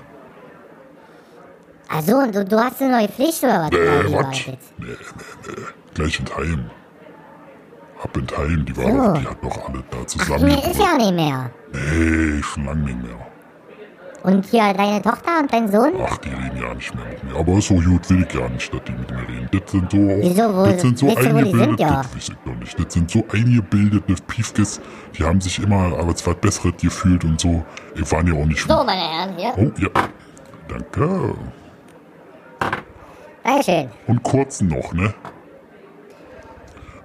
[SPEAKER 4] Also, und du, du hast eine neue Pflicht oder was? War
[SPEAKER 3] was? Nee, nee, nee. Gleich ins Heim. Ab in Heim, die war
[SPEAKER 4] So.
[SPEAKER 3] doch, die hat doch alle da
[SPEAKER 4] Ach,
[SPEAKER 3] zusammen.
[SPEAKER 4] nee, ist ja nicht mehr.
[SPEAKER 3] Nee, schon lange nicht mehr.
[SPEAKER 4] Und hier deine Tochter und dein Sohn?
[SPEAKER 3] Ach, die reden ja nicht mehr mit mir. Aber so gut will ich ja nicht, dass die mit mir reden. Das sind so,
[SPEAKER 4] Wieso, wo-
[SPEAKER 3] das sind so eingebildete, das weiß ich doch nicht. Das sind so eingebildete Piefkes, die haben sich immer als was Besseres gefühlt und so. Ich war ja auch nicht
[SPEAKER 4] So, meine Herren, hier.
[SPEAKER 3] Oh, ja. Danke.
[SPEAKER 4] Dankeschön.
[SPEAKER 3] Und kurzen noch, ne?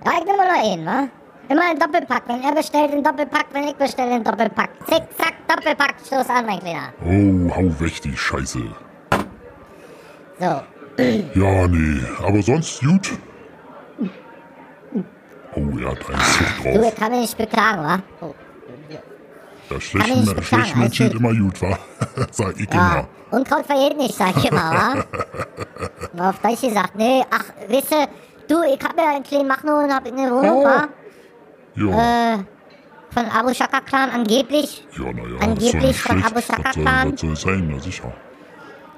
[SPEAKER 4] Ja, ich nehme noch einen, wa? Immer ein Doppelpack. Wenn er bestellt, ein Doppelpack. Wenn ich bestelle, ein Doppelpack. Zick, zack, Doppelpack. Stoß an, mein Kleiner.
[SPEAKER 3] Oh, hau weg die Scheiße.
[SPEAKER 4] So.
[SPEAKER 3] Ja, nee. Aber sonst gut. Oh, er hat einen Zug
[SPEAKER 4] Du,
[SPEAKER 3] drauf.
[SPEAKER 4] ich kann mich nicht beklagen, wa? Oh.
[SPEAKER 3] Ja,
[SPEAKER 4] kann ich
[SPEAKER 3] schlechten,
[SPEAKER 4] nicht
[SPEAKER 3] geht immer gut, wa? Sag ich
[SPEAKER 4] Ja,
[SPEAKER 3] immer.
[SPEAKER 4] Unkraut verjährt nicht, sag ich immer, wa? Mal auf Deutsch gesagt, nee, ach, weißt du, du, ich hab ja einen kleinen Machno und hab eine Wohnung,
[SPEAKER 3] Oh.
[SPEAKER 4] wa?
[SPEAKER 3] Ja,
[SPEAKER 4] Äh, von Abu Shaka Clan angeblich.
[SPEAKER 3] ja, naja, das ist
[SPEAKER 4] angeblich von. Abu Shaka Clan.
[SPEAKER 3] was soll sein? Na sicher.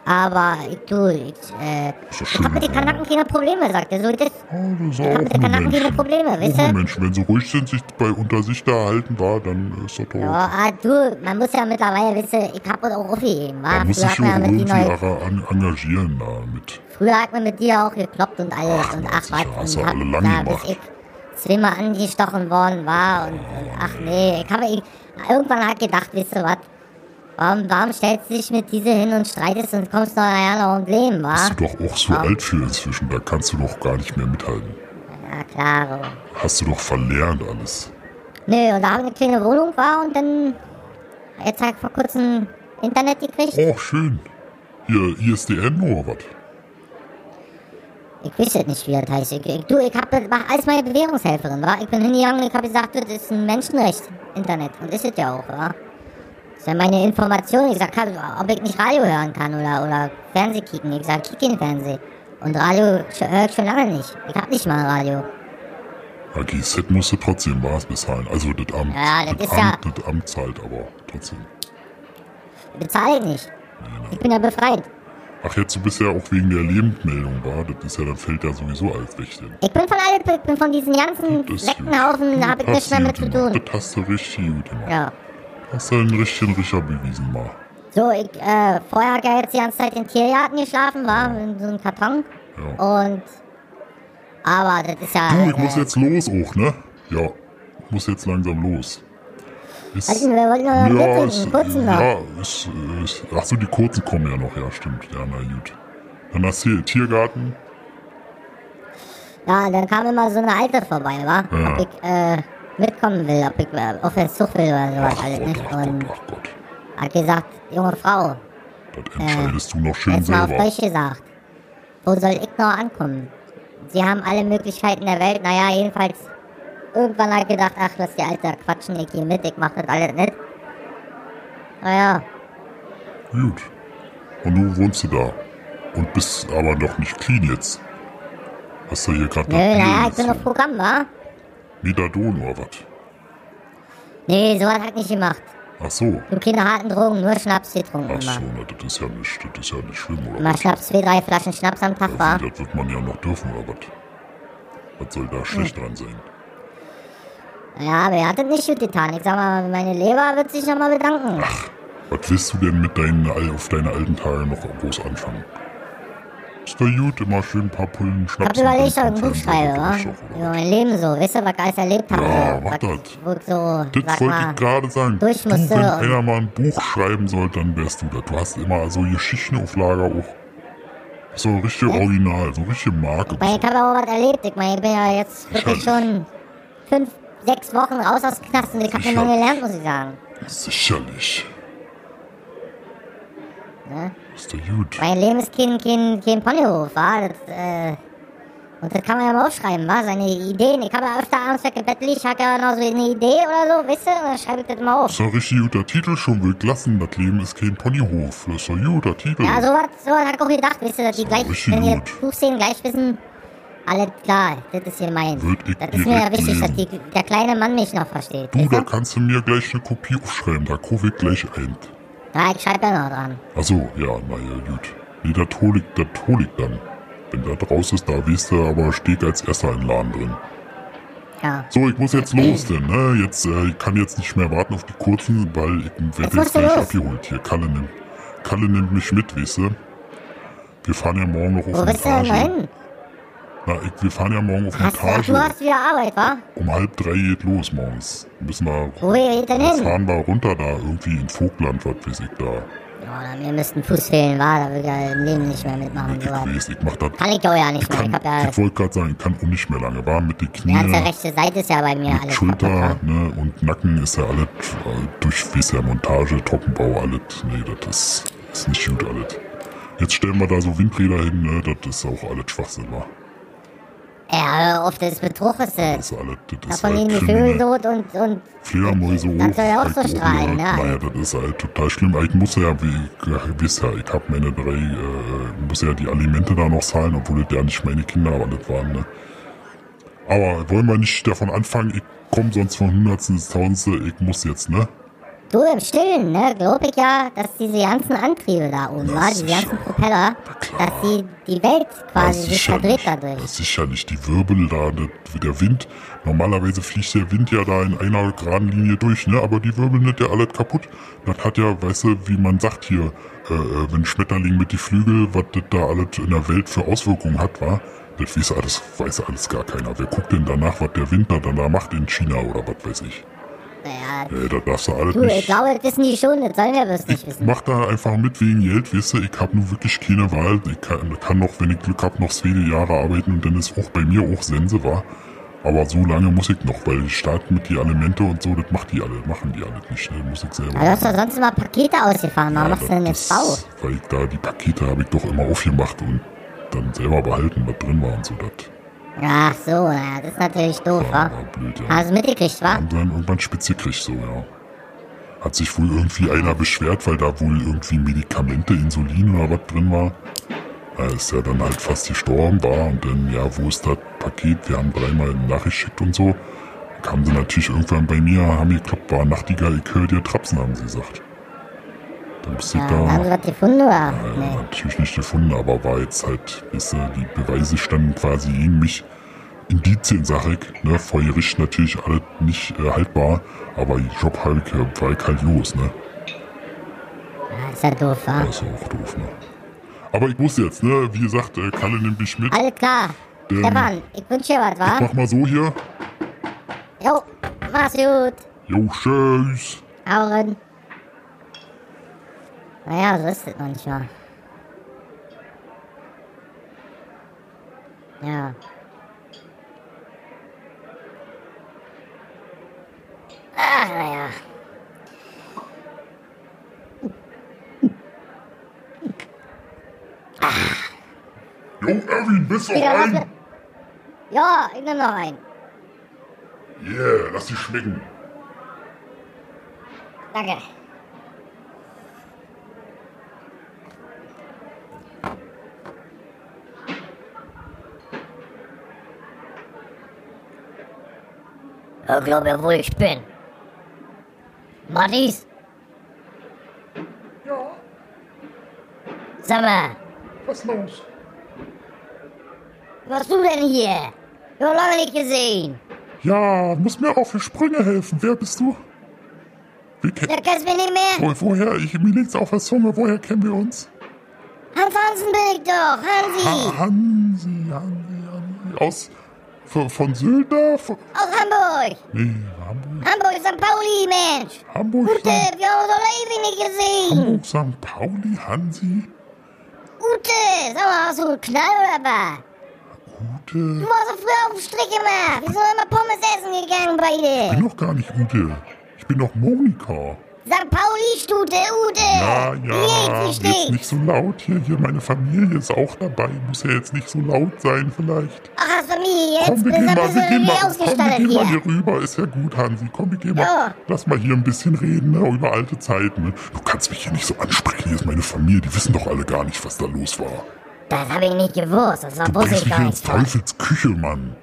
[SPEAKER 4] Aber ich, du, ich, äh, ich hab mit den Kanaken keine Probleme, sagt er. So, das,
[SPEAKER 3] Oh, das
[SPEAKER 4] Ich hab
[SPEAKER 3] auch
[SPEAKER 4] mit den Kanaken keine. Probleme, weißt du?
[SPEAKER 3] nur Menschen. Wenn sie ruhig sind, sich bei unter sich da halten, war, dann ist das doch...
[SPEAKER 4] ja, ah, du, man muss ja mittlerweile wissen, ich hab uns auch aufgegeben, wa?
[SPEAKER 3] Da muss sich
[SPEAKER 4] man ja
[SPEAKER 3] auch
[SPEAKER 4] mit die
[SPEAKER 3] irgendwie
[SPEAKER 4] neu,
[SPEAKER 3] engagieren damit.
[SPEAKER 4] früher hat man mit dir auch gekloppt und alles
[SPEAKER 3] Ach,
[SPEAKER 4] und ach, was.
[SPEAKER 3] hast
[SPEAKER 4] und
[SPEAKER 3] du
[SPEAKER 4] hab
[SPEAKER 3] alle lang
[SPEAKER 4] da,
[SPEAKER 3] gemacht.
[SPEAKER 4] ich zweimal angestochen worden war und, und ach nee, ich habe ich, irgendwann halt gedacht, wisst ihr was? Warum, warum stellst du dich mit diese hin und streitest und kommst noch nachher noch ums Leben, wa?
[SPEAKER 3] Bist du doch auch so alt für inzwischen, da kannst du doch gar nicht mehr mithalten.
[SPEAKER 4] Ja, klaro.
[SPEAKER 3] Hast du doch verlernt alles.
[SPEAKER 4] Nö, und da habe ich eine kleine Wohnung war und dann jetzt halt vor kurzem Internet gekriegt.
[SPEAKER 3] Oh, schön. Hier, ISDN oder was?
[SPEAKER 4] Ich weiß jetzt nicht, wie das heißt. Ich, ich, du, ich hab, mach alles meine Bewährungshelferin, wa? Ich bin hingegangen, ich habe gesagt, das ist ein Menschenrecht, Internet. Und ist es ja auch, wa? Das ist ja meine Information. Ich sag, ob ich nicht Radio hören kann oder, oder Fernseh kicken. Ich sag, kick in Fernseh. Und Radio höre ich schon lange nicht. Ich hab nicht mal Radio.
[SPEAKER 3] Ja, GZ musst du trotzdem was bezahlen. Also das Amt.
[SPEAKER 4] Ja, das
[SPEAKER 3] das,
[SPEAKER 4] ist ja-
[SPEAKER 3] Amt das Amt zahlt aber trotzdem.
[SPEAKER 4] Bezahle ich nicht. Ich bin ja befreit.
[SPEAKER 3] Ach, jetzt du bist ja auch wegen der Lebendmeldung, war? Das ist ja, dann fällt ja sowieso alles weg. Denn.
[SPEAKER 4] Ich bin von alle, ich bin von diesen ganzen Sektenhaufen, da hab ich nichts mehr mit zu tun.
[SPEAKER 3] Das hast du richtig gut gemacht.
[SPEAKER 4] Ja.
[SPEAKER 3] Hast du einen richtigen Richter bewiesen, mal.
[SPEAKER 4] So, ich, äh, vorher hat er jetzt die ganze Zeit in Tiergarten geschlafen, war in so einem Karton.
[SPEAKER 3] Ja.
[SPEAKER 4] Und, aber das ist ja,
[SPEAKER 3] Du, ich muss
[SPEAKER 4] äh,
[SPEAKER 3] jetzt los auch, ne? Ja, ich muss jetzt langsam los. Ist,
[SPEAKER 4] also, wir wollten noch
[SPEAKER 3] ja, ist,
[SPEAKER 4] kurzen noch.
[SPEAKER 3] ja, ist, äh, ist, ach so, die kurzen kommen ja noch, ja, stimmt. Ja, na gut. Dann hast du hier Tiergarten.
[SPEAKER 4] Ja, dann kam immer so eine Alte vorbei, wa?
[SPEAKER 3] Ja.
[SPEAKER 4] Ob ich, äh, mitkommen will, ob ich äh, auf Zug will oder sowas
[SPEAKER 3] Ach
[SPEAKER 4] alles
[SPEAKER 3] Gott,
[SPEAKER 4] nicht.
[SPEAKER 3] ach
[SPEAKER 4] Und
[SPEAKER 3] Gott, ach Gott.
[SPEAKER 4] hat gesagt, junge Frau,
[SPEAKER 3] Das entscheidest du noch schön
[SPEAKER 4] jetzt mal auf
[SPEAKER 3] selber.
[SPEAKER 4] Deutsch gesagt, wo soll ich noch ankommen? Sie haben alle Möglichkeiten der Welt, naja, jedenfalls, irgendwann hat gedacht, ach, lass die Alte quatschen, ich geh mit, ich mach das alles nicht. Naja,
[SPEAKER 3] Gut. Und du wohnst du da. Und bist aber noch nicht clean jetzt. Hast du hier gerade
[SPEAKER 4] nö, naja, ich bin auf Programm, wa?
[SPEAKER 3] Methadon oder was?
[SPEAKER 4] Nee, so hat er nicht gemacht.
[SPEAKER 3] Ach so.
[SPEAKER 4] Du keine harten Drogen, nur Schnaps getrunken
[SPEAKER 3] Ach so, na, das ist ja nicht, das ist ja nicht schlimm, oder was?
[SPEAKER 4] Schnaps, zwei, drei Flaschen Schnaps am Tag?
[SPEAKER 3] Ja, wie, das wird man ja noch dürfen, oder was? Was soll da schlecht dran sein?
[SPEAKER 4] Ja, aber er hat das nicht gut getan. Ich sag mal, meine Leber wird sich nochmal bedanken.
[SPEAKER 3] Was willst du denn mit deinen, auf deine alten Tage noch groß anfangen? Ist doch gut, immer schön ein paar Pullen
[SPEAKER 4] Hab
[SPEAKER 3] Schnaps.
[SPEAKER 4] überlegt, ob ich ein Buch schreibe, wa? Über mein Leben so. Wisst ihr, was ich alles erlebt habe?
[SPEAKER 3] Ja, mach
[SPEAKER 4] was,
[SPEAKER 3] das.
[SPEAKER 4] Wo ich so,
[SPEAKER 3] Das wollte ich gerade sagen.
[SPEAKER 4] durch
[SPEAKER 3] du, wenn einer mal ein Buch schreiben soll, dann wärst du das. Du hast immer so Geschichten auf Lager auch. So richtig original, so richtig Marke.
[SPEAKER 4] Ich meine, ich habe ja auch was erlebt. Ich meine, ich bin ja jetzt wirklich schon fünf, sechs Wochen raus aus dem Knast und ich habe eine. Menge gelernt, muss ich sagen.
[SPEAKER 3] Sicherlich.
[SPEAKER 4] Ne?
[SPEAKER 3] Ist doch gut.
[SPEAKER 4] Mein Leben ist kein, kein, kein Ponyhof, wa? Das, äh, und das kann man ja mal aufschreiben, wa? Seine Ideen. Ich habe ja öfter abends weggebettelt, ich habe ja noch so eine Idee oder so, wisst ihr? Und dann schreibe ich das mal auf.
[SPEAKER 3] Ist doch ein richtig guter Titel schon. Will lassen, das Leben ist kein Ponyhof. Das ist ein guter Titel.
[SPEAKER 4] Ja, sowas so hab ich auch gedacht, wisst ihr, dass die gleich,
[SPEAKER 3] richtig
[SPEAKER 4] wenn ihr
[SPEAKER 3] gut.
[SPEAKER 4] Buchszenen gleich wissen, alles klar, das ist hier mein. Das ist mir ja wichtig, dass
[SPEAKER 3] lesen.
[SPEAKER 4] die, der kleine Mann mich noch versteht.
[SPEAKER 3] du, da kannst du mir gleich eine Kopie aufschreiben. Da kaufe ich gleich ein.
[SPEAKER 4] Ja, ich schreibe ja noch dran.
[SPEAKER 3] Achso, ja, naja, gut. Nee, das hol ich, das hol ich dann. Wenn das raus ist, da weißt du, aber steht als erster ein Laden drin.
[SPEAKER 4] Ja.
[SPEAKER 3] So, ich muss jetzt los, denn, ne? Jetzt, äh, ich kann jetzt nicht mehr warten auf die kurzen, weil ich werde jetzt gleich abgeholt hier. Kalle nimmt, Kalle nimmt mich mit, weißt du? Wir fahren ja morgen noch auf
[SPEAKER 4] Wo bist du denn hin?
[SPEAKER 3] Na, ich, wir fahren ja morgen auf
[SPEAKER 4] Hast, ach,
[SPEAKER 3] Montage.
[SPEAKER 4] du hast wieder Arbeit, wa?
[SPEAKER 3] Um halb drei geht los morgens. Müssen wir,
[SPEAKER 4] Wo geht denn
[SPEAKER 3] dann
[SPEAKER 4] hin?
[SPEAKER 3] fahren wir runter da, irgendwie in Vogtland, was weiß ich da.
[SPEAKER 4] Ja, mir müssten Fuß fehlen, wa? Da will ich ja im Leben nicht mehr mitmachen.
[SPEAKER 3] Ich weiß, ich mach das.
[SPEAKER 4] Kann ich auch ja nicht
[SPEAKER 3] Ich,
[SPEAKER 4] mehr.
[SPEAKER 3] kann,
[SPEAKER 4] Ich hab ja,
[SPEAKER 3] ich wollte gerade sagen, ich kann auch nicht mehr lange. War mit den
[SPEAKER 4] die ganze
[SPEAKER 3] Knie,
[SPEAKER 4] rechte Seite ist ja bei mir
[SPEAKER 3] mit
[SPEAKER 4] alles
[SPEAKER 3] Schulter
[SPEAKER 4] kaputt, wa?
[SPEAKER 3] ne, und Nacken ist ja alles äh, durch weiß ja Montage, Trockenbau, alles. Nee, das ist, ist nicht gut alles. Jetzt stellen wir da so Windräder hin, ne, das ist auch alles Schwachsinn, wa?
[SPEAKER 4] Ja, auf, das ist Betrug, ist das.
[SPEAKER 3] Das ist alles, das ist
[SPEAKER 4] Davon liegen die
[SPEAKER 3] halt
[SPEAKER 4] Vögel
[SPEAKER 3] kriminell.
[SPEAKER 4] tot und, und
[SPEAKER 3] Fledermäuse hoch.
[SPEAKER 4] Das soll ja auch
[SPEAKER 3] halt
[SPEAKER 4] so strahlen, ne?
[SPEAKER 3] Naja, das ist halt total schlimm. Ich muss ja, wie ich weiß ja, ich hab meine drei, äh, muss ja die Alimente da noch zahlen, obwohl das ja nicht meine Kinder aber das waren, ne? Aber wollen wir nicht davon anfangen, ich komm sonst von Hundertsten ins Tausendste, ich muss jetzt, ne?
[SPEAKER 4] Du im Stillen, ne, glaube ich ja, dass diese ganzen Antriebe da oben,
[SPEAKER 3] Na,
[SPEAKER 4] wa, die
[SPEAKER 3] sicher.
[SPEAKER 4] ganzen Propeller, dass die, die Welt quasi sich verdreht
[SPEAKER 3] Ja,
[SPEAKER 4] dadurch.
[SPEAKER 3] sicherlich, die Wirbel da, das, der Wind. Normalerweise fliegt der Wind ja da in einer geraden Linie durch, ne? Aber die wirbeln nicht ja alles kaputt. Das hat ja, weißt du, wie man sagt hier, äh, äh, wenn Schmetterling mit die Flügel, was das da alles in der Welt für Auswirkungen hat, war, das weiß alles, weiß alles gar keiner. Wer guckt denn danach, was der Wind da dann da macht in China oder was weiß ich?
[SPEAKER 4] Naja,
[SPEAKER 3] Äh, das darfst du alles
[SPEAKER 4] du, ich
[SPEAKER 3] nicht.
[SPEAKER 4] glaube, das wissen die schon, das sollen wir bloß nicht wissen.
[SPEAKER 3] Mach da einfach mit wegen Geld, weißt du, ich hab nur wirklich keine Wahl. Ich kann, kann noch, wenn ich Glück hab, noch zwei Jahre arbeiten und dann ist auch bei mir auch Sense war. Aber so lange muss ich noch, weil die Staat mit die Alimente und so, das macht die alle, machen die alle nicht, ne? Muss ich selber.
[SPEAKER 4] Aber du hast doch sonst immer Pakete ausgefahren, warum
[SPEAKER 3] Ja,
[SPEAKER 4] machst du denn jetzt Bau?
[SPEAKER 3] Weil ich da die Pakete habe ich doch immer aufgemacht und dann selber behalten, was drin war und so. Das
[SPEAKER 4] Ach so, naja, das ist natürlich doof, wa?
[SPEAKER 3] blöd, ja.
[SPEAKER 4] Hast du mitgekriegt, wa?
[SPEAKER 3] sie dann irgendwann spitze gekriegt, so, ja. Hat sich wohl irgendwie einer beschwert, weil da wohl irgendwie Medikamente, Insulin oder was drin war. Da ist er dann halt fast gestorben war und dann, ja, wo ist das Paket? Wir haben dreimal eine Nachricht geschickt und so. Kamen sie natürlich irgendwann bei mir, haben gekloppt, war Nachtigall, ich höre dir Trapsen, haben sie gesagt. Dann musste ich
[SPEAKER 4] Ja,
[SPEAKER 3] da,
[SPEAKER 4] haben sie was gefunden, oder?
[SPEAKER 3] ja,
[SPEAKER 4] Nee.
[SPEAKER 3] natürlich nicht gefunden, aber war jetzt halt, weißt du, die Beweise standen quasi gegen mich. Indizien, sag ich, ne, vor Gericht natürlich alles nicht äh, haltbar, aber Job halt, äh, war ich halt los, ne.
[SPEAKER 4] Ja, ist ja doof, wa?
[SPEAKER 3] Das ist auch doof, ne. Aber ich muss jetzt, ne, wie gesagt, äh, Kalle nimmt mich mit.
[SPEAKER 4] Alles klar.
[SPEAKER 3] Ähm,
[SPEAKER 4] Stefan, ich wünsche dir was,
[SPEAKER 3] Ich
[SPEAKER 4] wa?
[SPEAKER 3] mach mal so hier.
[SPEAKER 4] Jo, mach's gut.
[SPEAKER 3] Jo, tschüss.
[SPEAKER 4] Hau rein. Naja, so ist es manchmal. Ja. Ah, naja.
[SPEAKER 3] Jo, Erwin, bist du
[SPEAKER 4] Wieder mit- Ja, ich nehm noch einen.
[SPEAKER 3] Yeah, lass dich schmecken.
[SPEAKER 4] Danke. Ich glaube, wo ich bin. Mattis?
[SPEAKER 3] Ja,
[SPEAKER 4] Sag mal,
[SPEAKER 3] was los?
[SPEAKER 4] was du denn hier? Ich hab lange nicht gesehen.
[SPEAKER 3] Ja, muss mir auf die Sprünge helfen. Wer bist du? Wir kennen.
[SPEAKER 4] Der kennst mich nicht mehr?
[SPEAKER 3] Wo, woher? Ich, mir liegt's auf der Zunge. Woher kennen wir uns?
[SPEAKER 4] Hans Hansen bin ich doch, Hansi.
[SPEAKER 3] Ha Hansi, Hansi, Hansi. Aus. Von, von Sylter? Von,
[SPEAKER 4] Aus Hamburg.
[SPEAKER 3] nee, Hamburg.
[SPEAKER 4] Hamburg, St. Pauli, Mensch.
[SPEAKER 3] Hamburg,
[SPEAKER 4] Ute,
[SPEAKER 3] St.
[SPEAKER 4] wir haben uns doch ewig nicht gesehen.
[SPEAKER 3] Hamburg, St. Pauli, Hansi.
[SPEAKER 4] Ute, sag mal, hast du einen Knall oder was?
[SPEAKER 3] Ute.
[SPEAKER 4] Du warst doch früher auf dem Strick immer. Wir sind immer Pommes essen gegangen
[SPEAKER 3] Ich
[SPEAKER 4] beide.
[SPEAKER 3] bin doch gar nicht Ute. Ich bin doch Monika.
[SPEAKER 4] St. Pauli-Stute, Ute.
[SPEAKER 3] Ja, ja, jetzt nicht so laut hier. Hier, meine Familie ist auch dabei. Muss ja jetzt nicht so laut sein, vielleicht.
[SPEAKER 4] Ach, hast Familie jetzt?
[SPEAKER 3] Komm, wir gehen
[SPEAKER 4] du
[SPEAKER 3] mal, wir gehen mal, komm, wir gehen mal
[SPEAKER 4] hier?
[SPEAKER 3] rüber. Ist ja gut, Hansi. Komm, wir gehen mal.
[SPEAKER 4] Ja.
[SPEAKER 3] Lass mal hier ein bisschen reden, ne, über alte Zeiten. Ne. Du kannst mich hier nicht so ansprechen. Hier ist meine Familie. Die wissen doch alle gar nicht, was da los war.
[SPEAKER 4] Das habe ich nicht gewusst. Das
[SPEAKER 3] Du
[SPEAKER 4] wusste
[SPEAKER 3] bringst
[SPEAKER 4] ich
[SPEAKER 3] mich hier ins
[SPEAKER 4] nicht. von.
[SPEAKER 3] Teufels Küche, Mann.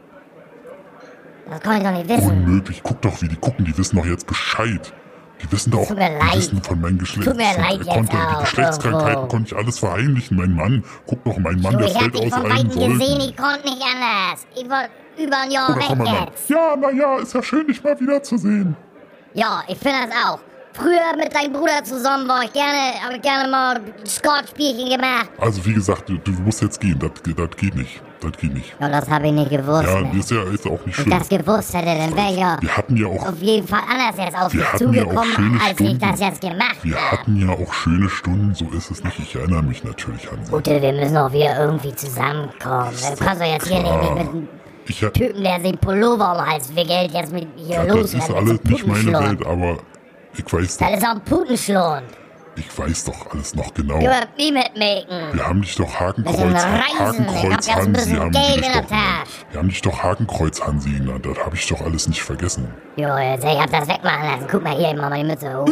[SPEAKER 4] Das konnte ich doch nicht wissen.
[SPEAKER 3] Unmöglich. Guck doch, wie die gucken. Die wissen doch jetzt Bescheid. Die wissen doch,
[SPEAKER 4] Tut mir
[SPEAKER 3] die
[SPEAKER 4] leid.
[SPEAKER 3] wissen von meinem Geschlecht.
[SPEAKER 4] Tut mir leid
[SPEAKER 3] er konnte,
[SPEAKER 4] jetzt
[SPEAKER 3] Die
[SPEAKER 4] auch
[SPEAKER 3] Geschlechtskrankheiten
[SPEAKER 4] irgendwo.
[SPEAKER 3] konnte ich alles verheimlichen. Mein Mann, guck doch, mein Mann,
[SPEAKER 4] Du,
[SPEAKER 3] der
[SPEAKER 4] ich hab
[SPEAKER 3] fällt
[SPEAKER 4] dich
[SPEAKER 3] aus
[SPEAKER 4] von
[SPEAKER 3] allen
[SPEAKER 4] Weitem gesehen.
[SPEAKER 3] Wolken.
[SPEAKER 4] Ich konnte nicht anders. Ich war über ein Jahr
[SPEAKER 3] Oder komm
[SPEAKER 4] weg
[SPEAKER 3] mal.
[SPEAKER 4] jetzt.
[SPEAKER 3] Ja, na ja, ist ja schön, dich mal wiederzusehen.
[SPEAKER 4] Ja, ich finde das auch. Früher mit deinem Bruder zusammen war ich gerne, habe ich gerne mal Squad-Spielchen gemacht.
[SPEAKER 3] Also wie gesagt, du, du musst jetzt gehen. Das, das geht nicht. Das geht nicht.
[SPEAKER 4] Ja, das habe ich nicht gewusst.
[SPEAKER 3] Ja,
[SPEAKER 4] ne?
[SPEAKER 3] ist ja ist auch nicht
[SPEAKER 4] Wenn
[SPEAKER 3] schlimm.
[SPEAKER 4] ich das gewusst hätte, dann wäre ich ja
[SPEAKER 3] Wir hatten ja auch,
[SPEAKER 4] auf jeden Fall anders jetzt auf
[SPEAKER 3] Wir ja auch
[SPEAKER 4] zugekommen,
[SPEAKER 3] schöne
[SPEAKER 4] als ich
[SPEAKER 3] Stunden.
[SPEAKER 4] das jetzt gemacht
[SPEAKER 3] wir
[SPEAKER 4] habe.
[SPEAKER 3] hatten ja auch schöne Stunden. So ist es nicht. Ich erinnere mich natürlich an sie.
[SPEAKER 4] Ute, wir müssen auch wieder irgendwie zusammenkommen. Du kannst doch jetzt hier nicht mit, einem
[SPEAKER 3] Ich hab,
[SPEAKER 4] Typen, der sich Pullover um Hals wickelt, jetzt mit hier
[SPEAKER 3] ja,
[SPEAKER 4] los.
[SPEAKER 3] das ist alles nicht meine. Welt, aber ich weiß
[SPEAKER 4] Das
[SPEAKER 3] doch,
[SPEAKER 4] ist auch ein Putenschlund.
[SPEAKER 3] Ich weiß doch alles noch genau.
[SPEAKER 4] Wirst nie mitmaken.
[SPEAKER 3] Wir haben dich doch Hakenkreuz,
[SPEAKER 4] hab
[SPEAKER 3] Hakenkreuz Hansi haben
[SPEAKER 4] in
[SPEAKER 3] dich doch genannt. Wir haben dich doch Hakenkreuz Hansi genannt. Das habe ich doch alles nicht vergessen.
[SPEAKER 4] Jo, jetzt, ich hab das wegmachen lassen. Guck mal hier, ich mach mal die Mütze hoch.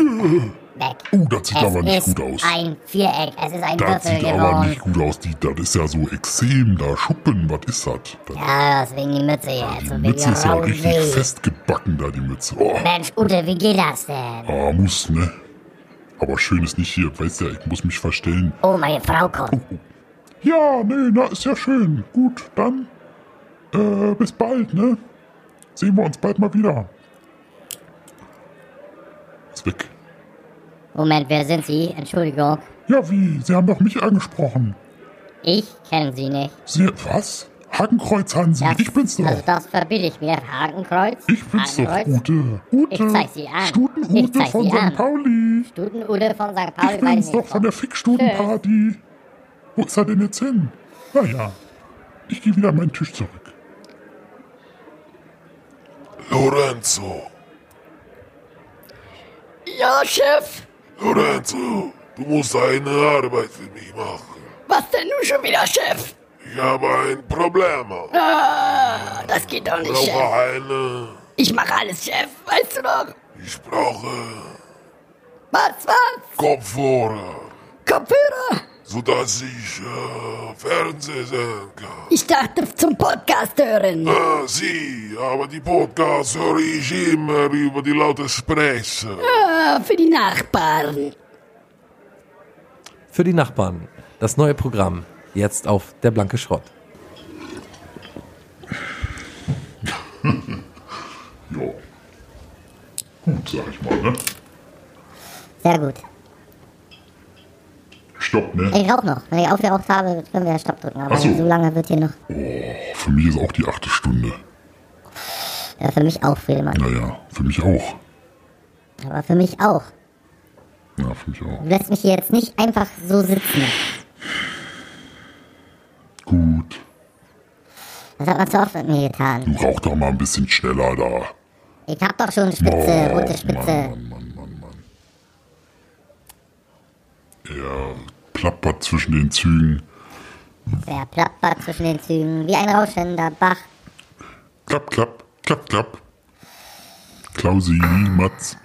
[SPEAKER 4] Weg.
[SPEAKER 3] Uh, das sieht
[SPEAKER 4] es
[SPEAKER 3] aber nicht gut aus.
[SPEAKER 4] ein Viereck. Es ist ein
[SPEAKER 3] Das
[SPEAKER 4] Würfel
[SPEAKER 3] sieht aber
[SPEAKER 4] geworden.
[SPEAKER 3] nicht gut aus. Die, das ist ja so Exem da, Schuppen, was ist das? das
[SPEAKER 4] Ja, deswegen die Mütze jetzt.
[SPEAKER 3] die
[SPEAKER 4] und
[SPEAKER 3] Mütze
[SPEAKER 4] wegen
[SPEAKER 3] ist ja richtig festgebacken da, die Mütze. Oh,
[SPEAKER 4] Mensch, Ute, wie geht das denn?
[SPEAKER 3] ah, muss, ne? Aber schön ist nicht hier. Weißt ja, ich muss mich verstellen.
[SPEAKER 4] Oh, meine Frau kommt.
[SPEAKER 3] Ja, nee, na, ist ja schön. Gut, dann äh, bis bald, ne? Sehen wir uns bald mal wieder. Ist weg.
[SPEAKER 4] Moment, wer sind Sie? Entschuldigung.
[SPEAKER 3] Ja, wie? Sie haben doch mich angesprochen.
[SPEAKER 4] Ich kenne Sie nicht.
[SPEAKER 3] Sie, was? Hakenkreuz Hansi,
[SPEAKER 4] Das,
[SPEAKER 3] ich bin's doch.
[SPEAKER 4] Also das verbiete ich mir. Hakenkreuz?
[SPEAKER 3] ich bin's doch,
[SPEAKER 4] Hakenkreuz?
[SPEAKER 3] Ute. Ute.
[SPEAKER 4] Ich zeig sie an. Ich
[SPEAKER 3] Stuten-Ute
[SPEAKER 4] zeig
[SPEAKER 3] von
[SPEAKER 4] sie
[SPEAKER 3] St.
[SPEAKER 4] an.
[SPEAKER 3] Pauli.
[SPEAKER 4] Stuten-Ude von St.
[SPEAKER 3] Ich
[SPEAKER 4] Pauli, weiß
[SPEAKER 3] bin's
[SPEAKER 4] ich
[SPEAKER 3] doch von der Fickstutenparty. Wo ist er denn jetzt hin? Naja, ich gehe wieder an meinen Tisch zurück.
[SPEAKER 5] Lorenzo,
[SPEAKER 6] Ja, Chef.
[SPEAKER 5] Lorenzo, du musst eine Arbeit für mich machen.
[SPEAKER 6] Was denn nun schon wieder, Chef?
[SPEAKER 5] Ich habe ein Problem.
[SPEAKER 6] Ah, das geht doch
[SPEAKER 5] Ich
[SPEAKER 6] nicht, Chef.
[SPEAKER 5] brauche eine.
[SPEAKER 6] Ich mache alles, Chef. Weißt du doch.
[SPEAKER 5] Ich brauche
[SPEAKER 6] Was, was?
[SPEAKER 5] Kopfhörer,
[SPEAKER 6] Kopfhörer?
[SPEAKER 5] sodass ich äh, Fernsehen sehen kann.
[SPEAKER 6] Ich dachte zum Podcast hören.
[SPEAKER 5] Ah, Sie, aber die Podcasts höre ich immer über die Lautsprecher.
[SPEAKER 6] Ah, für die Nachbarn.
[SPEAKER 1] Für die Nachbarn. Das neue Programm. Jetzt auf der blanke Schrott.
[SPEAKER 3] Ja. Gut, sag ich mal, ne?
[SPEAKER 4] Sehr gut.
[SPEAKER 3] Stopp, ne?
[SPEAKER 4] Ich rauch noch. Wenn ich aufgeraucht habe, können wir Stopp drücken. Aber
[SPEAKER 3] so.
[SPEAKER 4] so lange wird hier noch.
[SPEAKER 3] Für mich ist auch die achte Stunde.
[SPEAKER 4] Ja, für mich auch, Friedemann.
[SPEAKER 3] Naja, für mich auch.
[SPEAKER 4] Aber für mich auch.
[SPEAKER 3] Ja, für mich auch.
[SPEAKER 4] Du lässt mich hier jetzt nicht einfach so sitzen.
[SPEAKER 3] Gut.
[SPEAKER 4] Das hat man zu oft mit mir getan.
[SPEAKER 3] Du rauch doch mal ein bisschen schneller da.
[SPEAKER 4] Ich hab doch schon Spitze,
[SPEAKER 3] Oh,
[SPEAKER 4] rote Spitze.
[SPEAKER 3] Mann, Mann, Mann, Mann. Er plappert zwischen den Zügen.
[SPEAKER 4] Der plappert zwischen den Zügen wie ein rauschender Bach.
[SPEAKER 3] Klapp, klapp, klapp, klapp. Klausi, Matz.